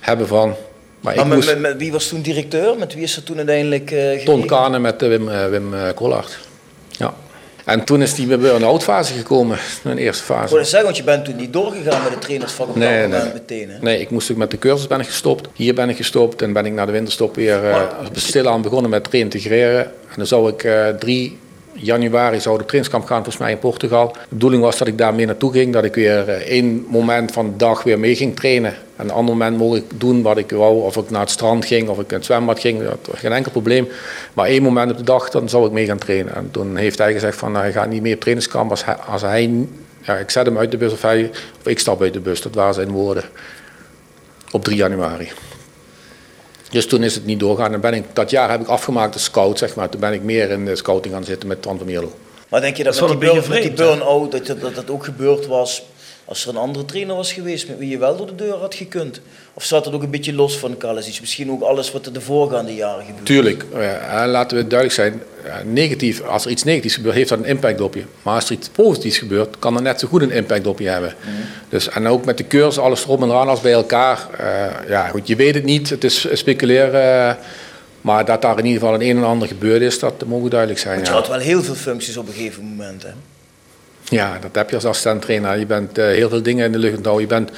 hebben van... Maar, Maar ik met, moest... met- met wie was toen directeur? Met wie is er toen uiteindelijk eh Ton? Kanen met Wim, eh, Wim Kollard. Ja. En toen is die bij een oud-fase gekomen, een eerste Ik fase. wilde zeggen, want je bent toen niet doorgegaan met de trainersvak op Nee, dat nee. meteen. Hè? Nee, ik moest ook met de cursus ben ik gestopt. Hier ben ik gestopt en ben ik na de winterstop weer eh stilaan begonnen met reintegreren. En dan zou ik 3 januari zou de trainingskamp gaan, volgens mij in Portugal. De bedoeling was dat ik daar mee naartoe ging, dat ik weer eh, één moment van de dag weer mee ging trainen. En een ander moment mocht ik doen wat ik wou, of ik naar het strand ging, of ik in het zwembad ging, dat was geen enkel probleem. Maar één moment op de dag, dan zou ik mee gaan trainen. En toen heeft hij gezegd van, nou, hij gaat niet meer op trainingskamp als hij, als hij ja, ik zet hem uit de bus of, hij, of ik stap uit de bus, dat waren zijn woorden op 3 januari. Dus toen is het niet doorgaan. En ben ik, dat jaar heb ik afgemaakt als scout, zeg maar. Toen ben ik meer in de scouting gaan zitten met Twan van Mierlo. Maar denk je dat, Dat met, die een burn, beetje met die vreemd, burn-out, dat, dat, dat dat ook gebeurd was als er een andere trainer was geweest met wie je wel door de deur had gekund? Of zat het ook een beetje los van Kalasic? Misschien ook alles wat er de voorgaande jaren gebeurde? Tuurlijk, ja, laten we duidelijk zijn. Negatief, als er iets negatiefs gebeurt, heeft dat een impact op je. Maar als er iets positiefs gebeurt, kan dat net zo goed een impact op je hebben. Dus, en ook met de cursus, alles erop en eraan, als bij elkaar. eh, ja, goed, je weet het niet, het is speculeren. eh, maar dat daar in ieder geval een een en ander gebeurd is, dat mogen duidelijk zijn. Je ja. had wel heel veel functies op een gegeven moment. Hè? Ja, dat heb je als assistent trainer. Je bent eh, heel veel dingen in de lucht houden. Je bent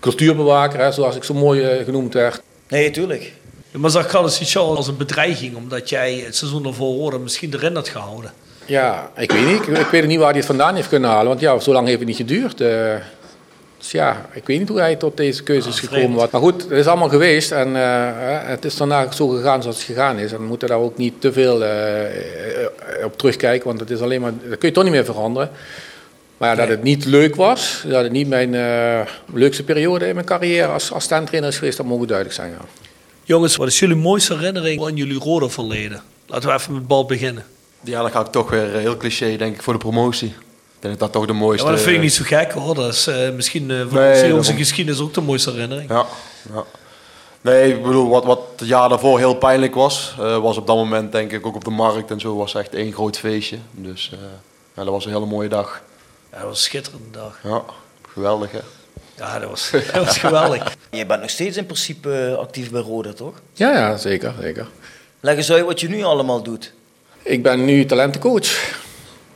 cultuurbewaker, hè, zoals ik zo mooi eh, genoemd werd. Nee, tuurlijk. Ja, Maar zag jou als een bedreiging, omdat jij het seizoen ervoor hoorde misschien erin had gehouden. Ja, ik weet niet. Ik, weet niet waar hij het vandaan heeft kunnen halen. Want ja, zo lang heeft het niet geduurd. eh. dus ja, ik weet niet hoe hij tot deze keuze is Ah, gekomen. vreemd. Maar goed, het is allemaal geweest. En eh, het is daarna zo gegaan zoals het gegaan is. En we moeten daar ook niet te veel op terugkijken. Want het is alleen maar, dat kun je toch niet meer veranderen. Maar ja, dat het niet leuk was, dat het niet mijn eh, leukste periode in mijn carrière als assistent-trainer is geweest, dat mogen duidelijk zijn. Ja. Jongens, wat is jullie mooiste herinnering aan jullie rode verleden? Laten we even met bal beginnen. Ja, dan ga ik toch weer eh, heel cliché, denk ik, voor de promotie. denk dat dat toch de mooiste... Ja, maar dat vind ik niet zo gek hoor. Dat is eh, misschien eh, voor Nee, onze daarom. geschiedenis ook de mooiste herinnering. Ja, ja. Nee, ik bedoel, wat, wat het jaar daarvoor heel pijnlijk was, eh, was op dat moment denk ik ook op de markt en zo, was echt één groot feestje. Dus eh, ja, dat was een hele mooie dag. Ja, dat was een schitterende dag. Ja, geweldig hè. Ja, dat was, <laughs> dat was geweldig. Je bent nog steeds in principe actief bij Roda, toch? Ja, ja, zeker, zeker. Leg eens uit wat je nu allemaal doet. Ik ben nu talentencoach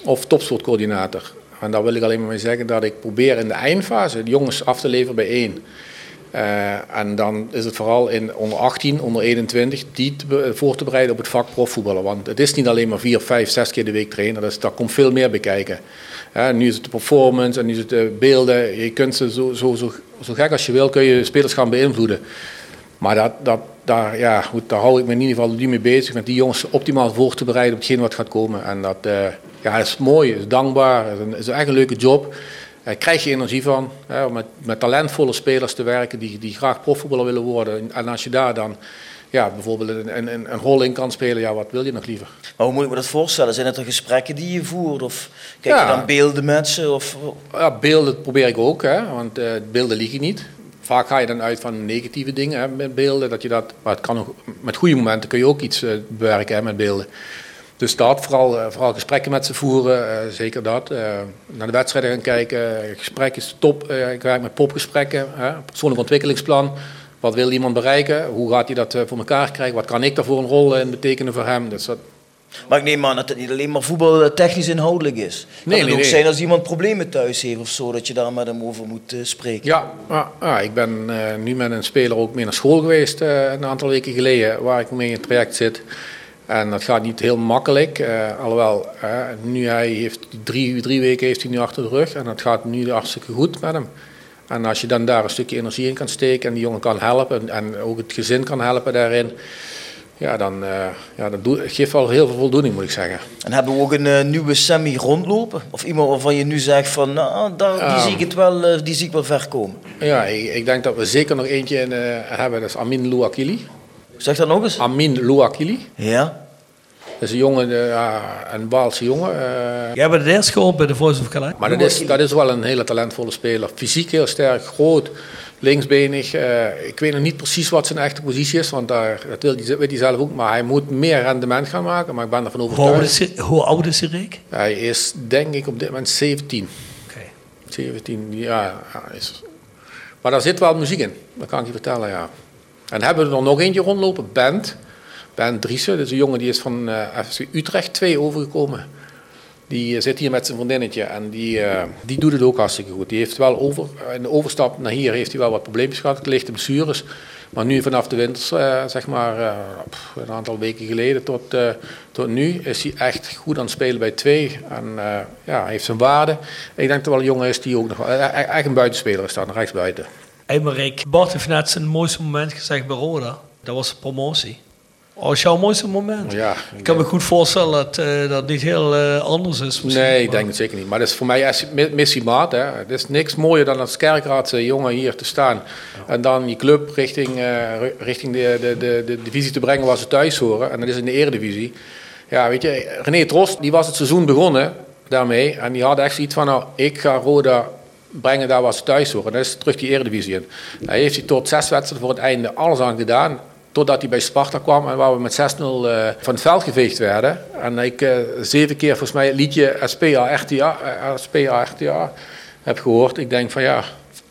of topsportcoördinator. En daar wil ik alleen maar mee zeggen dat ik probeer in de eindfase de jongens af te leveren bij één. Eh, en dan is het vooral in onder 18, onder 21, die te voor te bereiden op het vak profvoetballen. Want het is niet alleen maar vier, vijf, zes keer de week trainen. Dat daar komt veel meer bij kijken. Eh, nu is het de performance en nu is het de beelden. Je kunt ze zo, zo, zo, zo gek als je wil, kun je spelers gaan beïnvloeden. Maar dat, dat, daar, ja, goed, daar hou ik me in ieder geval nu mee bezig. Met die jongens optimaal voor te bereiden op hetgeen wat gaat komen. En dat, eh, ja, is mooi, is dankbaar, is, een, is echt een leuke job. Krijg je energie van. Hè, om met, met talentvolle spelers te werken die, die graag profvoetballer willen worden. En als je daar dan ja, bijvoorbeeld een, een, een, rol in kan spelen, ja, wat wil je nog liever? Maar hoe moet ik me dat voorstellen? Zijn het dan gesprekken die je voert? Of kijk je dan beelden met ze? Of... Ja, beelden probeer ik ook, hè, want eh, beelden liegen niet. Vaak ga je dan uit van negatieve dingen hè, met beelden. Dat je dat, maar het kan ook, met goede momenten kun je ook iets eh, bewerken hè, met beelden. Dus dat, vooral, eh, vooral gesprekken met ze voeren, eh, zeker dat. Eh, naar de wedstrijden gaan kijken, gesprekken is top. Ik werk met popgesprekken, persoonlijk ontwikkelingsplan. Wat wil iemand bereiken? Hoe gaat hij dat voor elkaar krijgen? Wat kan ik daarvoor een rol in betekenen voor hem? Dus dat, Maar ik neem aan dat het niet alleen maar voetbal technisch inhoudelijk is. Kan Nee, het nee, ook nee. zijn als iemand problemen thuis heeft of zo, dat je daar met hem over moet spreken? Ja, ja, ja, ik ben nu met een speler ook mee naar school geweest een aantal weken geleden, waar ik mee in het traject zit. En dat gaat niet heel makkelijk, eh, alhoewel, eh, nu hij heeft drie, drie weken heeft hij nu achter de rug en dat gaat nu hartstikke goed met hem. En als je dan daar een stukje energie in kan steken en die jongen kan helpen en, en ook het gezin kan helpen daarin, ja, dan eh, ja, dat doe- geeft wel heel veel voldoening moet ik zeggen. En hebben we ook een nieuwe Sammy rondlopen? Of iemand waarvan je nu zegt van, nou, daar, die, Ja. zie ik het wel, die zie ik wel ver komen. Ja, ik, ik denk dat we zeker nog eentje in, hebben, dat is Amin Louakili. Zeg dat nog eens. Amin Louakili. Ja. Dat is een jongen, eh, ja, een Waalse jongen. eh, Jij bent het eerst gehoord bij de Voice of Calais. maar dat is, dat is wel een hele talentvolle speler. Fysiek heel sterk, groot, linksbenig. eh, ik weet nog niet precies wat zijn echte positie is, want daar, dat wil hij, weet hij zelf ook. Maar hij moet meer rendement gaan maken, maar ik ben ervan Hoe oud overtuigd. is hij, hoe oud is hij, Rick? Hij is denk ik op dit moment 17. Oké. 17, ja. ja, is... Maar daar zit wel muziek in, dat kan ik je vertellen, ja. En hebben we er nog eentje rondlopen, Bent. Bent Driessen, dat is een jongen die is van eh, FC Utrecht 2 overgekomen. Die eh, zit hier met zijn vriendinnetje en die, eh, die doet het ook hartstikke goed. Die heeft wel over, in de overstap naar hier heeft hij wel wat probleempjes gehad, lichte blessures. Maar nu vanaf de winter, eh, zeg maar eh, een aantal weken geleden tot, eh, tot nu, is hij echt goed aan het spelen bij twee. En eh, ja, heeft zijn waarde. Ik denk dat wel een jongen is die ook nog wel, eh, eh, echt een buitenspeler is, staat rechts Rick, Bart heeft net zijn mooiste moment gezegd bij Roda. Dat was de promotie. Wat is jouw mooiste moment? Ja, Ik kan me goed voorstellen dat eh, dat niet heel eh, anders is. misschien, Nee, ik denk het zeker niet. Maar dat is voor mij is- mi- missie maat. Hè. Het is niks mooier dan als kerkraadse jongen hier te staan. En dan je club richting, eh, ri- richting de, de, de, de divisie te brengen waar ze thuis horen. En dat is in de eredivisie. Ja, weet je, René Trost, die was het seizoen begonnen daarmee. En die had echt zoiets van, nou, ik ga Roda brengen daar waar ze thuis horen. Dat is terug die eredivisie in. Daar heeft hij tot zes wedstrijden voor het einde alles aan gedaan. Totdat hij bij Sparta kwam en waar we met 6-0 eh, van het veld geveegd werden. En ik eh, zeven keer volgens mij het liedje SPA RTA, eh, SPA heb gehoord. Ik denk van ja,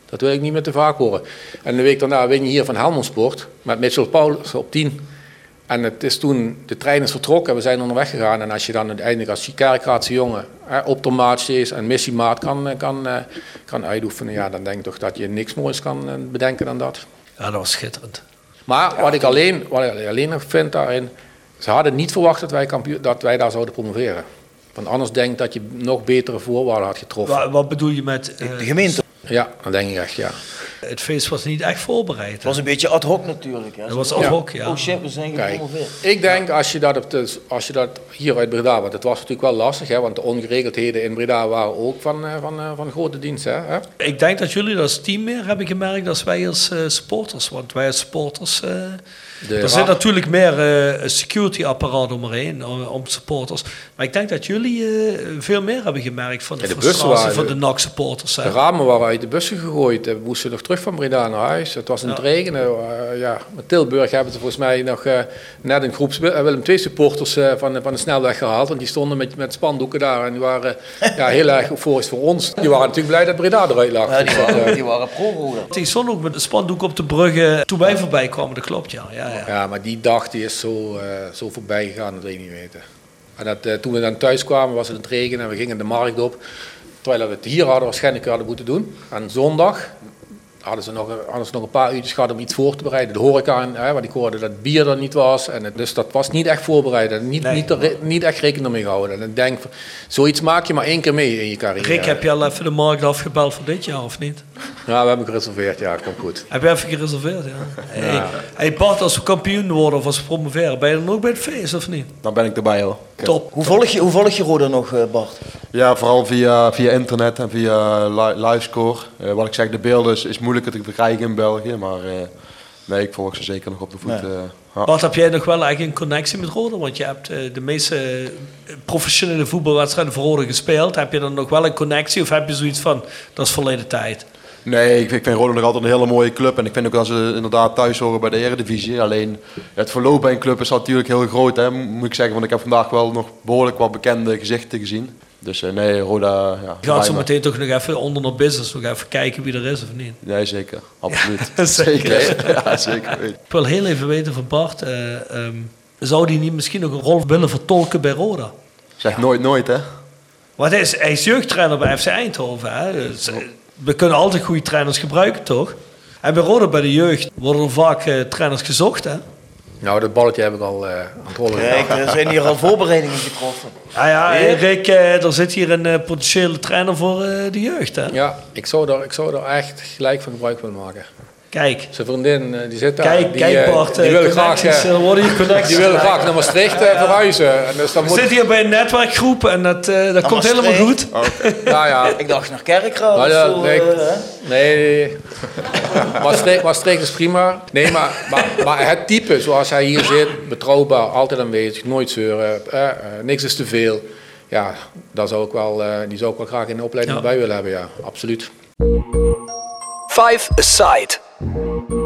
dat wil ik niet meer te vaak horen. En de week daarna win je hier van Helmond Sport met Mitchell Paulus op 10. En het is toen, de trein is vertrokken, we zijn onderweg gegaan. En als je dan uiteindelijk als kerkraadse jongen hè, op de maat is en missiemaat kan, eh, kan, eh, kan uitoefenen, ja, dan denk ik toch dat je niks moois kan eh, bedenken dan dat. Ja, dat was schitterend. Maar wat, ik alleen, wat ik alleen nog vind daarin, ze hadden niet verwacht dat wij, kampioen, dat wij daar zouden promoveren. Want anders denk ik dat je nog betere voorwaarden had getroffen. Wa- wat bedoel je met... eh, De gemeente. Ja, dat denk ik echt, ja. Het feest was niet echt voorbereid. Het was een beetje ad hoc natuurlijk. Hè. Dat was ad hoc, ja. Oh shit, we zijn Kijk, gepromoveerd. ik denk als je dat, op de, als je dat hier uit Breda, want het was natuurlijk wel lastig, hè, want de ongeregeldheden in Breda waren ook van, eh, van, eh, van grote dienst. Hè, hè? Ik denk dat jullie dat als team meer hebben gemerkt als wij als eh, supporters. Want wij als supporters... eh, De er zit natuurlijk meer eh, een security apparaat omheen om supporters. Maar ik denk dat jullie eh, veel meer hebben gemerkt van de, Ja, de bussen frustratie waren- van de NAC supporters. hè. De ramen waren uit de bussen gegooid. en We moesten nog terug van Breda naar huis. Het was in het Ja. regenen. Eh, ja. Met Tilburg hebben ze volgens mij nog eh, net een groep eh, Willem II supporters eh, van, van de snelweg gehaald. Want die stonden met, met spandoeken daar. En die waren ja, heel erg euforisch voor ons. Die waren natuurlijk blij dat Breda eruit lag. Ja, die Dus waren, eh, die waren pro-roda. Die stond ook met een spandoek op de bruggen toen wij voorbij kwamen. Dat klopt, ja. ja, ja. Ja, maar die dag die is zo, eh, zo voorbij gegaan, dat wil je niet weten. En dat, toen we dan thuis kwamen was het het regenen en we gingen de markt op. Terwijl we het hier hadden waarschijnlijk hadden moeten doen. En zondag hadden ze nog, hadden ze nog een paar uurtjes gehad om iets voor te bereiden. De horeca, en, hè, want ik hoorde dat bier er niet was. En het- dus dat was niet echt voorbereid. En niet, Nee. niet, er- niet echt rekening mee gehouden. En ik denk, zoiets maak je maar één keer mee in je carrière. Rick, heb je al even de markt afgebeld voor dit jaar of niet? Ja, we hebben gereserveerd. Ja, komt goed. Heb je even gereserveerd, ja? Hey, hey Bart, als we kampioen worden of als we promoveren, ben je dan ook bij het feest of niet? Dan ben ik erbij hoor. Top. Hoe volg je, hoe volg je Roda nog, eh, Bart? Ja, vooral via, via internet en via li livescore. Eh, wat ik zeg, de beelden is, is moeilijker te verkrijgen in België, maar eh, nee, ik volg ze zeker nog op de voet. Eh, ja. Bart, heb jij nog wel eigenlijk een connectie met Roda? Want je hebt de meeste professionele voetbalwedstrijden voor Roda gespeeld. Heb je dan nog wel een connectie of heb je zoiets van, dat is verleden tijd? Nee, ik, ik vind Roda nog altijd een hele mooie club. En ik vind ook dat ze inderdaad thuis horen bij de Eredivisie. Alleen het verloop bij een club is natuurlijk heel groot. Hè, moet ik zeggen. Want ik heb vandaag wel nog behoorlijk wat bekende gezichten gezien. Dus eh, nee, Roda... Ja, Je gaat zo me. meteen toch nog even onder naar business, nog even kijken wie er is of niet. Nee, zeker. Absoluut. <laughs> zeker. Ja, zeker. Ik wil heel even weten van Bart, eh, ehm, zou die niet misschien nog een rol willen vertolken bij Roda? Zeg nooit nooit, hè. Hij is, hij is jeugdtrainer bij FC Eindhoven. Hè? Dus, eh, we kunnen altijd goede trainers gebruiken, toch? En bij Roda, bij de jeugd, worden er vaak eh, trainers gezocht, hè? Nou, dat balletje heb ik al eh, aan het rollen gedaan. er zijn hier al voorbereidingen getroffen. Ah ja, Ja. eh, Rick, eh, er zit hier een eh, potentiële trainer voor eh, de jeugd, hè? Ja, ik zou, daar, ik zou daar echt gelijk van gebruik willen maken. Kijk, Zijn vriendin eh, die zit daar. kijk, die, kijk eh, Bart, die eh, graag, worden hier connecties. die willen graag naar Maastricht eh, verhuizen. En dus dan We moet, zitten hier bij een netwerkgroep en dat, eh, dat komt Maastricht. helemaal goed. ja, <laughs> ja. Ik dacht naar Kerkraad ja, zo. nee, nee, <laughs> Maastricht, Maastricht is prima. Nee, maar, maar, maar het type zoals hij hier zit, betrouwbaar, altijd aanwezig, nooit zeuren, eh, eh, niks is te veel. Ja, daar zou ik wel, eh, die zou ik wel graag in de opleiding Ja. bij willen hebben, ja, absoluut. Five Aside.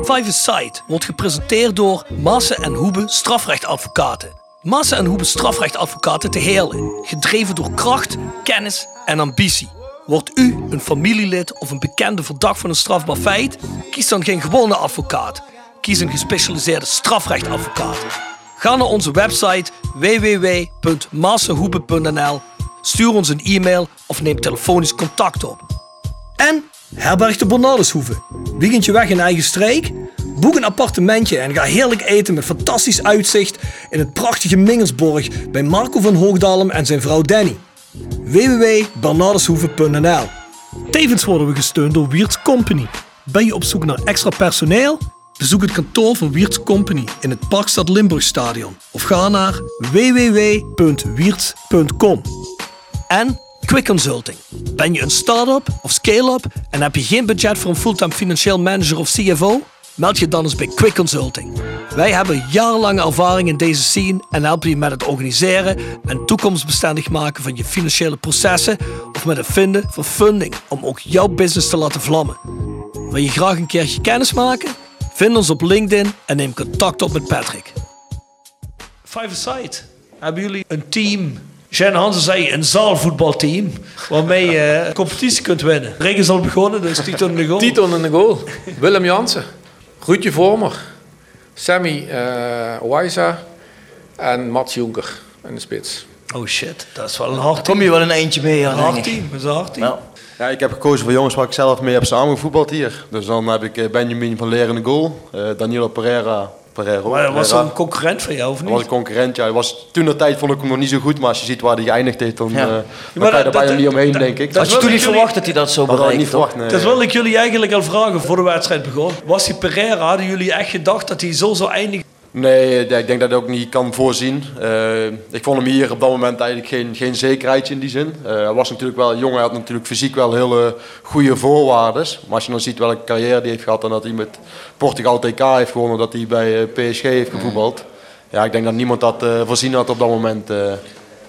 Five Aside wordt gepresenteerd door Maassen en Hoebe strafrechtadvocaten. Maassen en Hoebe strafrechtadvocaten te Heerlen. Gedreven door kracht, kennis en ambitie. Wordt u een familielid of een bekende verdacht van een strafbaar feit? Kies dan geen gewone advocaat. Kies een gespecialiseerde strafrechtadvocaat. Ga naar onze website www.massenhoebe.nl. Stuur ons een e-mail of neem telefonisch contact op. En herberg de Bernardeshoeve. Weekendje weg in eigen streek? Boek een appartementje en ga heerlijk eten met fantastisch uitzicht in het prachtige Mingersborg bij Marco van Hoogdalem en zijn vrouw Danny. www.bernardeshoeve.nl Tevens worden we gesteund door Wiert's Company. Ben je op zoek naar extra personeel? Bezoek het kantoor van Wiert's Company in het Parkstad Limburgstadion of ga naar www.wierts.com. En Quick Consulting. Ben je een start-up of scale-up en heb je geen budget voor een fulltime financieel manager of CFO? Meld je dan eens bij Quick Consulting. Wij hebben jarenlange ervaring in deze scene en helpen je met het organiseren en toekomstbestendig maken van je financiële processen of met het vinden van funding om ook jouw business te laten vlammen. Wil je graag een keertje kennis maken? Vind ons op LinkedIn en neem contact op met Patrick. Five Aside. Hebben jullie een team? Jen Hansen zei een zaalvoetbalteam waarmee je competitie kunt winnen. Regen is al begonnen, dus Tito in de goal. Titon in de goal. Willem Jansen. Ruudje Vormer. Sammy eh Wijza. En Mats Jonker in de spits. Oh shit, dat is wel een hard Kom team. je wel een eentje mee aan, Een hard team, dat is een hard team. Ja. Ja, ik heb gekozen voor jongens waar ik zelf mee heb samengevoetbald hier. Dus dan heb ik eh, Benjamin van Leer in de goal, eh, Danilo Pereira Pereiro. Maar dat was een concurrent van jou, of Hij was een niet? concurrent, ja. Hij was, toen de tijd vond ik hem nog niet zo goed, maar als je ziet waar hij geëindigd heeft, dan, Ja. eh, Ja, dan maar kan je er dat- bijna dat- niet omheen, dat- denk ik. dat Had je toen niet verwacht dat hij dat zou Dat had ik niet verwacht, nee. Dat wilde ik jullie eigenlijk al vragen voor de wedstrijd begon. Was die Pereira, hadden jullie echt gedacht dat hij zo zou eindigen? Nee, ik denk dat ik ook niet kan voorzien. Eh, ik vond hem hier op dat moment eigenlijk geen, geen zekerheidje in die zin. Eh, hij was natuurlijk wel jong, hij had natuurlijk fysiek wel hele goede voorwaarden. Maar als je dan ziet welke carrière die heeft gehad en dat hij met Portugal TK heeft gewonnen, dat hij bij eh, PSG heeft gevoetbald. Ja, ik denk dat niemand dat eh, voorzien had op dat moment.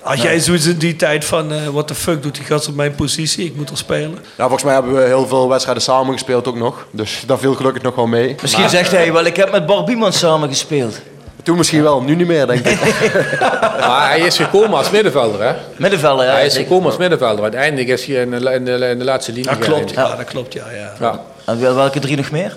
Had jij zoiets in die tijd van, eh what the fuck doet die gast op mijn positie? Ik moet er spelen. Ja, volgens mij hebben we heel veel wedstrijden samen gespeeld ook nog. Dus dat viel gelukkig nog wel mee. Misschien zegt hij wel, ik heb met Bar Biemans samen gespeeld. Toen misschien wel, nu niet meer denk ik. <laughs> Maar hij is gekomen als middenvelder, hè? Middenvelder, ja. Hij is gekomen als middenvelder. Uiteindelijk is hij in de, in de, in de laatste linie Dat klopt, ja, dat klopt, ja. ja. Ja. En wel- welke drie nog meer?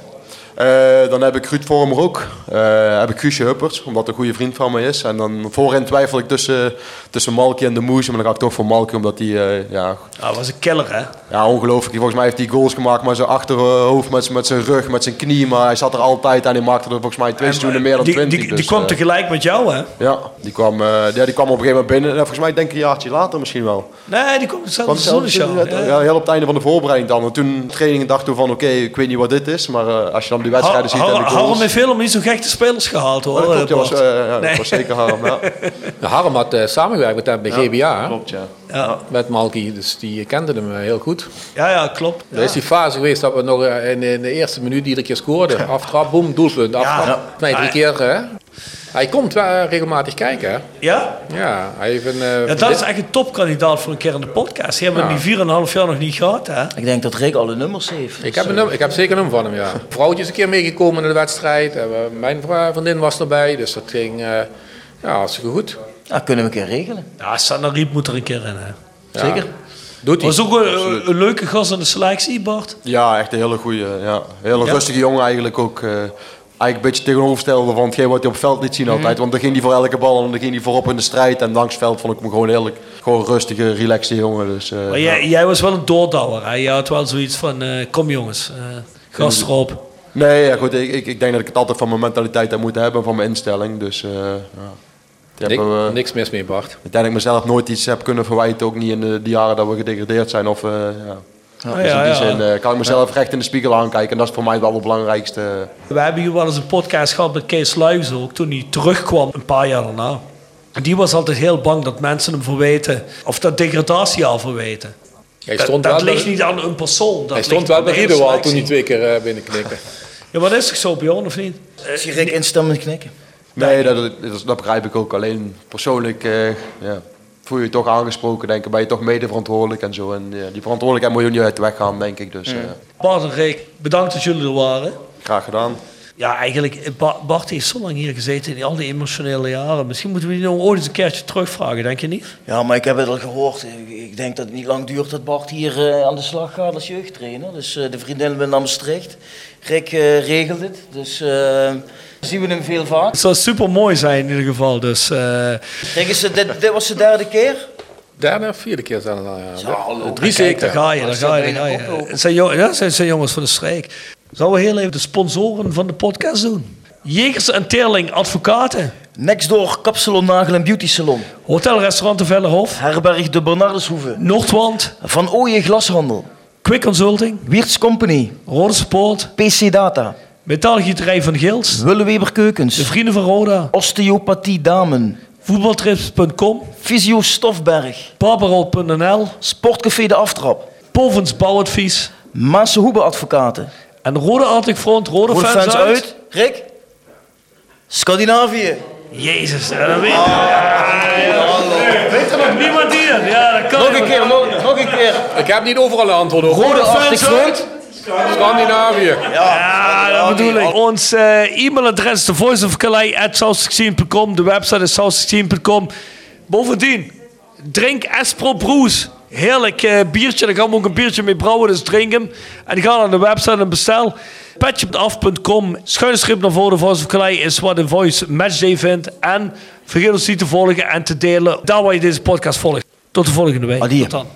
Eh, dan heb ik Ruud Vormer ook. Eh, heb ik Guusje Huppert, omdat hij een goede vriend van mij is. En dan voorin twijfel ik tussen, tussen Malky en de Moes. Maar dan ga ik toch voor Malky, omdat hij eh, ja, Dat was een killer, hè? ja, ongelooflijk. Volgens mij heeft hij goals gemaakt met zijn achterhoofd, met, zijn- met zijn rug, met zijn knie. Maar hij zat er altijd en hij maakte er volgens mij twee seizoenen meer dan die, twintig. die, die dus, kwam eh, tegelijk met jou, hè? Ja, die kwam, ja, die kwam op een gegeven moment binnen. En volgens mij denk ik een jaartje later misschien wel. Nee, die kwam hetzelfde zelfs, Ja, heel op het einde van de voorbereiding dan. En toen trainingen dacht toen van oké, ik weet niet wat dit is. Maar als je dan die wedstrijden ziet Har-. Harm heeft helemaal niet zo gekke spelers gehaald, hoor. Ja, dat klopt, ja, was, eh, ja, Nee. was zeker Harm. Ja. <laughs> De Harm had eh, samengewerkt met hem bij GBA, hè? Klopt, ja. Ja. met Malky. Dus die kende hem eh, heel goed. ja, ja, klopt. Er is die fase geweest dat we nog eh, in, in de eerste minuut iedere keer scoorden. <laughs> Aftrap, boem, doelpunt, aftrap. Ja. Twee, drie keer. Hè? Hij komt wel eh, regelmatig kijken. Hè? Ja? Ja, hij heeft een... eh, ja, dat is echt een topkandidaat voor een keer in de podcast. Die hebben we Ja. die 4,5 jaar nog niet gehad, hè? Ik denk dat Rick alle nummers heeft. Ik heb, een nummer, ik heb zeker een nummer van hem, ja. Vrouwtje is een keer meegekomen in de wedstrijd. En, we- mijn vrou- vriendin was erbij, dus dat ging uh, ja, hartstikke goed. Ja, kunnen we een keer regelen. Ja, Sanna Riep moet er een keer in, hè? Ja. Zeker. Doet hij. Was ook een, een leuke gast in de selectie, Bart. ja, echt een hele goede, ja. hele Ja? rustige jongen eigenlijk ook. eh, eigenlijk een beetje tegenovergestelde van hetgeen wat hij op het veld liet zien Mhm. altijd. Want dan ging hij voor elke bal en dan ging hij voorop in de strijd. En langs het veld vond ik hem gewoon heel gewoon rustige, relaxte jongen. Dus, eh, Maar jij, jij was wel een doordouwer, hè? Je had wel zoiets van, eh, kom jongens, eh gas erop. Nee, ja, goed, ik, ik, ik denk dat ik het altijd van mijn mentaliteit heb moeten hebben, van mijn instelling. Dus eh, ja. Nik- we- niks mis mee, Bart. Ik mezelf nooit iets heb kunnen verwijten, ook niet in de, jaren dat we gedegradeerd zijn. Of, eh, ja. Ah, Dus ja, in die ja. zin eh, kan ik mezelf recht in de spiegel aankijken. En dat is voor mij wel het belangrijkste. We hebben hier wel eens een podcast gehad met Kees Luijs ook, toen hij terugkwam, een paar jaar daarna. En Die was altijd heel bang dat mensen hem verweten, of dat degradatie al verweten. Hij Dat, stond dat wel, ligt bij- niet aan een persoon. Dat hij stond wel bij hele Riedewaal toen hij twee keer uh, binnenknikte. <laughs> Ja, maar dat is toch zo, Bjorn, of niet? Als je Rick instemmend knikken. Nee, dat, dat, dat begrijp ik ook. Alleen persoonlijk eh, ja, voel je je toch aangesproken, denk ik. Ben je toch mede verantwoordelijk en zo. En ja, die verantwoordelijkheid moet je niet uit de weg gaan, denk ik. Dus eh, Bart en Rick, bedankt dat jullie er waren. graag gedaan. Ja, eigenlijk, Ba- Bart heeft zo lang hier gezeten in al die emotionele jaren. Misschien moeten we die nog ooit eens een keertje terugvragen, denk je niet? Ja, maar ik heb het al gehoord. Ik- denk dat het niet lang duurt dat Bart hier eh, aan de slag gaat als jeugdtrainer. Dus eh, de vriendin wil naar Maastricht. Rick regelt het. Dus zien we hem veel vaak. Het zou super mooi zijn in ieder geval. Dus, eh, is het, dit, dit was de derde keer? Derde of vierde keer zijn het al. Ja. hallo. Drie zeker. daar ga je, daar ga je, daar ga je. Het zijn, ja, zijn, zijn jongens van de streek. Zouden we heel even de sponsoren van de podcast doen? Jegers en Teerling Advocaten. Nextdoor Kapsalon Nagel en Beauty Salon. Hotel Restaurant de Vellehof. Herberg de Bernardeshoeve. Noordwand. Van Ooyen Glashandel. Quick Consulting. Wiertz Company. Rode Support. PC Data. Metaalgieterij van Gils. Willeweber Keukens. De Vrienden van Roda. Osteopathie Damen. Voetbaltrips.com. Fysio Stofberg. Barbarol.nl. Sportcafé De Aftrap. Povens Bouwadvies. Maasse Hoebe Advocaten. En Rode Arctic Front. Rode, Rode fans, fans uit. uit. Rick? Scandinavië. Jezus, ja, dat weet Weet er nog niemand hier? Ja, dat kan Nog een keer, nog, nog een keer. Ik heb niet overal een antwoord op. Rode fans Arctic uit. Front. Scandinavië. Ja, dat bedoel ik. Ons eh, e-mailadres is. De website is south16.com. Bovendien, drink Espro Brews. Heerlijk eh, biertje. Daar gaan we ook een biertje mee brouwen, dus drink hem. En ga naar de website en bestel. Patchupaf.com. Schuine strip naar voren. Voice of Calais is wat de Voice Matchday vindt. En vergeet ons niet te volgen en te delen. Daar waar je deze podcast volgt. Tot de volgende week. Adieu. Tot dan.